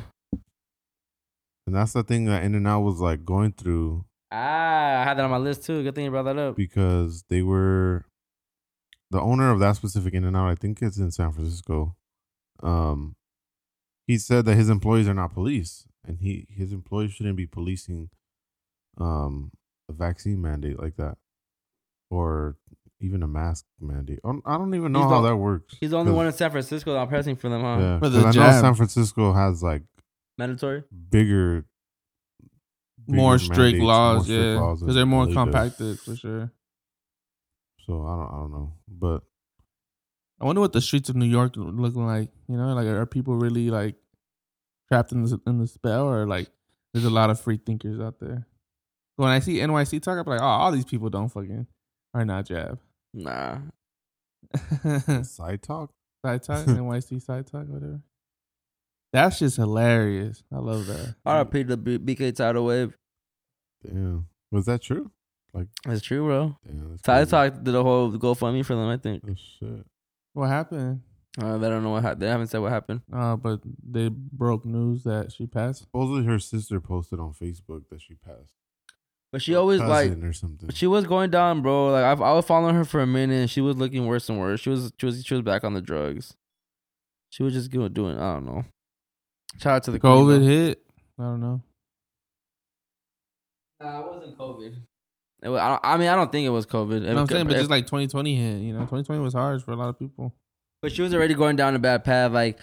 F: And that's the thing that In and Out was like going through
A: Ah, I had that on my list too. Good thing you brought that up.
F: because they were the owner of that specific In and Out. I think it's in San Francisco. Um, he said that his employees are not police, and he his employees shouldn't be policing um a vaccine mandate like that, or even a mask mandate. I don't, even know
A: He's
F: how
A: the-
F: that works.
A: He's the only one in San Francisco that I'm pressing for them, huh?
F: Yeah,
B: For
F: 'cause
B: the
F: I know. San Francisco has like
A: Mandatory.
F: bigger,
B: more strict
F: mandates,
B: laws,
F: more strict
B: yeah, because they're more compacted for sure.
F: So I don't, I don't know, but
B: I wonder what the streets of New York are looking like. You know, like are people really like trapped in the in the spell, or like there's a lot of free thinkers out there? When I see NYC talk, I'm like, oh, all these people don't fucking are not jab.
A: Nah.
F: side talk.
B: side talk, NYC side talk, whatever. That's just hilarious. I love that.
A: R.I.P. to B- BK Tidal Wave.
F: Damn, was that true? Like,
A: That's true, bro.
F: damn, that's
A: Side
F: crazy.
A: Talk did a whole GoFundMe for them. I think.
F: Oh shit.
B: What happened?
A: Uh, they don't know what happened. They haven't said what happened.
B: Uh, but they broke news that she passed.
F: Supposedly her sister posted on Facebook that she passed.
A: But she always like
F: Cousin or something.
A: she was going down, bro. Like I've, I was following her for a minute. and She was looking worse and worse. She was she was she was back on the drugs. She was just doing doing I don't know. Shout out to the
B: COVID
A: though.
B: hit. I don't know.
A: Nah, it wasn't COVID. It was, I, don't, I mean, I don't think it was COVID.
B: You know what I'm saying? But
A: If-
B: just like 2020 hit, you know, 2020 was hard for a lot of people.
A: But she was already going down a bad path. Like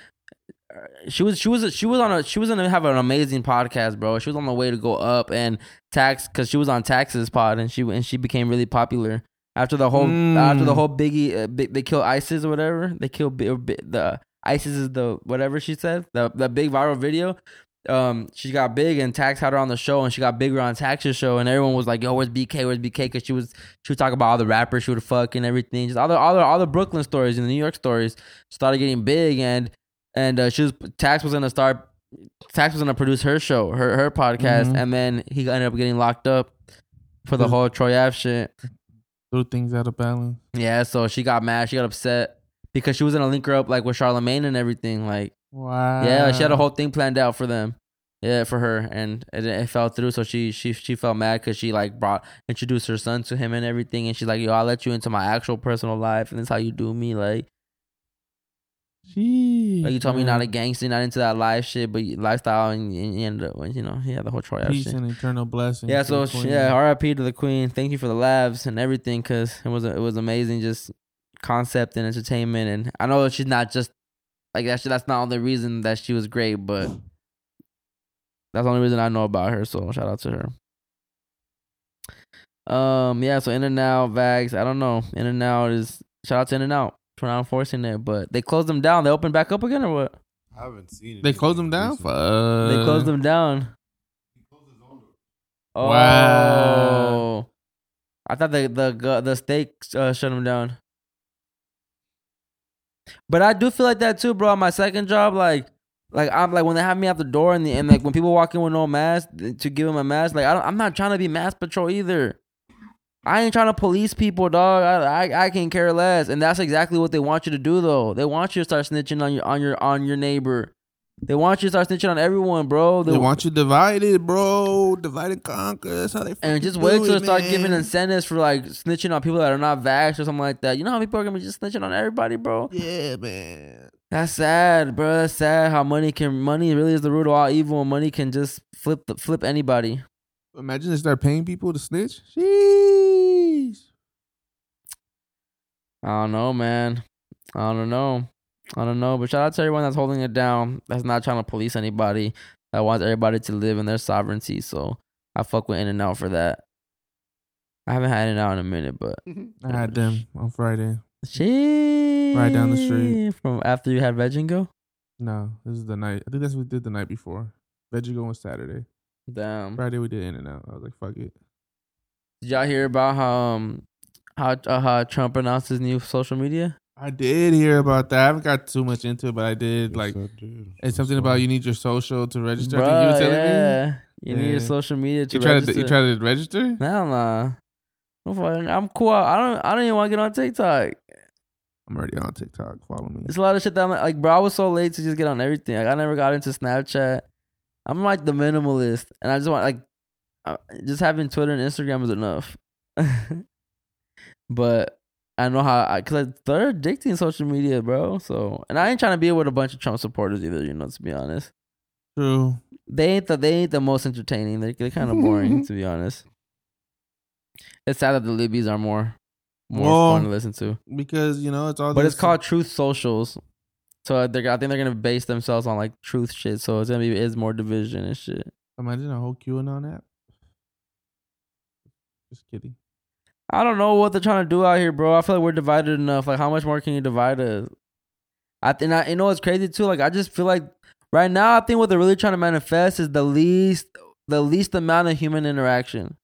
A: she was, she was, she was on a, she was gonna have an amazing podcast, bro. She was on the way to go up and tax because she was on taxes pod and she and she became really popular after the whole
B: Mm.
A: after the whole Biggie uh, big, they kill ISIS or whatever. They kill the ISIS is the whatever she said the the big viral video. Um, she got big and Tax had her on the show and she got bigger on Tax's show and everyone was like, "Yo, where's BK? Where's BK?" Because she was she would talk about all the rappers she would fuck and everything, just all the all the all the Brooklyn stories and the New York stories started getting big and and uh, she was Tax was gonna start Tax was gonna produce her show, her her podcast,
B: Mhm.
A: and then he ended up getting locked up for the whole Troy Ave shit.
B: Threw things out of balance.
A: Yeah, so she got mad, she got upset because she was gonna link her up like with Charlemagne and everything. Like,
B: Wow.
A: yeah, she had a whole thing planned out for them. Yeah, for her, and it, it fell through. So she she she felt mad because she like brought introduced her son to him and everything, and she's like, "Yo, I'll let you into my actual personal life, and this is how you do me." Like,
B: Jeez,
A: Like you told me not a gangster, not into that life shit, but lifestyle, and, and you ended up, you know, yeah, the whole Troy
B: Peace
A: shit.
B: and eternal blessing.
A: Yeah, so
B: the
A: sh-
B: queen.
A: yeah, R.I.P. to the Queen. Thank you for the laughs and everything, cause it was it was amazing, just concept and entertainment. And I know she's not just like that. That's not the reason that she was great, but that's the only reason I know about her. So shout out to her. Um, yeah. So In and Out, Vags. I don't know. In and Out is shout out to In and Out for not enforcing it, but they closed them down. They opened back up again or what?
F: I haven't seen. It.
B: They closed them down.
F: recently.
B: Fuck.
A: They closed them down. Oh,
B: Wow.
A: I thought the the the steak uh, shut them down. But I do feel like that too, bro. My second job, like, like I'm like when they have me at the door and the, and like when people walk in with no mask to give them a mask, like I don't, I'm not trying to be mask patrol either. I ain't trying to police people, dog. I, I I can care less, and that's exactly what they want you to do, though. They want you to start snitching on your on your on your neighbor. They want you to start snitching on everyone, bro.
B: They want you divided, bro. Divide and conquer. That's how they.
A: and just wait till
B: it,
A: they start
B: man.
A: giving incentives for like snitching on people that are not vaxxed or something like that. You know how people are gonna be just snitching on everybody, bro.
B: Yeah, man.
A: That's sad, bro. That's sad how money can money really is the root of all evil. and Money can just flip the, flip anybody.
B: Imagine they start paying people to snitch. Sheesh.
A: I don't know, man. I don't know. I don't know. But shout out to everyone that's holding it down. That's not trying to police anybody. That wants everybody to live in their sovereignty. So I fuck with In and Out for that. I haven't had In and Out in a minute, but
B: I had them on Friday.
A: shit.
B: Right down the street.
A: From after you had Veg and Go?
B: No, this is the night. I think that's what we did the night before. Veggie was Saturday.
A: Damn.
B: Friday we did In and Out. I was like, fuck it.
A: Did y'all hear about how um how uh, how Trump announced his new social media?
B: I did hear about that. I haven't got too much into it, but I did.
F: Yes,
B: like,
F: I did.
B: it's something about you need your social to register. I think you were
A: Bruh,
B: telling me.
A: yeah. You need your social media to
B: You tried
A: register.
B: to you tried to register?
A: Hell nah. I'm cool. I don't. I don't even want to get on TikTok.
B: I'm already on TikTok. Follow me.
A: It's a lot of shit that I'm like, like, bro. I was so late to just get on everything. Like, I never got into Snapchat. I'm like the minimalist, and I just want like, uh, just having Twitter and Instagram is enough. but I know how I because they're addicting social media, bro. So, and I ain't trying to be with a bunch of Trump supporters either. You know, to be honest,
B: True.
A: they ain't the they ain't the most entertaining. They're, they're kind of boring, to be honest. It's sad that the Libbies are more more
B: Well,
A: fun to listen to,
B: Because you know it's all.
A: but it's called Truth Socials. So uh, they're, I think they're gonna base themselves on like truth shit. So it's gonna be is more division and shit.
B: Imagine a whole QAnon app. Just kidding.
A: I don't know what they're trying to do out here, bro. I feel like we're divided enough. Like, how much more can you divide us? I think I, you know what's crazy too. Like, I just feel like right now, I think what they're really trying to manifest is the least, the least amount of human interaction.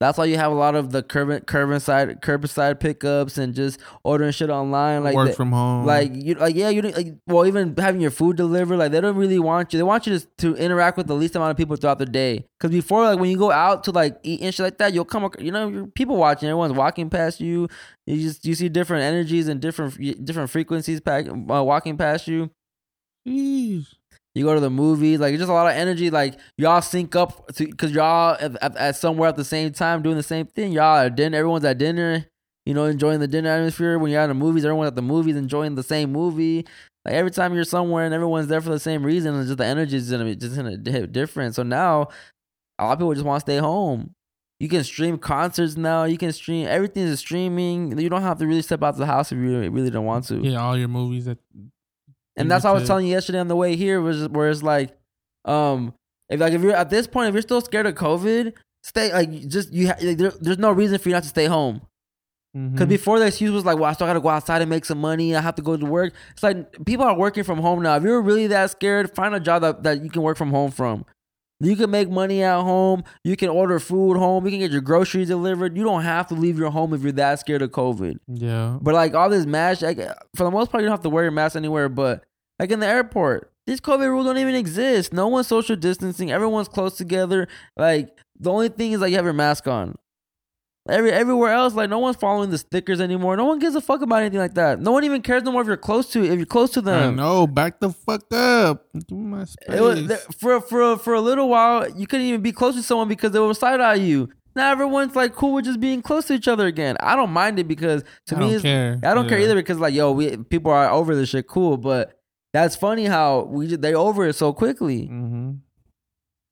A: That's why you have a lot of the curb, curbside, curbside pickups and just ordering shit online. Like,
B: Work
A: the-
B: from home.
A: like you, like yeah, you don't- like well, even having your food delivered, like they don't really want you. They want you to, to interact with the least amount of people throughout the day. Because before, like when you go out to like eat and shit like that, you'll come, you know, you're people watching. Everyone's walking past you. You just you see different energies and different different frequencies pack, uh, walking past you.
B: Jeez.
A: You go to the movies, like it's just a lot of energy. Like y'all sync up because y'all at, at, at somewhere at the same time doing the same thing. Y'all at dinner, everyone's at dinner. You know, enjoying the dinner atmosphere. When you're at the movies, everyone's at the movies enjoying the same movie. Like every time you're somewhere and everyone's there for the same reason, it's just the energy is gonna be just gonna hit different. So now, a lot of people just want to stay home. You can stream concerts now. You can stream everything is streaming. You don't have to really step out of the house if you really don't want to.
B: Yeah, all your movies that.
A: And that's what I was telling you yesterday on the way here was where it's like, um, if like if you're at this point, if you're still scared of COVID, stay like just you. Ha- like, there, there's no reason for you not to stay home. Because
B: Mhm.
A: before the excuse was like, well, I still gotta go outside and make some money. I have to go to work. It's like people are working from home now. If you're really that scared, find a job that, that you can work from home from. You can make money at home. You can order food home. You can get your groceries delivered. You don't have to leave your home if you're that scared of COVID.
B: Yeah.
A: But like all this mask, like, for the most part, you don't have to wear your mask anywhere. But like in the airport, these COVID rules don't even exist. No one's social distancing. Everyone's close together. Like the only thing is like you have your mask on. Every everywhere else, like no one's following the stickers anymore. No one gives a fuck about anything like that. No one even cares no more if you're close to if you're close to them.
B: No, Back the fuck up. Give my space.
A: Was, for for for a little while, you couldn't even be close to someone because they would side eye you. Now everyone's like cool with just being close to each other again. I don't mind it because to
B: I
A: me,
B: don't.
A: I don't care either because like yo, we people are over this shit. Cool, but that's funny how we just, they over it so quickly.
B: Mm-hmm.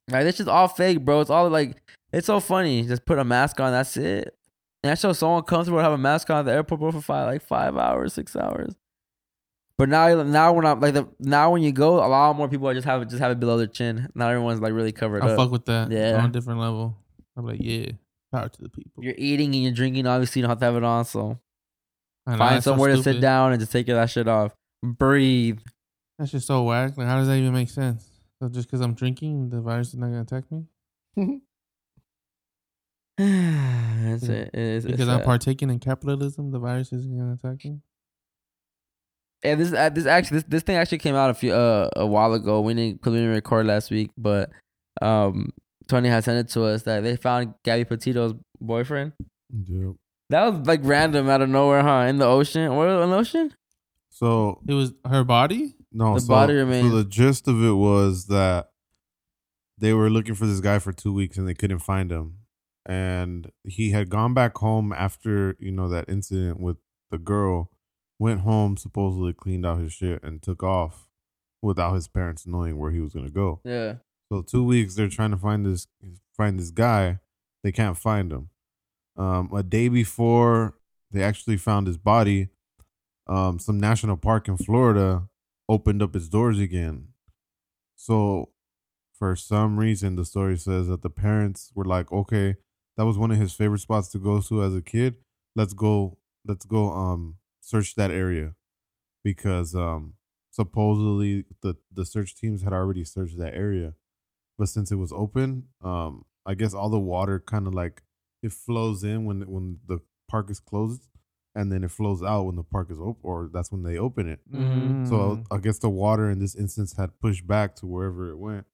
A: Like this is all fake, bro. It's all like it's so funny. Just put a mask on. That's it. And that's so so uncomfortable to have a mask on at the airport bro, for five like five hours, six hours. But now, now when I'm like the now when you go, a lot more people are just have it just have it below their chin. Not everyone's like really covered
B: I
A: up.
B: fuck with that.
A: Yeah.
B: On a different level. I'm like, yeah. Power to the people.
A: You're eating and you're drinking. Obviously, you don't have to have it on. So
B: I know,
A: find somewhere to sit down and just take that shit off. Breathe.
B: That's just so whack. Like, how does that even make sense? So just because I'm drinking, the virus is not gonna attack me?
A: it's, it, it's,
B: Because
A: it's
B: I'm
A: sad.
B: partaking in capitalism, the virus isn't gonna attack me.
A: Yeah, this uh, this actually this, this thing actually came out a few uh, a while ago. We didn't because we didn't record last week, but um, Tony had sent it to us that they found Gabby Petito's boyfriend.
F: Yep.
A: That was like random out of nowhere, huh? In the ocean, what in the ocean?
F: So
B: It was her body.
F: No,
A: The
F: so,
A: body remains-
F: So the gist of it was that they were looking for this guy for two weeks and they couldn't find him, and he had gone back home after you know that incident with the girl. Went home, supposedly cleaned out his shit and took off without his parents knowing where he was gonna go.
A: Yeah,
F: So two weeks they're trying to find this find this guy. They can't find him. Um, a day before they actually found his body, um, some national park in Florida opened up its doors again. So for some reason the story says that the parents were like, Okay, that was one of his favorite spots to go to as a kid. Let's go let's go um search that area. Because um supposedly the the search teams had already searched that area but since it was open um i guess all the water kind of like it flows in when when the park is closed and then it flows out when the park is open or that's when they open it
A: Mhm.
F: so i guess the water in this instance had pushed back to wherever it went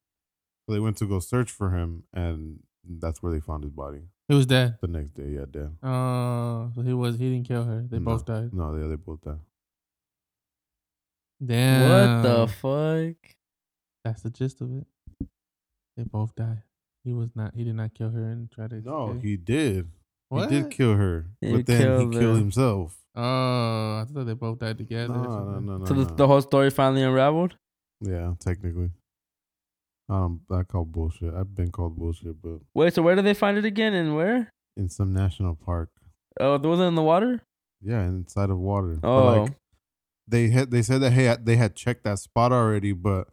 F: so they went to go search for him and that's where they found his body
B: He was dead.
F: the next day yeah dead
B: Oh, so he was. He didn't kill her. They
F: No.
B: both died.
F: no yeah they both died
B: Damn.
A: what the fuck?
B: That's the gist of it. They both died. He was not. He did not kill her and try to.
F: no
B: escape.
F: he did
B: What?
F: He did kill her,
A: He
F: but then
A: killed
F: he killed
A: her.
F: himself.
B: Oh, I thought they both died together.
F: No, no, no, no.
A: So the,
F: no.
A: the whole story finally unraveled.
F: yeah, technically. Um, I call bullshit. I've been called bullshit, but
A: Wait, so where did they find it again and where?
F: in some national park,
A: Oh, it wasn't in the water.
F: yeah, inside of water. But,
A: Oh,
F: like, they had they said that hey they had checked that spot already, but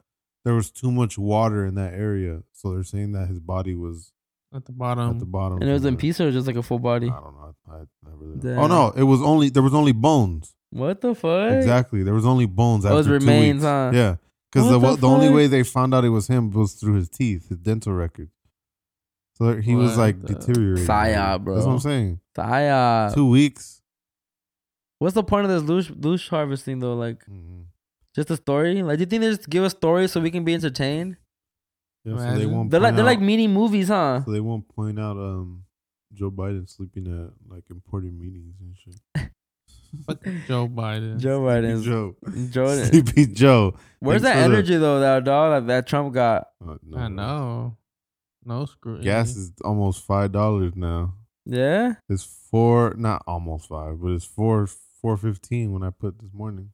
F: there was too much water in that area, so they're saying that his body was
B: At the bottom.
F: at the bottom.
A: and it was in
F: somewhere.
A: pieces or just like a full body.
F: I don't know. I, I really don't.
A: Damn.
F: Oh no, it was only there was only bones.
A: What the fuck?
F: Exactly, there was only bones.
A: Oh, it was
F: two
A: remains,
F: weeks.
A: huh?
F: Yeah, because the
A: the
F: the only way they found out it was him was through his teeth, his dental record. So there- he was like
B: the-
F: deteriorating.
A: Psyop, bro.
F: That's what I'm saying.
A: Saya.
F: Two weeks.
A: What's the point of this loosh loosh harvesting though? Like
F: Mhm.
A: just a story? Like do you think they just give a story so we can be entertained?
F: Yeah, so they won't.
A: They're like they're like mini movies, huh?
F: So they won't point out um Joe Biden sleeping at like important meetings and shit.
B: Fuck Joe Biden.
A: Joe
F: Sleepy
A: Biden's
F: Joe.
A: Joe.
F: Sleepy Joe.
A: Where's
F: Thanks
A: that
F: for the-
A: energy though, that dog that, that Trump got?
F: Uh, no,
B: I
F: no.
B: know. No screw.
F: Gas is almost five dollars now.
A: Yeah?
F: It's four, not almost five, but it's four four fifteen when I put this morning.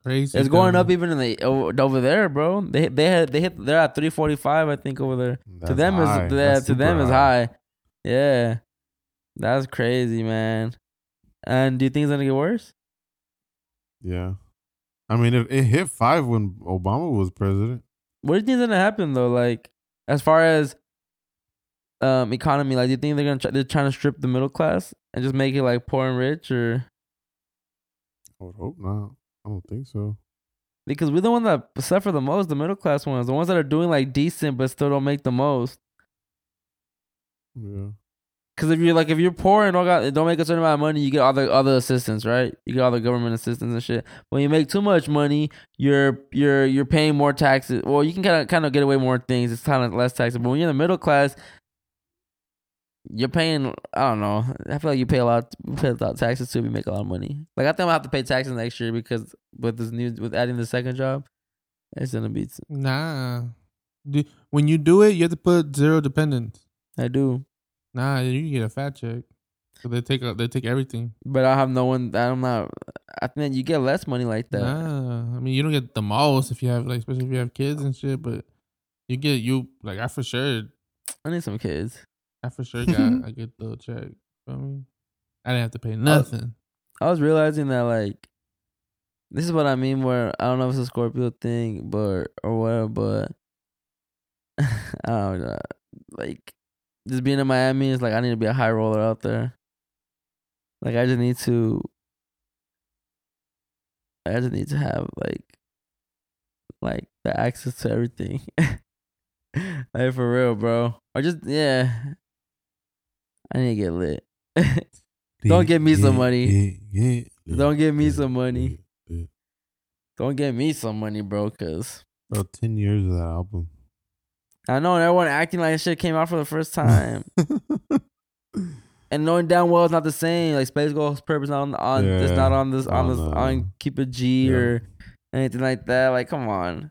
B: It's crazy.
A: It's going up even in the over there, bro. They they had they hit they're at three forty five, I think, over there. to them
F: high.
A: is yeah, to them
F: super
A: is high. Yeah. That's crazy, man. And do you think it's gonna get worse?
F: Yeah, I mean it, it hit five when Obama was president.
A: What do you think is gonna happen though? Like as far as um economy, like do you think they're gonna try, they're trying to strip the middle class and just make it like poor and rich, or
F: I would hope not. I don't think so.
A: because we're the one that suffer the most, the middle class ones, the ones that are doing like decent but still don't make the most.
F: Yeah,
A: Because if you're like if you're poor and don't got don't make a certain amount of money, you get all the other assistance, right? You get all the government assistance and shit. When you make too much money, you're you're you're paying more taxes. Well, you can kind of kind of get away more things. It's kind of less taxes. But when you're in the middle class, you're paying. I don't know. I feel like you pay a lot. Pay a lot of taxes too. You make a lot of money. Like I think I have to pay taxes next year because with this new with adding the second job, it's gonna be.
B: Nah. Do, when you do it, you have to put zero dependence.
A: I do,
B: Nah, you get a fat check. So they take they take everything.
A: but I have no one. I'm not. I think you get less money like that.
B: Nah, I mean you don't get the most if you have like especially if you have kids and shit, but you get you like I for sure
A: I need some kids.
B: I for sure got a good little check. Feel me? I didn't have to pay nothing.
A: I was realizing that like this is what I mean where I don't know if it's a Scorpio thing but or whatever, but I don't know. Like just being in Miami is like I need to be a high roller out there. Like I just need to I just need to have like like the access to everything. like for real, bro. Or just yeah. I need to get lit. Don't give me some money.
F: Yeah, yeah,
A: Don't give me some money.
F: yeah, yeah.
A: Don't get me some money, bro, cause
F: Bro, ten years of that album.
A: I know and everyone acting like shit came out for the first time. and knowing damn well it's not the same. Like Space Ghost Purpose not on, on it's not on this on this on Keep a G
F: Yeah.
A: or anything like that. Like, come on.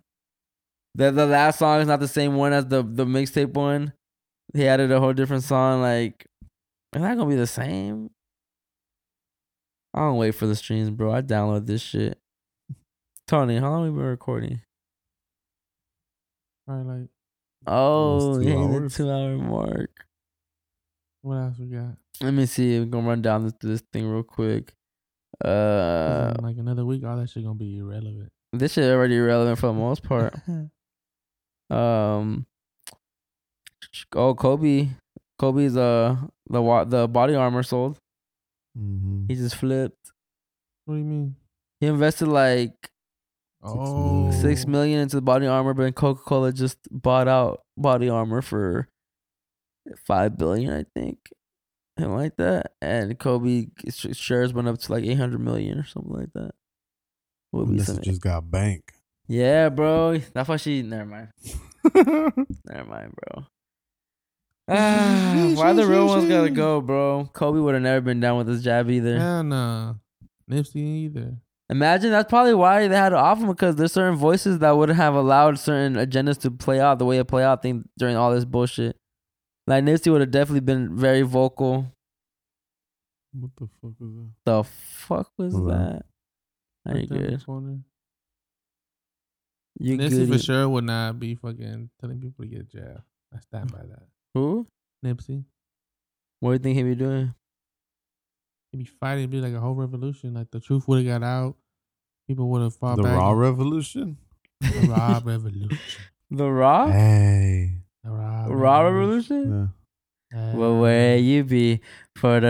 A: The the last song is not the same one as the the mixtape one. He added a whole different song. Like, it's not gonna be the same. I don't wait for the streams, bro. I download this shit. Tony, how long we been recording?
B: Probably like
A: Oh,
F: two
A: yeah, the two hour mark.
B: what else we got?
A: Let me see. We're gonna run down this this thing real quick. Uh,
B: like another week, all that shit gonna be irrelevant.
A: this shit already irrelevant for the most part. Um, oh Kobe, Kobe's uh the wa- the BodyArmor sold.
F: hmm
A: He just flipped.
B: What do you mean?
A: He invested like
B: Oh,
A: six million into the BodyArmor, but then Coca Cola just bought out BodyArmor for five billion, I think, something like that. And Kobe shares went up to like eight hundred million or something like that. Would be
F: This
A: something.
F: just got bank.
A: Yeah, bro. That's why she. Never mind. Never mind, bro. Ah, why the real ones gotta go, bro? Kobe would have never been down with his jab either.
B: Hell no. Nipsey either.
A: Imagine that's probably why they had to off him because there's certain voices that would have allowed certain agendas to play out the way it play out thing during all this bullshit. Like Nipsey would have definitely been very vocal.
F: What the fuck was that?
A: The fuck was
F: Hold
A: that? Are you
B: Right there in the
A: good? You
B: Nipsey for sure would not be fucking telling people to get jabbed. I stand by that.
A: Who?
B: Nipsey.
A: What do you think he'd be doing?
B: He'd be fighting, it'd be like a whole revolution. Like the truth would have got out. People would have fought
F: The
B: back.
F: Raw Revolution?
B: The Raw Revolution.
A: The Raw?
F: Hey.
B: The Raw,
A: Raw Revolution?
F: Yeah.
B: Uh,
A: Well, where you be for the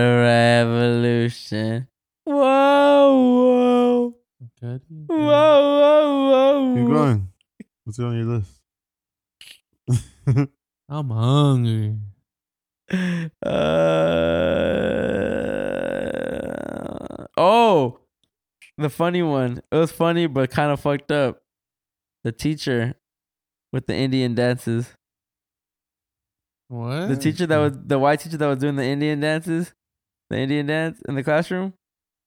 A: revolution? Whoa, whoa,
B: Cudi?
A: whoa, whoa, whoa.
F: Keep going. What's it on your list?
B: I'm hungry.
A: Uh, oh, the funny one. It was funny, but kind of fucked up. The teacher with the Indian dances.
B: What?
A: The teacher that was the white teacher that was doing the Indian dances, the Indian dance in the classroom.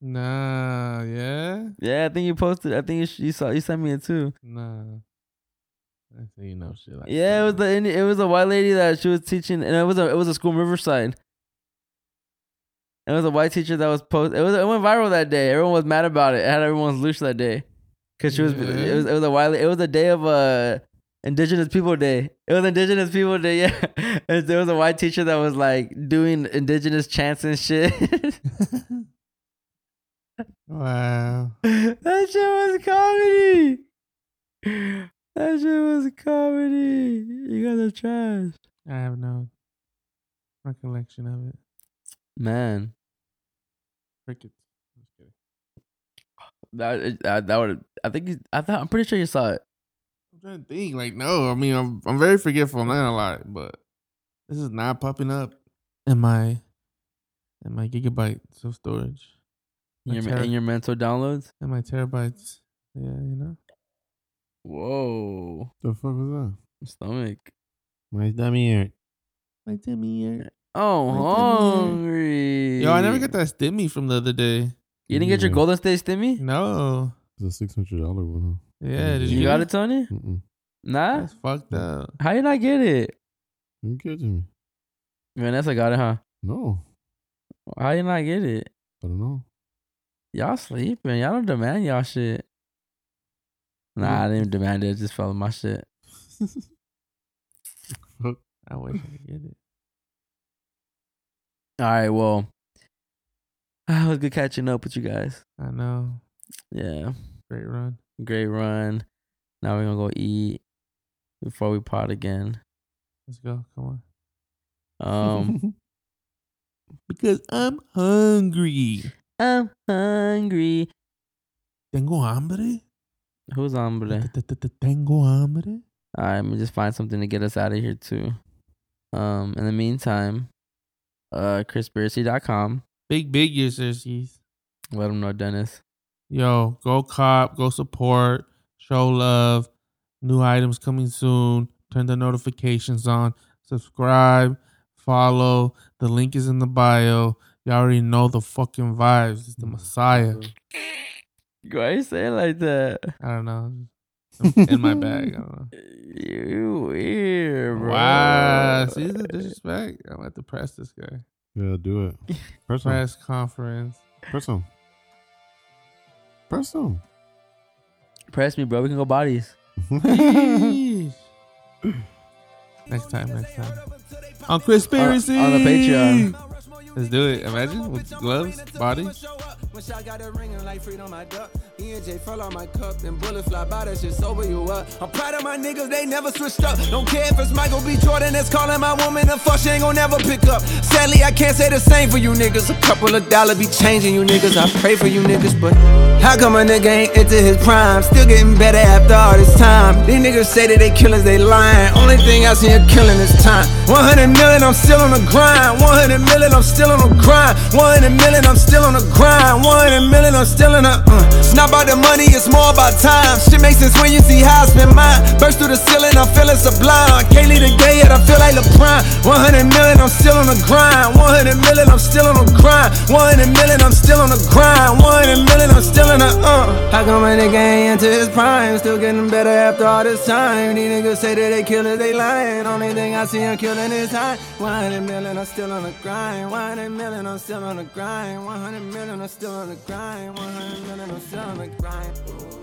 B: Nah, yeah?
A: Yeah, I think you posted. I think you, you saw. You sent me it too.
B: Nah. I say you know shit like
A: Yeah, it was the Indi- it was a white lady that she was teaching, and it was a it was a school in Riverside. It was a white teacher that was post. It was it went viral that day. Everyone was mad about it. It had everyone's loose that day, cause she was it was it was a white. It was a day of uh Indigenous People Day. It was Indigenous People Day. Yeah, and there was a white teacher that was like doing Indigenous chants and shit.
B: Wow.
A: that shit was comedy. That shit was comedy. You guys are trash.
B: I have no recollection of it.
A: Man,
B: Crickets.
A: That that, that would. I think I thought I'm pretty sure you saw it.
B: I'm trying to think. Like, no, I mean, I'm I'm very forgetful. I'm not gonna lie, but this is not popping up in my in my gigabytes of storage
A: In your,
B: Ter-
A: in your mental downloads.
B: and my terabytes. Yeah, you know.
A: Whoa,
F: the fuck was that?
A: stomach.
F: My dummy ear.
B: My Timmy.
A: Oh,
B: My stomach.
A: hungry.
B: Yo, I never got that stimmy from the other day.
A: You didn't get your Golden State Stimmy?
B: No.
F: It's a six hundred dollar one.
B: Yeah, did
F: You
B: you,
A: You
B: get
A: got it, Tony?
F: Huh? Mm-mm.
A: Nah.
B: That's fucked up.
A: How you not get it?
F: You kidding me?
A: Vanessa got it, huh?
F: No,
A: How you not get it?
F: I don't know.
A: Y'all sleeping. Y'all don't demand y'all shit. Nah, I didn't demand it. I just follow my shit.
B: I wish I could get it.
A: All right, well, it was good catching up with you guys.
B: I know.
A: Yeah,
B: Great run.
A: great run. Now we're gonna go eat before we pot again.
B: Let's go. Come on.
A: Um,
B: Because I'm hungry.
A: I'm hungry.
B: Tengo hambre.
A: Who's on today?
B: Tengo hambre.
A: All right, let me just find something to get us out of here too. Um, in the meantime, uh, chrispiracy.com.
B: Big, big year,
A: Let them know, Dennis.
B: Yo, go cop, go support, show love. New items coming soon. Turn the notifications on. Subscribe, follow. The link is in the bio. You all already know the fucking vibes. It's the Messiah.
A: Why you say like that?
B: I don't know. I'm in my bag. I don't know.
A: You weird, bro.
B: Wow. See the disrespect? I'm at the press this guy.
F: Yeah, do it. Press on.
B: Press conference.
F: Press on. Press on.
A: Press me, bro. We can go bodies.
B: Next time, next time. On Chrispiracy.
A: On- on the Patreon.
B: Let's do it. Imagine with gloves, body.
E: When shot got it ringing like freedom, I duck. E and J fell on my cup, then bullets fly by, that shit sober you up. I'm proud of my niggas, they never switched up. Don't care if it's Michael B. Jordan that's calling my woman a fuck, she ain't gon' never pick up. Sadly, I can't say the same for you niggas. A couple of dollars be changing you niggas. I pray for you niggas, but how come a nigga ain't into his prime? Still getting better after all this time. These niggas say that they killers, they lying. Only thing I see you killing is time. 100 million, I'm still on the grind. 100 million, I'm still on the grind. 100 million, I'm still on the grind. One in a million, I'm still in the. Uh.
C: Not about the money, it's more about time. Shit makes sense when you see how I spend mine. Burst through the ceiling, I'm feeling sublime. Can't leave the gay yet, I feel like LeBron. 100 million, I'm still on the grind. 100 million, I'm still on the grind. 100 million, I'm still on the grind. 100 million, I'm still in the uh. How come a nigga ain't into his prime? Still getting better after all this time. These niggas say that they killers, they lying. Only thing I see him killing is time. 100 million, I'm still on the grind. 100 million, I'm still on the grind. 100 million, I'm still on the grind. 100 million, I'm still on the grind.